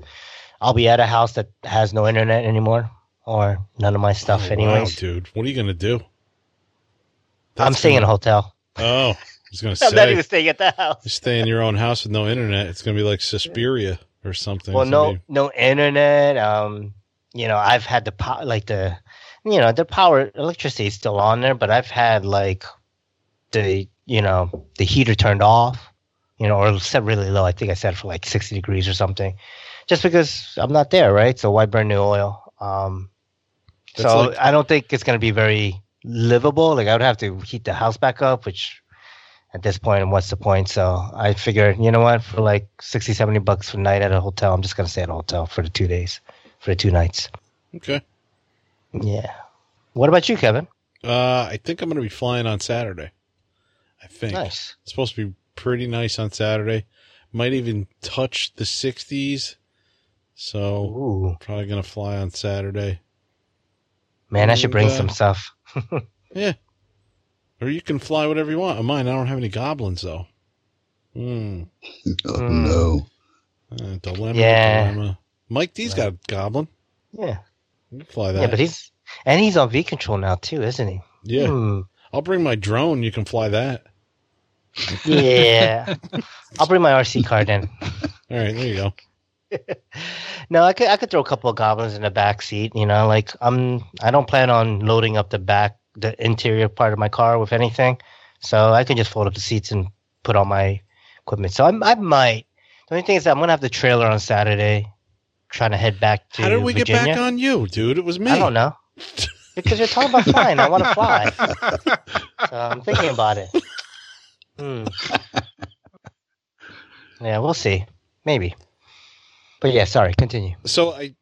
I'll be at a house that has no internet anymore, or none of my stuff, Oh, wow, anyways. dude. What are you gonna do? I'm That's staying in a hotel. Oh, I was gonna say. I'm not even staying at the house. you stay in your own house with no internet. It's gonna be like Suspiria or something. Well, no, be- no internet. Um, you know, I've had the power, like the, you know, the power, electricity is still on there, but I've had like the, you know, the heater turned off, you know, or set really low. I think I set it for like 60 degrees or something, just because I'm not there, right? So why burn new oil? Um, so like- I don't think it's gonna be very livable. Like I would have to heat the house back up, which at this point, what's the point? So I figured, you know what, for like 60, 70 bucks for a night at a hotel, I'm just gonna stay at a hotel for the two days, for the two nights. okay. Yeah. What about you, Kevin? Uh, I think I'm gonna be flying on Saturday. I think Nice. it's supposed to be pretty nice on Saturday. Might even touch the 60s. So Ooh, probably gonna fly on Saturday. man, I should bring uh, some stuff. Yeah. Or you can fly whatever you want. On mine, I don't have any goblins though. Hmm. Oh, Hmm. no. Uh, dilemma. Yeah. Dilemma. Mike D's got a goblin. Yeah. You can fly that. Yeah, but he's and he's on V control now too, isn't he? yeah. Hmm. I'll bring my drone. You can fly that. Yeah. I'll bring my RC card in. All right, there you go. no, I could I could throw a couple of goblins in the back seat. You know, like I'm I don't plan on loading up the back the interior part of my car with anything, so I can just fold up the seats and put all my equipment. So I I might. The only thing is that I'm gonna have the trailer on Saturday, trying to head back to. How did we get back on you, dude? It was me. I don't know. Because you're talking about flying, I want to fly. So I'm thinking about it. Hmm. Yeah, we'll see. Maybe. But yeah, sorry. Continue. So I,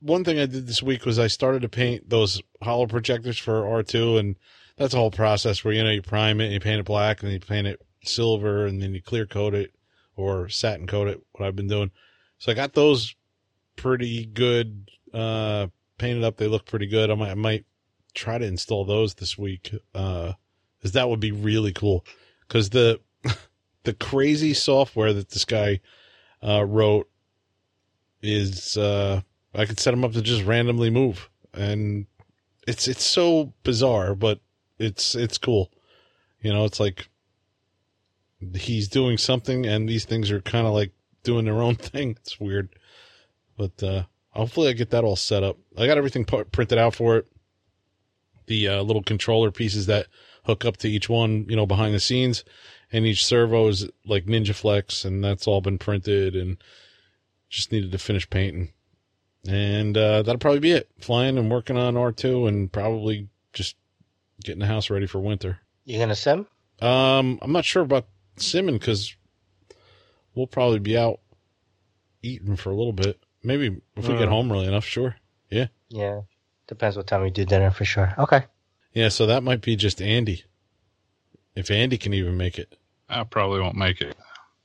one thing I did this week was I started to paint those holo projectors for R2 and that's a whole process where you know you prime it, and you paint it black, and then you paint it silver, and then you clear coat it or satin coat it. What I've been doing, so I got those pretty good uh, painted up. They look pretty good. I might, I might try to install those this week, uh, because that would be really cool. Because the the crazy software that this guy uh, wrote is uh, I could set them up to just randomly move, and it's it's so bizarre, but it's it's cool. You know, it's like he's doing something, and these things are kind of like doing their own thing. It's weird, but uh, hopefully I get that all set up. I got everything printed out for it. The uh, little controller pieces that hook up to each one, you know, behind the scenes, and each servo is like Ninja Flex, and that's all been printed, and just needed to finish painting. And uh, that'll probably be it. Flying and working on R2 and probably just getting the house ready for winter. You gonna sim? Um, I'm not sure about simming because we'll probably be out eating for a little bit. Maybe if we get Mm. home early enough, sure. Yeah. Yeah. Depends what time we do dinner for sure. Okay. Yeah, so that might be just Andy. If Andy can even make it. I probably won't make it.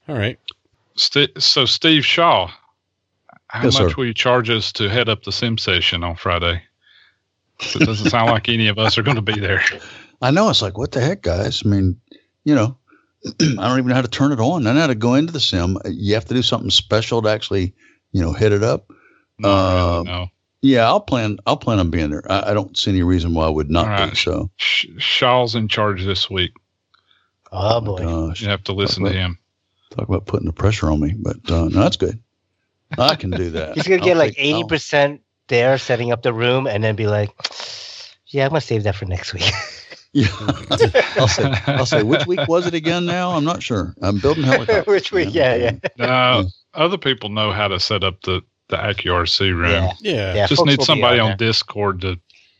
All right. St- so, Steve Shaw, how Yes, much sir. will you charge us to head up the sim session on Friday? It doesn't sound like any of us are going to be there. I know. It's like, what the heck, guys? I mean, you know, I don't even know how to turn it on. I know how to go into the sim. You have to do something special to actually, you know, hit it up. Not Uh, really, no. Yeah, I'll plan. I'll plan on being there. I, I don't see any reason why I would not All be. So, Sh- Shaw's in charge this week. Oh oh boy. my gosh, You have to listen to him. talk about putting the pressure on me. But uh, no, that's good. I can do that. He's gonna I'll get like eighty percent there, setting up the room, and then be like, "Yeah, I'm gonna save that for next week." Yeah, I'll say. I'll say. Which week was it again? Now I'm not sure. I'm building helicopters. Which week? Yeah, yeah, No, other people know how to set up the, the AccuRC room. yeah. Yeah. Yeah, Just folks need somebody on on Discord to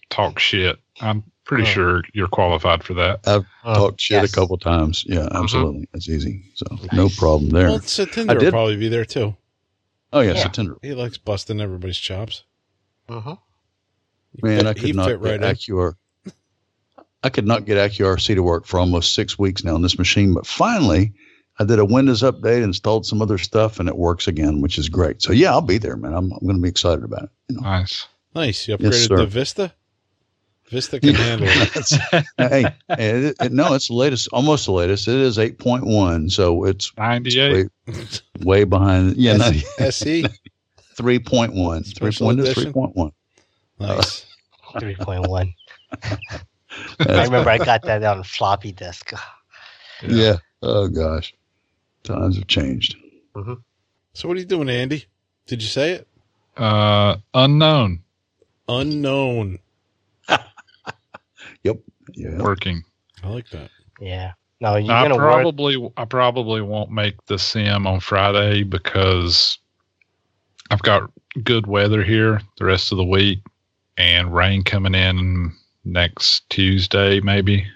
talk shit. I'm pretty sure you're qualified for that. I've oh, Talked shit yes. a couple times. Yeah, Uh-huh. absolutely. That's easy. So no problem there. Well, Satinder I will probably be there too. oh yeah, yeah. September. He likes busting everybody's chops. Uh huh. Man, fit- I could not fit get right in. AccuR. I could not get AccuRC to work for almost six weeks now on this machine, but finally, I did a Windows update, installed some other stuff, and it works again, which is great. So yeah, I'll be there, man. I'm, I'm going to be excited about it. You know? Nice. Nice. You upgraded sir. to Vista? Vista can handle it. Hey, it, it, no, it's the latest, almost the latest. It is 8.1, so it's 98. way, way behind. Yeah, no, SE? 3.1. Special 3, edition? 3.1. Nice. Three point one. I remember I got that on floppy disk. yeah. Oh gosh, times have changed. So what are you doing, Andy? Did you say it? Uh, unknown. Unknown. Yeah. Working. I like that. Yeah. No, you're I gonna work. probably I probably won't make the sim on Friday because I've got good weather here the rest of the week and rain coming in next Tuesday maybe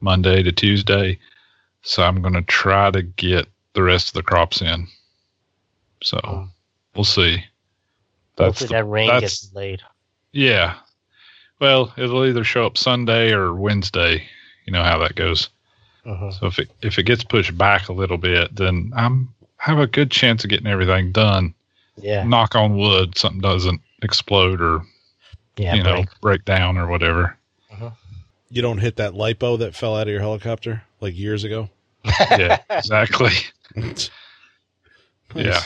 Monday to Tuesday. So I'm going to try to get the rest of the crops in. So Oh. we'll see. That's Hopefully the, that rain that's- gets delayed. yeah. Well, it'll either show up Sunday or Wednesday. You know how that goes. Mhm. So if it if it gets pushed back a little bit, then I'm have a good chance of getting everything done. Yeah. Knock on wood, something doesn't explode or Yeah. you know break. break down or whatever. You don't hit that lipo that fell out of your helicopter like years ago? Yeah, exactly. Nice. Yeah.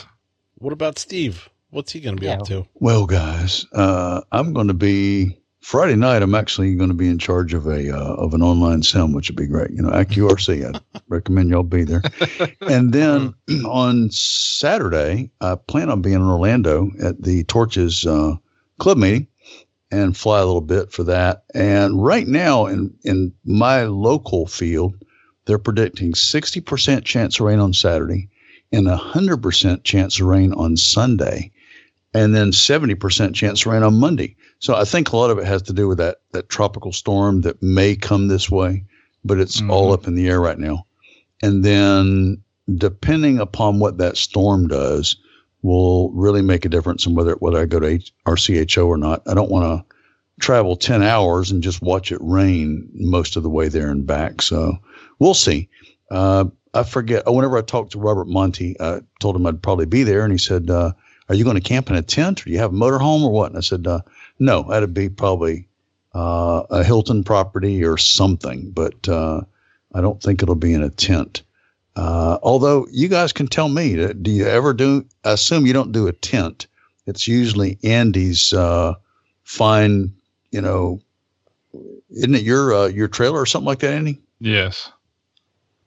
What about Steve? What's he going to be Yeah. up to? Well, guys, uh, I'm going to be Friday night. I'm actually going to be in charge of a uh, of an online sim, which would be great. You know, AccuRC. I recommend y'all be there. And then on Saturday, I plan on being in Orlando at the Torches uh, club meeting and fly a little bit for that. And right now, in in my local field, they're predicting 60% chance of rain on Saturday and 100% chance of rain on Sunday and then 70% chance of rain on Monday. So I think a lot of it has to do with that that tropical storm that may come this way, but it's all Mhm. up in the air right now. And then depending upon what that storm does will really make a difference in whether whether I go to H- RCHO or not. I don't want to travel 10 hours and just watch it rain most of the way there and back. So we'll see. Uh, I forget. Oh, whenever I talked to Robert Monty, I told him I'd probably be there, and he said, uh, "Are you going to camp in a tent, or do you have a motorhome, or what?" And I said, uh, "No, that'd be probably uh, a Hilton property or something, but uh, I don't think it'll be in a tent." Uh, although you guys can tell me, do you ever do? I assume you don't do a tent. It's usually Andy's fine, you know. Isn't it your your trailer or something like that, Andy? Yes.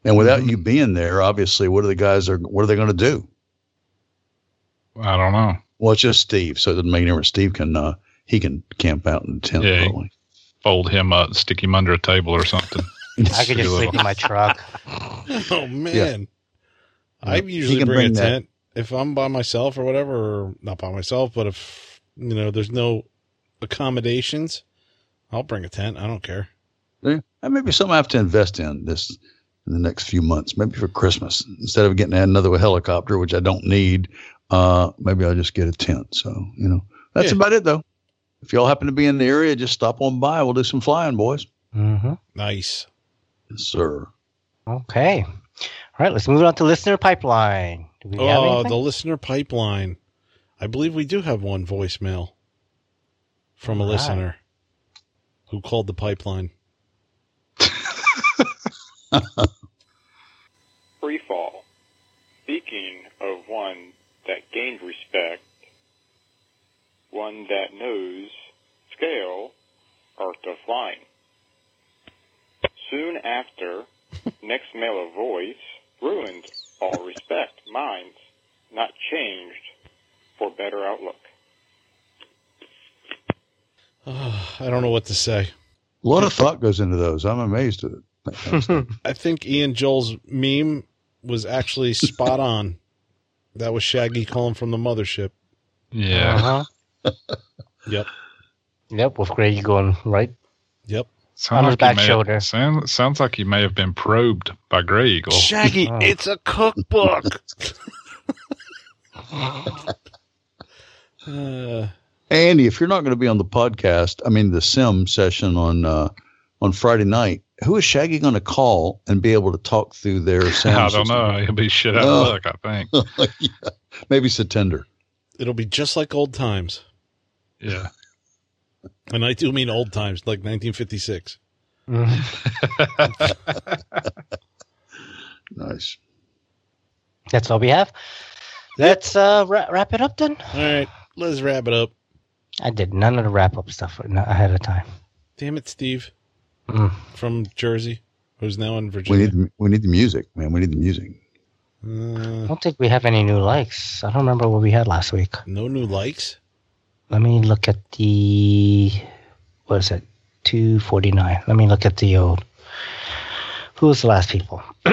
And without you being there, obviously, what are the guys are what are they going to do? I don't know. Well, it's just Steve, so it doesn't make any difference. Steve can uh, he can camp out in the tent. Yeah. probably. Fold him up, stick him under a table or something. I could just sleep in my truck. Oh man, I usually He can bring, bring a that- tent if I'm by myself or whatever, or not by myself. But if you know, there's no accommodations, I'll bring a tent. I don't care. Yeah. That may be something I have to invest in this in the next few months. Maybe for Christmas, instead of getting another helicopter, which I don't need, uh, maybe I'll just get a tent. So you know, that's Yeah. about it though. If y'all happen to be in the area, just stop on by. We'll do some flying, boys. hmm Nice. Yes, sir. Okay. All right, let's move on to listener pipeline. Do we Oh, anything? the listener pipeline. I believe we do have one voicemail from a All right. listener who called the pipeline. Free fall. Speaking of one that gained respect, one that knows scale, art of flying. Soon after, next male of voice ruined all respect, minds not changed for better outlook. I don't know what to say. A lot of thought goes into those. I'm amazed at it. I think Ian Joel's meme was actually spot on. That was Shaggy calling from the mothership. Yeah. Uh-huh. Yep. Yep, with Greg going right. Yep. Sound On his back may- shoulder. Sound, sounds like he may have been probed by Gray Eagle. Shaggy, Oh. it's a cookbook. uh, Andy, if you're not going to be on the podcast, I mean the sim session on uh, on Friday night, who is Shaggy going to call and be able to talk through their sound? I don't system? know. He'll be shit out of luck, I think. yeah. Maybe Satinder. it'll be just like old times. Yeah. And I do mean old times, like 1956. Nice. That's all we have. Let's uh, ra- wrap it up then. All right, let's wrap it up. I did none of the wrap up stuff ahead of time. Damn it, Steve Mm. from Jersey, who's now in We Virginia. need we need the music, man. We need the music. I uh, don't think we have any new likes. I don't remember what we had last week. no new likes. Let me look at the what is it? Two forty nine. Let me look at the old. Who was the last people?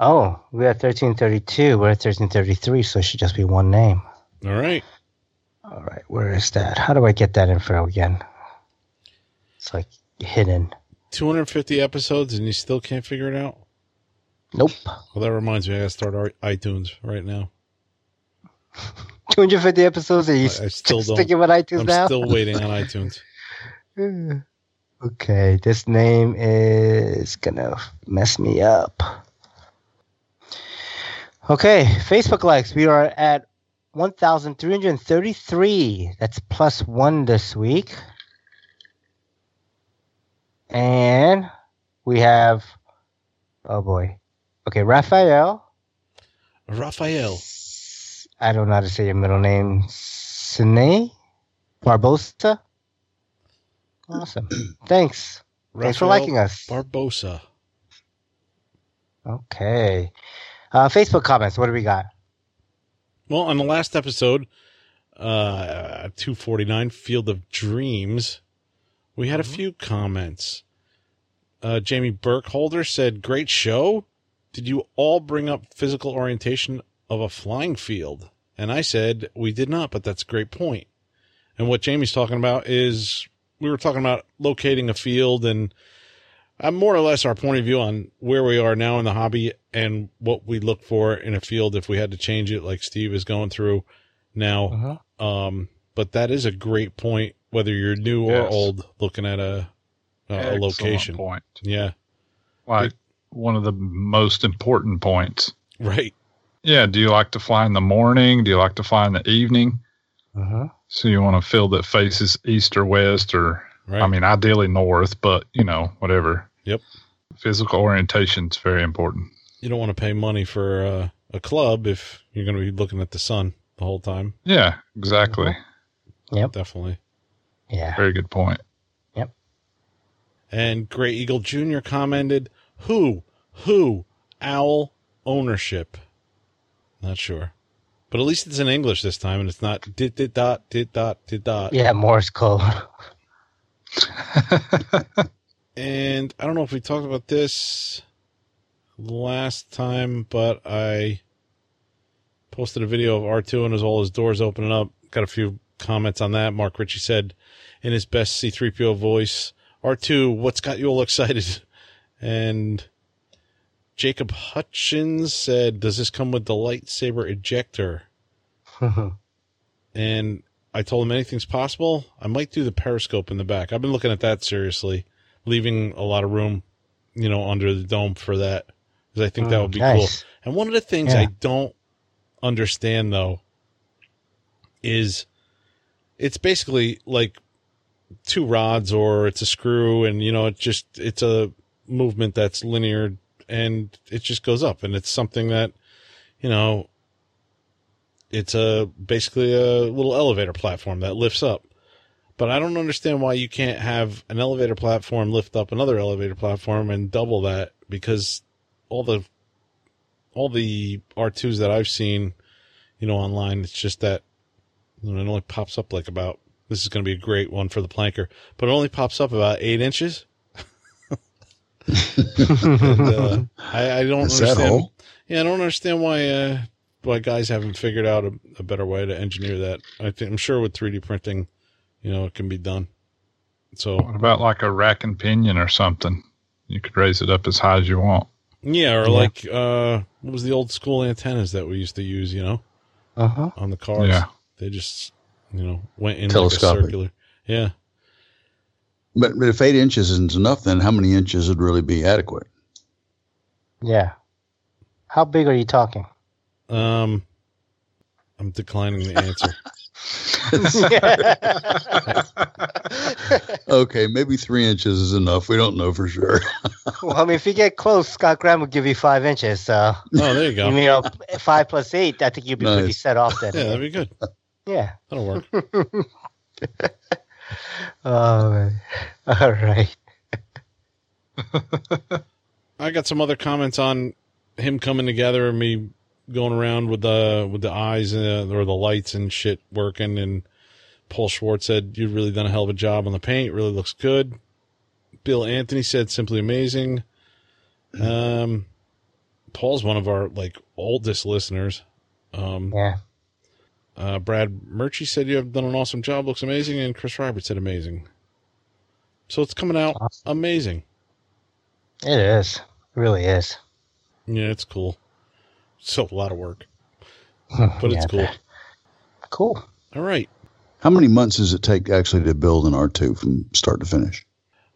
oh, we are at thirteen thirty two. We're at thirteen thirty three, so it should just be one name. All right. All right, where is that? How do I get that info again? It's like hidden. 250 episodes and you still can't figure it out? Nope. Well, that reminds me, I gotta start our iTunes right now. 250 episodes and you I- I still don't- sticking with iTunes I'm now? still waiting on iTunes. Okay, this name is gonna mess me up. Okay, Facebook likes. We are at 1,333. That's plus one this week. And we have, oh boy. Okay, Raphael. Raphael. I don't know how to say your middle name. Sine Barbosa. Awesome. Thanks. Thanks for liking us. Barbosa. Okay. Uh, Facebook comments. What do we got? Well, on the last episode, uh, 249, Field of Dreams, we had a few comments. Uh, Jamie Burkholder said, Great show. Did you all bring up physical orientation of a flying field? And I said, We did not, but that's a great point. And what Jamie's talking about is we were talking about locating a field and uh, more or less our point of view on where we are now in the hobby and what we look for in a field if we had to change it, like Steve is going through now. Uh-huh. Um, but that is a great point, whether you're new or old, looking at a a, a location. point. Yeah, Like one of the most important points. right. Yeah. Do you like to fly in the morning? Do you like to fly in the evening? hmm So you want a field that faces east or west, or Right. I mean, ideally north, but you know, whatever. Yep. Physical orientation is very important. you don't want to pay money for uh, a club if you're going to be looking at the sun the whole time. Yeah, exactly. Yep. Definitely. Yeah. Very good point. Yep. And Gray Eagle Jr. commented, "Who, who, owl ownership? Not sure, but at least it's in English this time, and it's not did did dot did dot did dot. Yeah. Morse code. And I don't know if we talked about this last time, but I posted a video of R2 and his all his doors opening up. Got a few comments on that. Mark Ritchie said in his best C3PO voice, R2, what's got you all excited? And Jacob Hutchins said, does this come with the lightsaber ejector? And I told him anything's possible. I might do the periscope in the back. I've been looking at that seriously, leaving a lot of room, you know, under the dome for that because I think that Mm, would be cool. And one of the things Yeah. I don't understand though is it's basically like two rods or it's a screw and you know it just it's a movement that's linear and it just goes up. And it's something that you know it's a basically a little elevator platform that lifts up. But i don't understand why you can't have an elevator platform lift up another elevator platform and double that because all the all the r2s that i've seen you know online it's just that you know, it only pops up like about this is going to be a great one for the planker but it only pops up about eight inches and, uh, I, I don't Is understand. all? Yeah, I don't understand why uh, why guys haven't figured out a, a better way to engineer that. I think I'm sure with 3D printing, you know, it can be done. So What about like a rack and pinion or something? You could raise it up as high as you want. yeah, or Yeah. like uh, what was the old school antennas that we used to use? You know, Uh huh. on the cars. Yeah. They just you know went in Telescopic. like a circular. Yeah, But, but if eight inches isn't enough, then how many inches would really be adequate? Yeah. How big are you talking? um, I'm declining the answer. Okay, maybe three inches is enough. We don't know for sure. well, I mean, if you get close, Scott Graham will give you five inches. So, oh, there you go. you know, five plus eight, I think you'd be pretty set off then. Yeah, that'd be good. Yeah. That'll work. Oh, all right. I got some other comments on him coming together and me going around with the with the eyes uh, or the lights and shit working. And Paul Schwartz said you've really done a hell of a job on the paint. Really looks good. Bill Anthony said simply amazing. Um, Paul's one of our like oldest listeners. Um, Yeah. Uh, Brad Murchie said you have done an awesome job. Looks amazing. And Chris Roberts said amazing. So it's coming out Awesome. amazing. It is. It really is. Yeah, it's cool. So a lot of work, but Yeah, it's cool. Cool. All right. How many months does it take actually to build an R2 from start to finish?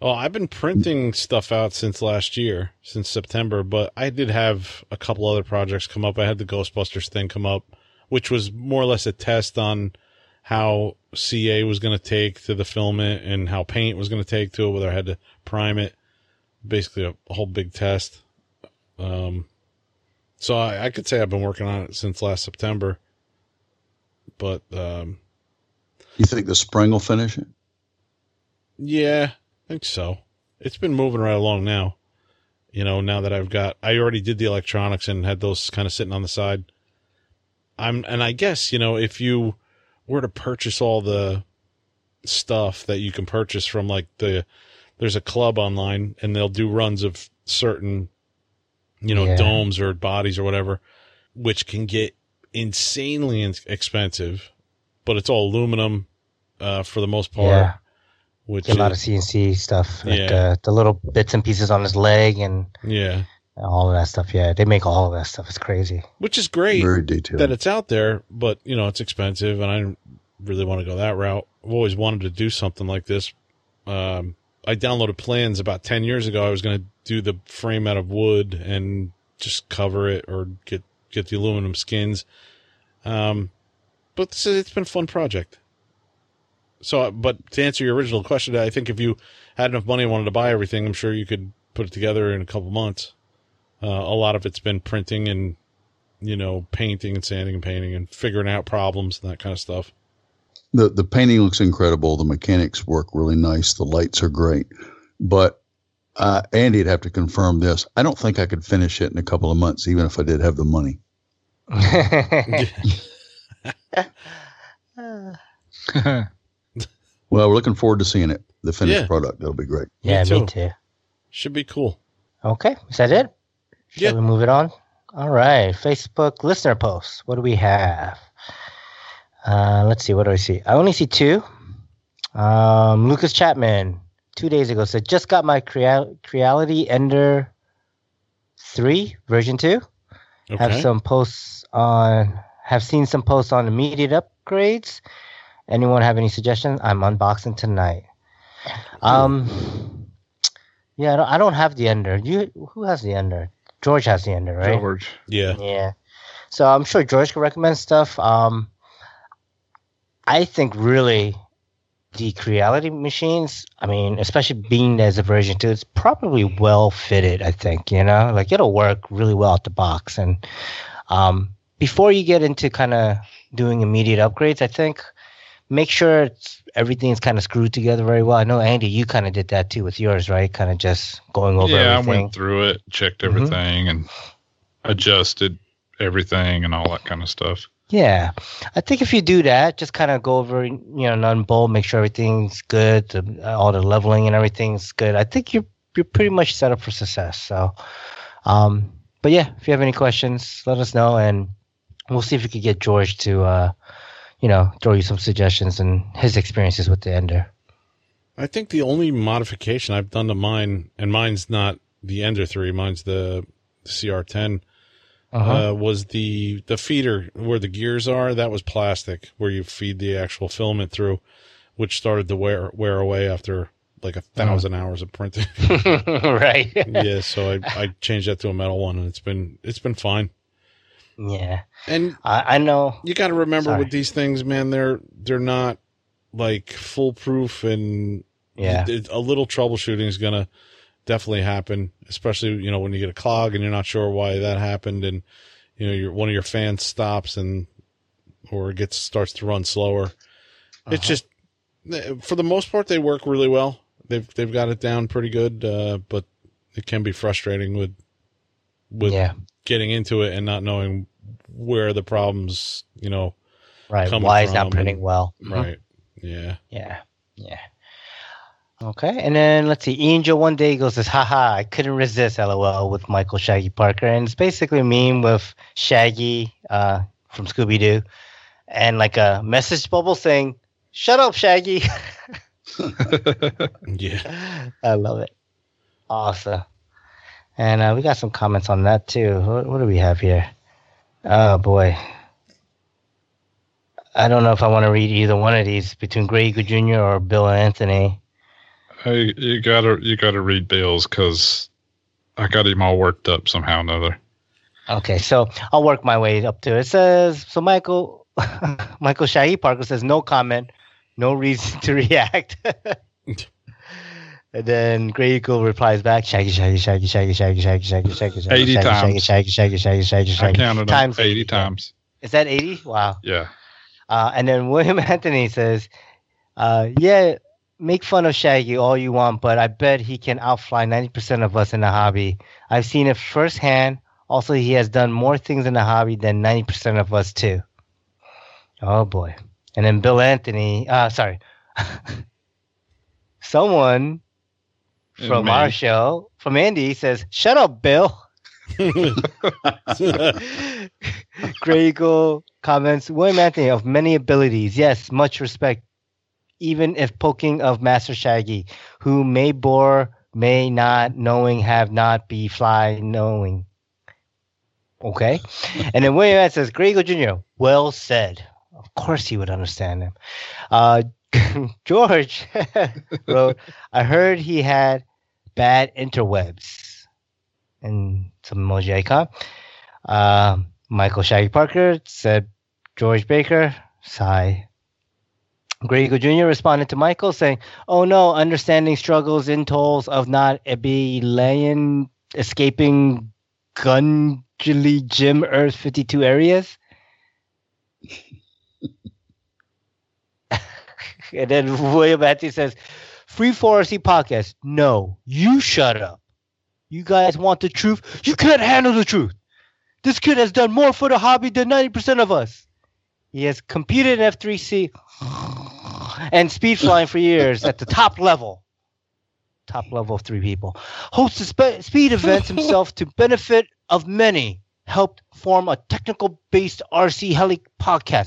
Well, I've been printing stuff out since last year, since September, but I did have a couple other projects come up. I had the Ghostbusters thing come up, which was more or less a test on how CA was going to take to the filament and how paint was going to take to it, whether I had to prime it. Basically, a, whole big test. Um, so I, I could say I've been working on it since last September, but um, You think the spring will finish it? Yeah, I think so. It's been moving right along now. You know, now that I've got, I already did the electronics and had those kind of sitting on the side. I'm, and I guess, you know, if you were to purchase all the stuff that you can purchase from like the, there's a club online and they'll do runs of certain, you know, Yeah. domes or bodies or whatever, which can get insanely in- expensive, but it's all aluminum, uh, for the most part. Yeah. Which a lot of CNC stuff. Like Yeah. the, the little bits and pieces on his leg and yeah, all of that stuff. Yeah. They make all of that stuff. It's crazy. which is great Very detailed. that it's out there, but you know it's expensive, and I really want to go that route. I've always wanted to do something like this. Um, I downloaded plans about 10 years ago. I was going to do the frame out of wood and just cover it or get, get the aluminum skins. Um, but this is, it's been a fun project. So, uh, but to answer your original question, I think if you had enough money and wanted to buy everything, I'm sure you could put it together in a couple months. Uh, a lot of it's been printing and, you know, painting and sanding and painting and figuring out problems and that kind of stuff. The the painting looks incredible. The mechanics work really nice. The lights are great, but uh, Andy'd have to confirm this. I don't think I could finish it in a couple of months, even if I did have the money. Well, we're looking forward to seeing it. The finished Yeah. product. That'll be great. yeah, too. me too. Should be cool. Okay, is that it? Shall Yeah. we move it on? All right, Facebook listener posts. What do we have? Uh, let's see. What do I see? I only see two. Um, Lucas Chapman two days ago said, "Just got my Creal- Creality Ender three version two. Have some posts on. Have seen some posts on immediate upgrades. Anyone have any suggestions? I'm unboxing tonight. Um, yeah, I don't, I don't have the Ender. You who has the Ender? George has the Ender, right? George. Yeah. Yeah. So I'm sure George can recommend stuff. Um, I think really the Creality machines, I mean, especially being as a version two, it's probably well fitted, I think, you know, like it'll work really well out the box. And um, before you get into kind of doing immediate upgrades, I think make sure it's, everything's kind of screwed together very well. I know, Andy, you kind of did that too with yours, right? Kind of just going over yeah, everything. I went through it, checked Mhm. everything, and adjusted everything and all that kind of stuff. Yeah, I think if you do that, just kind of go over, you know, non-bolt, make sure everything's good, the, all the leveling and everything's good. I think you're you're pretty much set up for success. So, um, but yeah, if you have any questions, let us know, and we'll see if we could get George to, uh, you know, throw you some suggestions and his experiences with the Ender. I think the only modification I've done to mine, and mine's not the Ender 3, mine's the CR10, Uh-huh. uh, was the the feeder where the gears are. That was plastic, where you feed the actual filament through, which started to wear wear away after like a 1000 hours of printing. right. yeah, so I, I changed that to a metal one, and it's been it's been fine. Yeah, And I, I know. you got to remember Sorry. with these things, man, they're they're not like foolproof, and Yeah. a little troubleshooting is gonna definitely happen, especially you know when you get a clog and you're not sure why that happened, and you know your one of your fans stops and or gets starts to run slower. It's just eh, for the most part they work really well. They've they've got it down pretty good, uh, but it can be frustrating with with yeah. getting into it and not knowing where the problems, you know, Right. Why is not printing well? right. Yeah. Yeah, yeah. Okay, and then let's see. Angel one day goes says, "Haha, I couldn't resist." LOL with Michael Shaggy Parker, and it's basically a meme with Shaggy uh, from Scooby Doo, and like a message bubble saying, "Shut up, Shaggy." Yeah. I love it. Awesome. And uh, we got some comments on that too. What, what do we have here? Oh boy. I don't know if I want to read either one of these between Greg Jr. or Bill and Anthony. Hey, you gotta you gotta read Bill's because I got him all worked up somehow or another. Okay, so I'll work my way up to it. It says so. Michael Michael Shaggy Parker says no comment, no reason to react. and then Grey Eagle replies back: Shaggy, Shaggy, Shaggy, Shaggy, Shaggy, Shaggy, Shaggy, Shaggy, Shaggy, 80 Shaggy, times. Shaggy, Shaggy, Shaggy, Shaggy, I Shaggy. counted times eighty times. Is that eighty? Wow. Yeah. Uh, and then William Anthony says, uh, "Yeah, make fun of Shaggy all you want, but I bet he can outfly ninety percent of us in the hobby. I've seen it firsthand. Also, he has done more things in the hobby than ninety percent of us too. Oh boy! And then Bill Anthony, uh, sorry, someone from our show, from Andy, says, "Shut up, Bill." Grey Eagle comments William Anthony of many abilities. Yes, much respect. Even if poking of Master Shaggy, who may bore, may not, knowing, have not, be fly, knowing. Okay. and then William Anthony says, Grey Eagle Jr., well said. Of course, he would understand him. Uh, George wrote, "I heard he had bad interwebs," and some emoji icon. Um, Michael Shaggy Parker said, "George Baker, sigh." Greg Eagle Jr. responded to Michael saying, "Oh no, understanding struggles in tolls of not Abelian escaping Gunjali Jim Earth 52 areas." And then William Matthews says, "Free for RC podcast. No, you shut up. You guys want the truth. You can't handle the truth. This kid has done more for the hobby than 90% of us. He has competed in F3C and speed flying for years at the top level. Top level of three people. Hosts spe- speed events himself to benefit of many. Helped form a technical based RC heli podcast.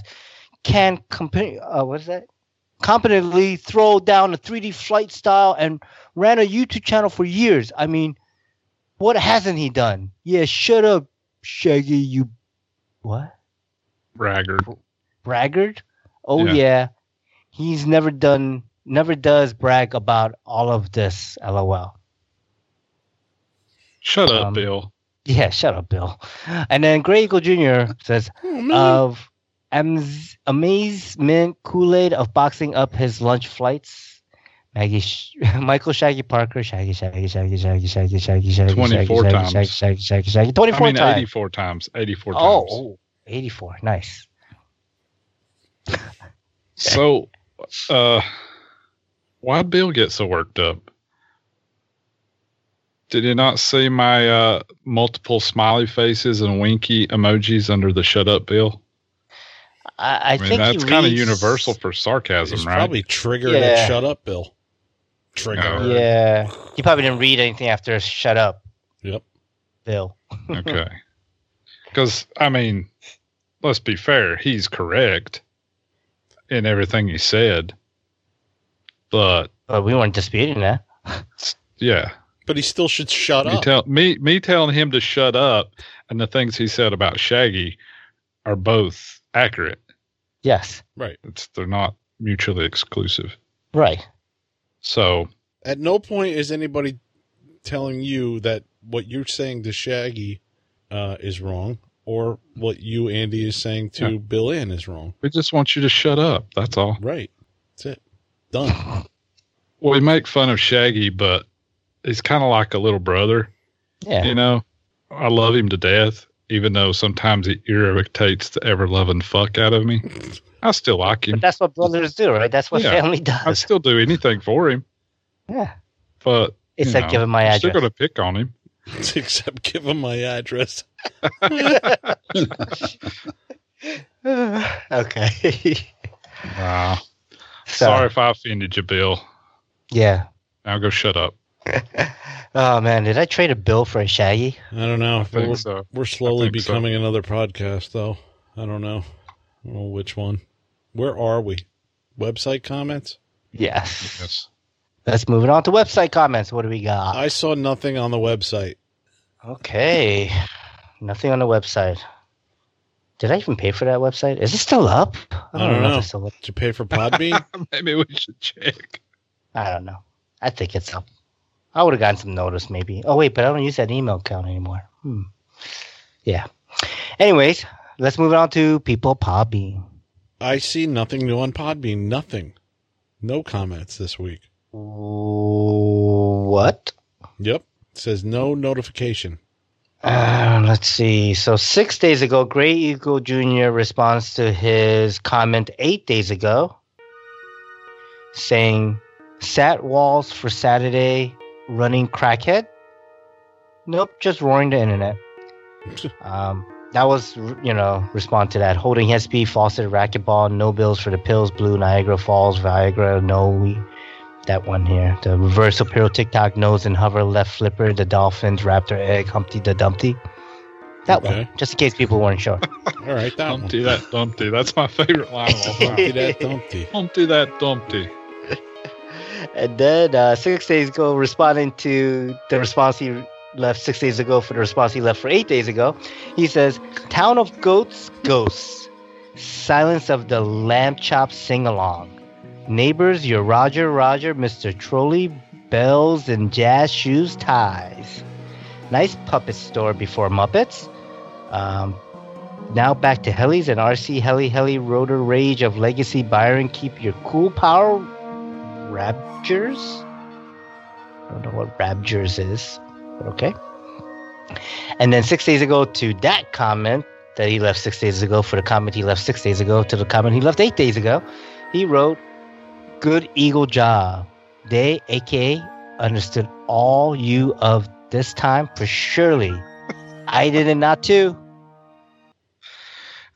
Can comp- uh, what is that? Competently throw down a 3D flight style and ran a YouTube channel for years. I mean, what hasn't he done? Yeah, shut up, Shaggy. You what? Braggart. braggart. Oh Yeah. yeah. he's never done, never does brag about all of this. LOL. Shut up, Um, Bill. Yeah, shut up, Bill. And then Gray Eagle Jr. says of amaz- amazement Kool Aid of boxing up his lunch flights. Maggie, Sh- Michael Shaggy Parker, Shaggy, Shaggy, Shaggy, Shaggy, Shaggy, Shaggy, Shaggy, 24 Shaggy, times. Shaggy, Shaggy, Shaggy, Shaggy, I 24 mean, times. 84 times. 84 times. Oh, oh, 84. Nice. So, uh, why'd Bill get so worked up? Did you not see my uh, multiple smiley faces and winky emojis under the shut up Bill? I, I, I mean, think that's kind of universal for sarcasm, He's right? probably triggered Yeah. at shut up, Bill. Trigger. No. Yeah. He probably didn't read anything after shut up, Yep. Bill. okay. Because, I mean, let's be fair. He's correct in everything he said. But, But we weren't disputing that. yeah. But he still should shut Me, up. tell, me, me telling him to shut up and the things he said about Shaggy are both accurate. Yes. right. It's, they're not mutually exclusive. Right. So, At no point is anybody telling you that what you're saying to Shaggy uh, is wrong, or what you Andy is saying to Yeah. Bill Ann is wrong. we just want you to shut up. That's all. Right. That's it. Done. Well, we make fun of Shaggy, but he's kind of like a little brother. Yeah. You know, I love him to death, even though sometimes it irritates the ever loving fuck out of me. I still like him. But that's what brothers do, right? That's what Yeah. family does. I'd still do anything for him, Yeah. but It's like know, giving my I'm still address. going to pick on him. Except give him my address. okay. Wow. So, Sorry if I offended you, Bill. Yeah. Now go shut up. Oh man, did I trade a bill for a Shaggy? I don't know. I think we're, so. we're slowly think so. becoming another podcast, though. I don't know. I don't know which one. Where are we? Website comments? Yes. Yes. Let's move it on to website comments. What do we got? I saw nothing on the website. Okay. Nothing on the website. Did I even pay for that website? Is it still up? I don't if know. it's still up. Did you pay for Podbean? Maybe we should check. I don't know. I think it's up. I would have gotten some notice maybe. Oh wait, but I don't use that email account anymore. Hmm. Yeah. Anyways, let's move on to people Podbean. I see nothing new on Podbean. Nothing. No comments this week. What? Yep. It says no notification. Uh, let's see. So six days ago, Gray Eagle Jr. responds to his comment eight days ago, saying, "Sat walls for Saturday, running crackhead." Nope, just roaring the internet. um, that was, you know, respond to that. Holding SP, faucet, racquetball, no bills for the pills, blue, Niagara Falls, Viagra, no, we, that one here. The reversal pyro tic-toc, nose and hover, left flipper, the dolphins, raptor egg, Humpty the Dumpty. That Okay. one, just in case people weren't sure. All right, that one. Dumpty that Dumpty. That's my favorite line of all time. Dumpty that Dumpty. Dumpty that Dumpty. And then uh, six days ago, responding to the response he left six days ago for the response he left for eight days ago, he says, "Town of goats, ghosts." Silence of the Lamb Chop Sing Along. Neighbors, your Roger Roger, Mr. Trolley, Bells and Jazz Shoes Ties. Nice puppet store before Muppets. Um, now back to Helly's and RC Helly Helly Rotor Rage of Legacy Byron. Keep your cool power. Raptures? I don't know what Raptures is, but okay. And then six days ago to that comment that he left six days ago for the comment he left six days ago to the comment he left eight days ago, he wrote, Good Eagle job. They, aka, understood all you of this time for surely. I did it not too.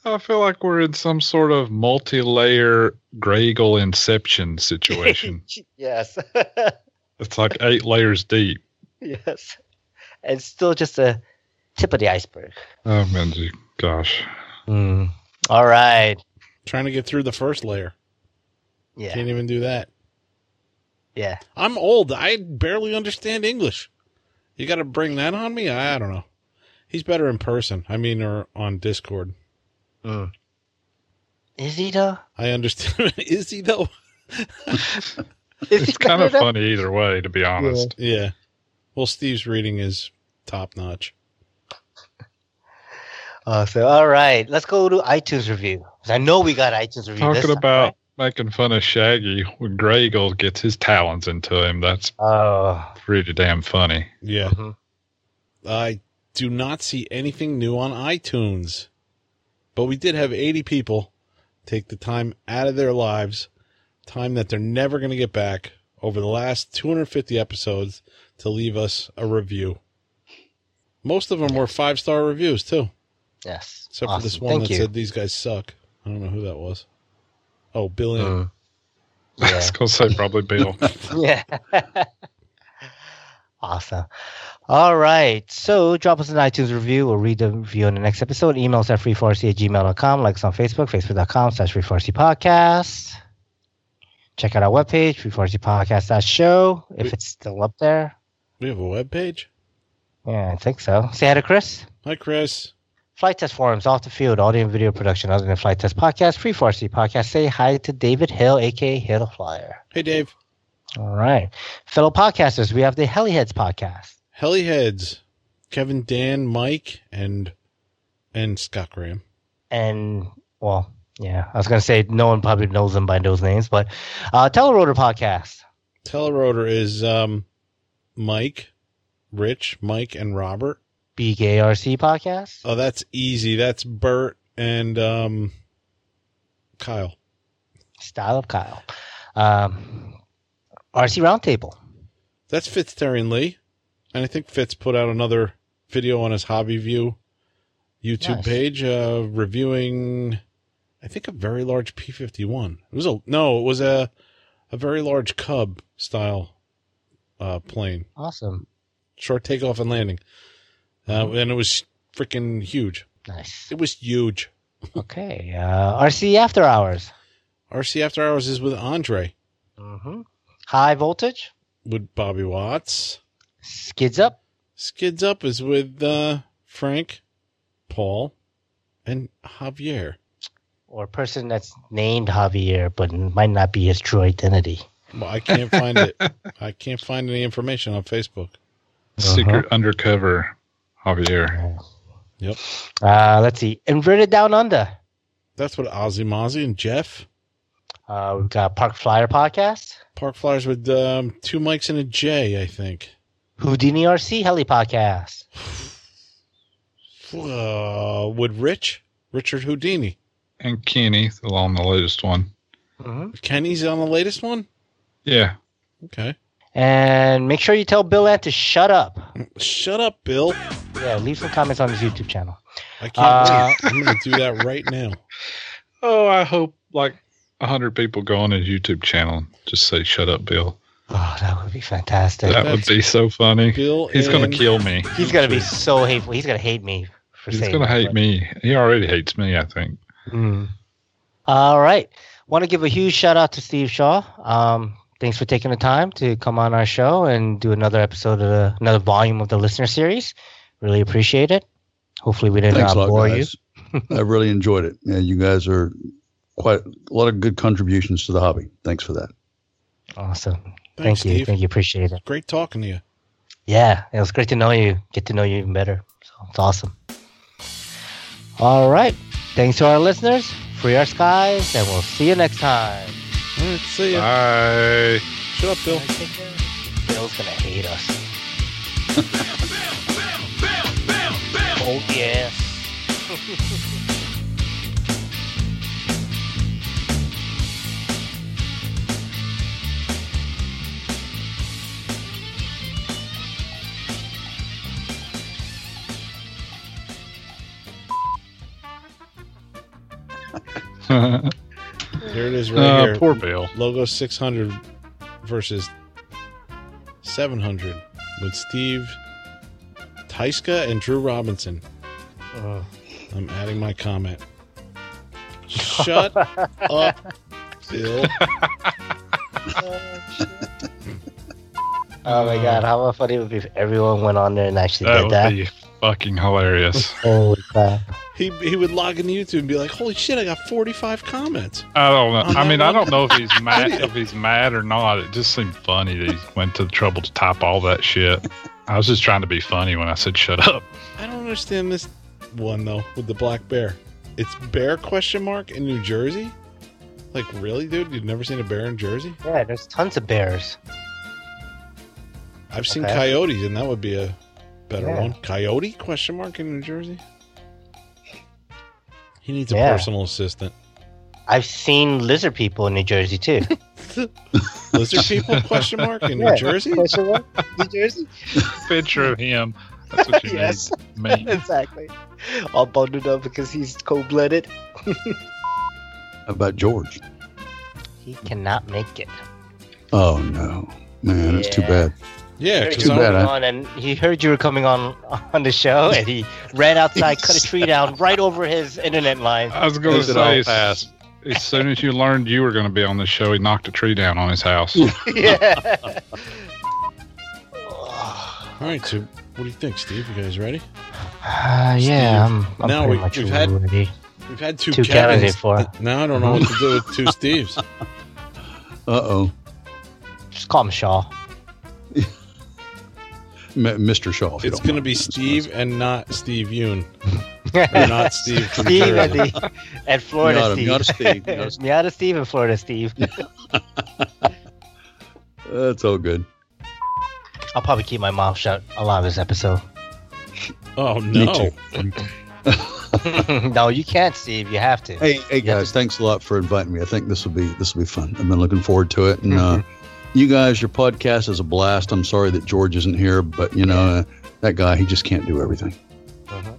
I feel like we're in some sort of multi-layer Gragel Inception situation. yes. it's like eight layers deep. yes. And still just a tip of the iceberg. Oh, Menzi, gosh. Mm. All right. Trying to get through the first layer. Yeah. Can't even do that. Yeah. I'm old. I barely understand English. You got to bring that on me? I, I don't know. He's better in person. I mean, or on Discord. Mm. Is he though? I understand. Is he though? Is It's kind of funny either way, to be honest. Yeah. Well, Steve's reading is top notch. Uh, so all right, let's go to iTunes review. I know we got iTunes review. this Talking time, about right? making fun of Shaggy when Gragel gets his talons into him. That's Oh. pretty damn funny. Yeah. Mhm. I do not see anything new on iTunes. But we did have 80 people take the time out of their lives, time that they're never going to get back, over the last 250 episodes to leave us a review. Most of them were five star reviews, too. Yes. Except Awesome. for this one Thank that you. said these guys suck. I don't know who that was. Oh, Bill M. Mm. I was going to say probably Bill. yeah. awesome. All right. So drop us an iTunes review. We'll read the review in the next episode. Email us at freefarcy at gmail.com. Like us on Facebook, facebook.com slash freefarcy podcast. Check out our webpage, freefarcypodcast.show, if it's still up there. We have a webpage? Yeah, I think so. Say hi to Chris. Hi, Chris. Flight Test Forums, off the field, audio and video production other than Flight Test Podcast, Free RC Podcast. Say hi to David Hill, aka Hill Flyer. Hey, Dave. All right. Fellow podcasters, we have the Heliheads Podcast. Heliheads. Kevin, Dan, Mike, and and Scott Graham. And, well, yeah, I was going to say no one probably knows them by those names, but uh, Telerotor Podcast. Telerotor is um, Mike, Rich, Mike, and Robert. BKRC Podcast. Oh, that's easy. That's Bert and um, Kyle. Style of Kyle. Um, RC Roundtable. That's Fitz Terry and Lee. And I think Fitz put out another video on his Hobby View YouTube Nice. page uh, reviewing, I think, a very large P 51. It was a, no, it was a, a very large Cub style uh, plane. Awesome. Short takeoff and landing. Uh, and it was freaking huge. Nice. It was huge. Okay. Uh, RC After Hours. RC After Hours is with Andre, hmm High Voltage. with Bobby Watts. Skids Up. Skids Up is with uh, Frank, Paul, and Javier. Or a person that's named Javier, but might not be his true identity. Well, I can't find it. I can't find any information on Facebook. Secret undercover Javier. Yep. Uh, let's see. Inverted Down Under. That's what Ozzy Mozzie and Jeff. Uh, we've got Park Flyer Podcast. Park Flyers with um, two mics and a J, I think. Houdini RC Heli Podcast. Uh, with Rich, Richard Houdini. And Kenny, along the latest one. hmm Kenny's on the latest one? Yeah. Okay. And make sure you tell Bill Ant to shut up. Shut up, Bill. Yeah, leave some comments on his YouTube channel. I can't Uh, wait. I'm going to do that right now. Oh, I hope like a hundred people go on his YouTube channel and just say "Shut up, Bill." Oh, that would be fantastic. That would be so funny. Bill He's gonna kill me. He's gonna be so hateful. He's gonna hate me for saying. He's gonna hate but- me. He already hates me. I think. Mm. All right. Want to give a huge shout out to Steve Shaw. Um, thanks for taking the time to come on our show and do another episode of the, another volume of the listener series. Really appreciate it. Hopefully we didn't Thanks uh, lot, bore guys. you. I really enjoyed it. Yeah, you guys are quite a lot of good contributions to the hobby. Thanks for that. Awesome. Thanks, Thank you. Steve. Thank you. Appreciate it. Great talking to you. Yeah, it was great to know you. Get to know you even better. So it's awesome. All right. Thanks to our listeners. Free our skies, and we'll see you next time. All right, see ya. Bye. Shut up, Bill. Bill's gonna hate us. oh yes. Here it is right Uh, here. poor Bill. Logo 600 versus 700 with Steve Tyska and Drew Robinson. Uh, I'm adding my comment. Shut up, Bill. oh my god, how funny it would be if everyone went on there and actually That did would that. Be fucking hilarious. Holy crap. He, he would log into YouTube and be like, "Holy shit, I got 45 comments." I don't know. I that mean, I don't know if he's mad if he's mad or not. It just seemed funny that he went to the trouble to type all that shit. I was just trying to be funny when I said shut up. I don't understand this one though with the black bear. It's bear question mark in New Jersey. Like really, dude? You've never seen a bear in Jersey? Yeah, there's tons of bears. I've seen Okay. coyotes, and that would be a better Yeah. one. Coyote question mark in New Jersey. He needs a Yeah. personal assistant. I've seen lizard people in New Jersey too. Lizard people question mark in Yeah. New Jersey. New Jersey? Picture of him. That's what you Yes. need. Me. exactly. All bundled up because he's cold blooded. How about George? He cannot make it. Oh no, man, it's too bad. Yeah, Heard because you were coming on and he heard you were coming on on the show and he ran outside, cut a tree down right over his internet line. I was going to Moved it all say, as, as soon as you learned you were going to be on the show, he knocked a tree down on his house. yeah. all right. So, what do you think, Steve? You guys ready? Uh, yeah, I'm, I'm Now pretty we- much we've had- ready. We've had two, Two Kevins. Kevins before. Now I don't know what to do with two Steves. Uh oh, Just call him Shaw. Mr. Shaw. It's going to be Steve and not Steve Yoon. Or not Steve from Steve Jersey. and, the, and Florida Miata, Steve. Miata Steve, Miata Steve. Miata Steve and Florida Steve. That's all good. I'll probably keep my mouth shut a lot of this episode. Oh no! no, you can't, Steve. You have to. Hey, hey guys, thanks a lot for inviting me. I think this will be this will be fun. I've been looking forward to it, and uh, you guys, your podcast is a blast. I'm sorry that George isn't here, but you know, uh, that guy, he just can't do everything. Uh-huh.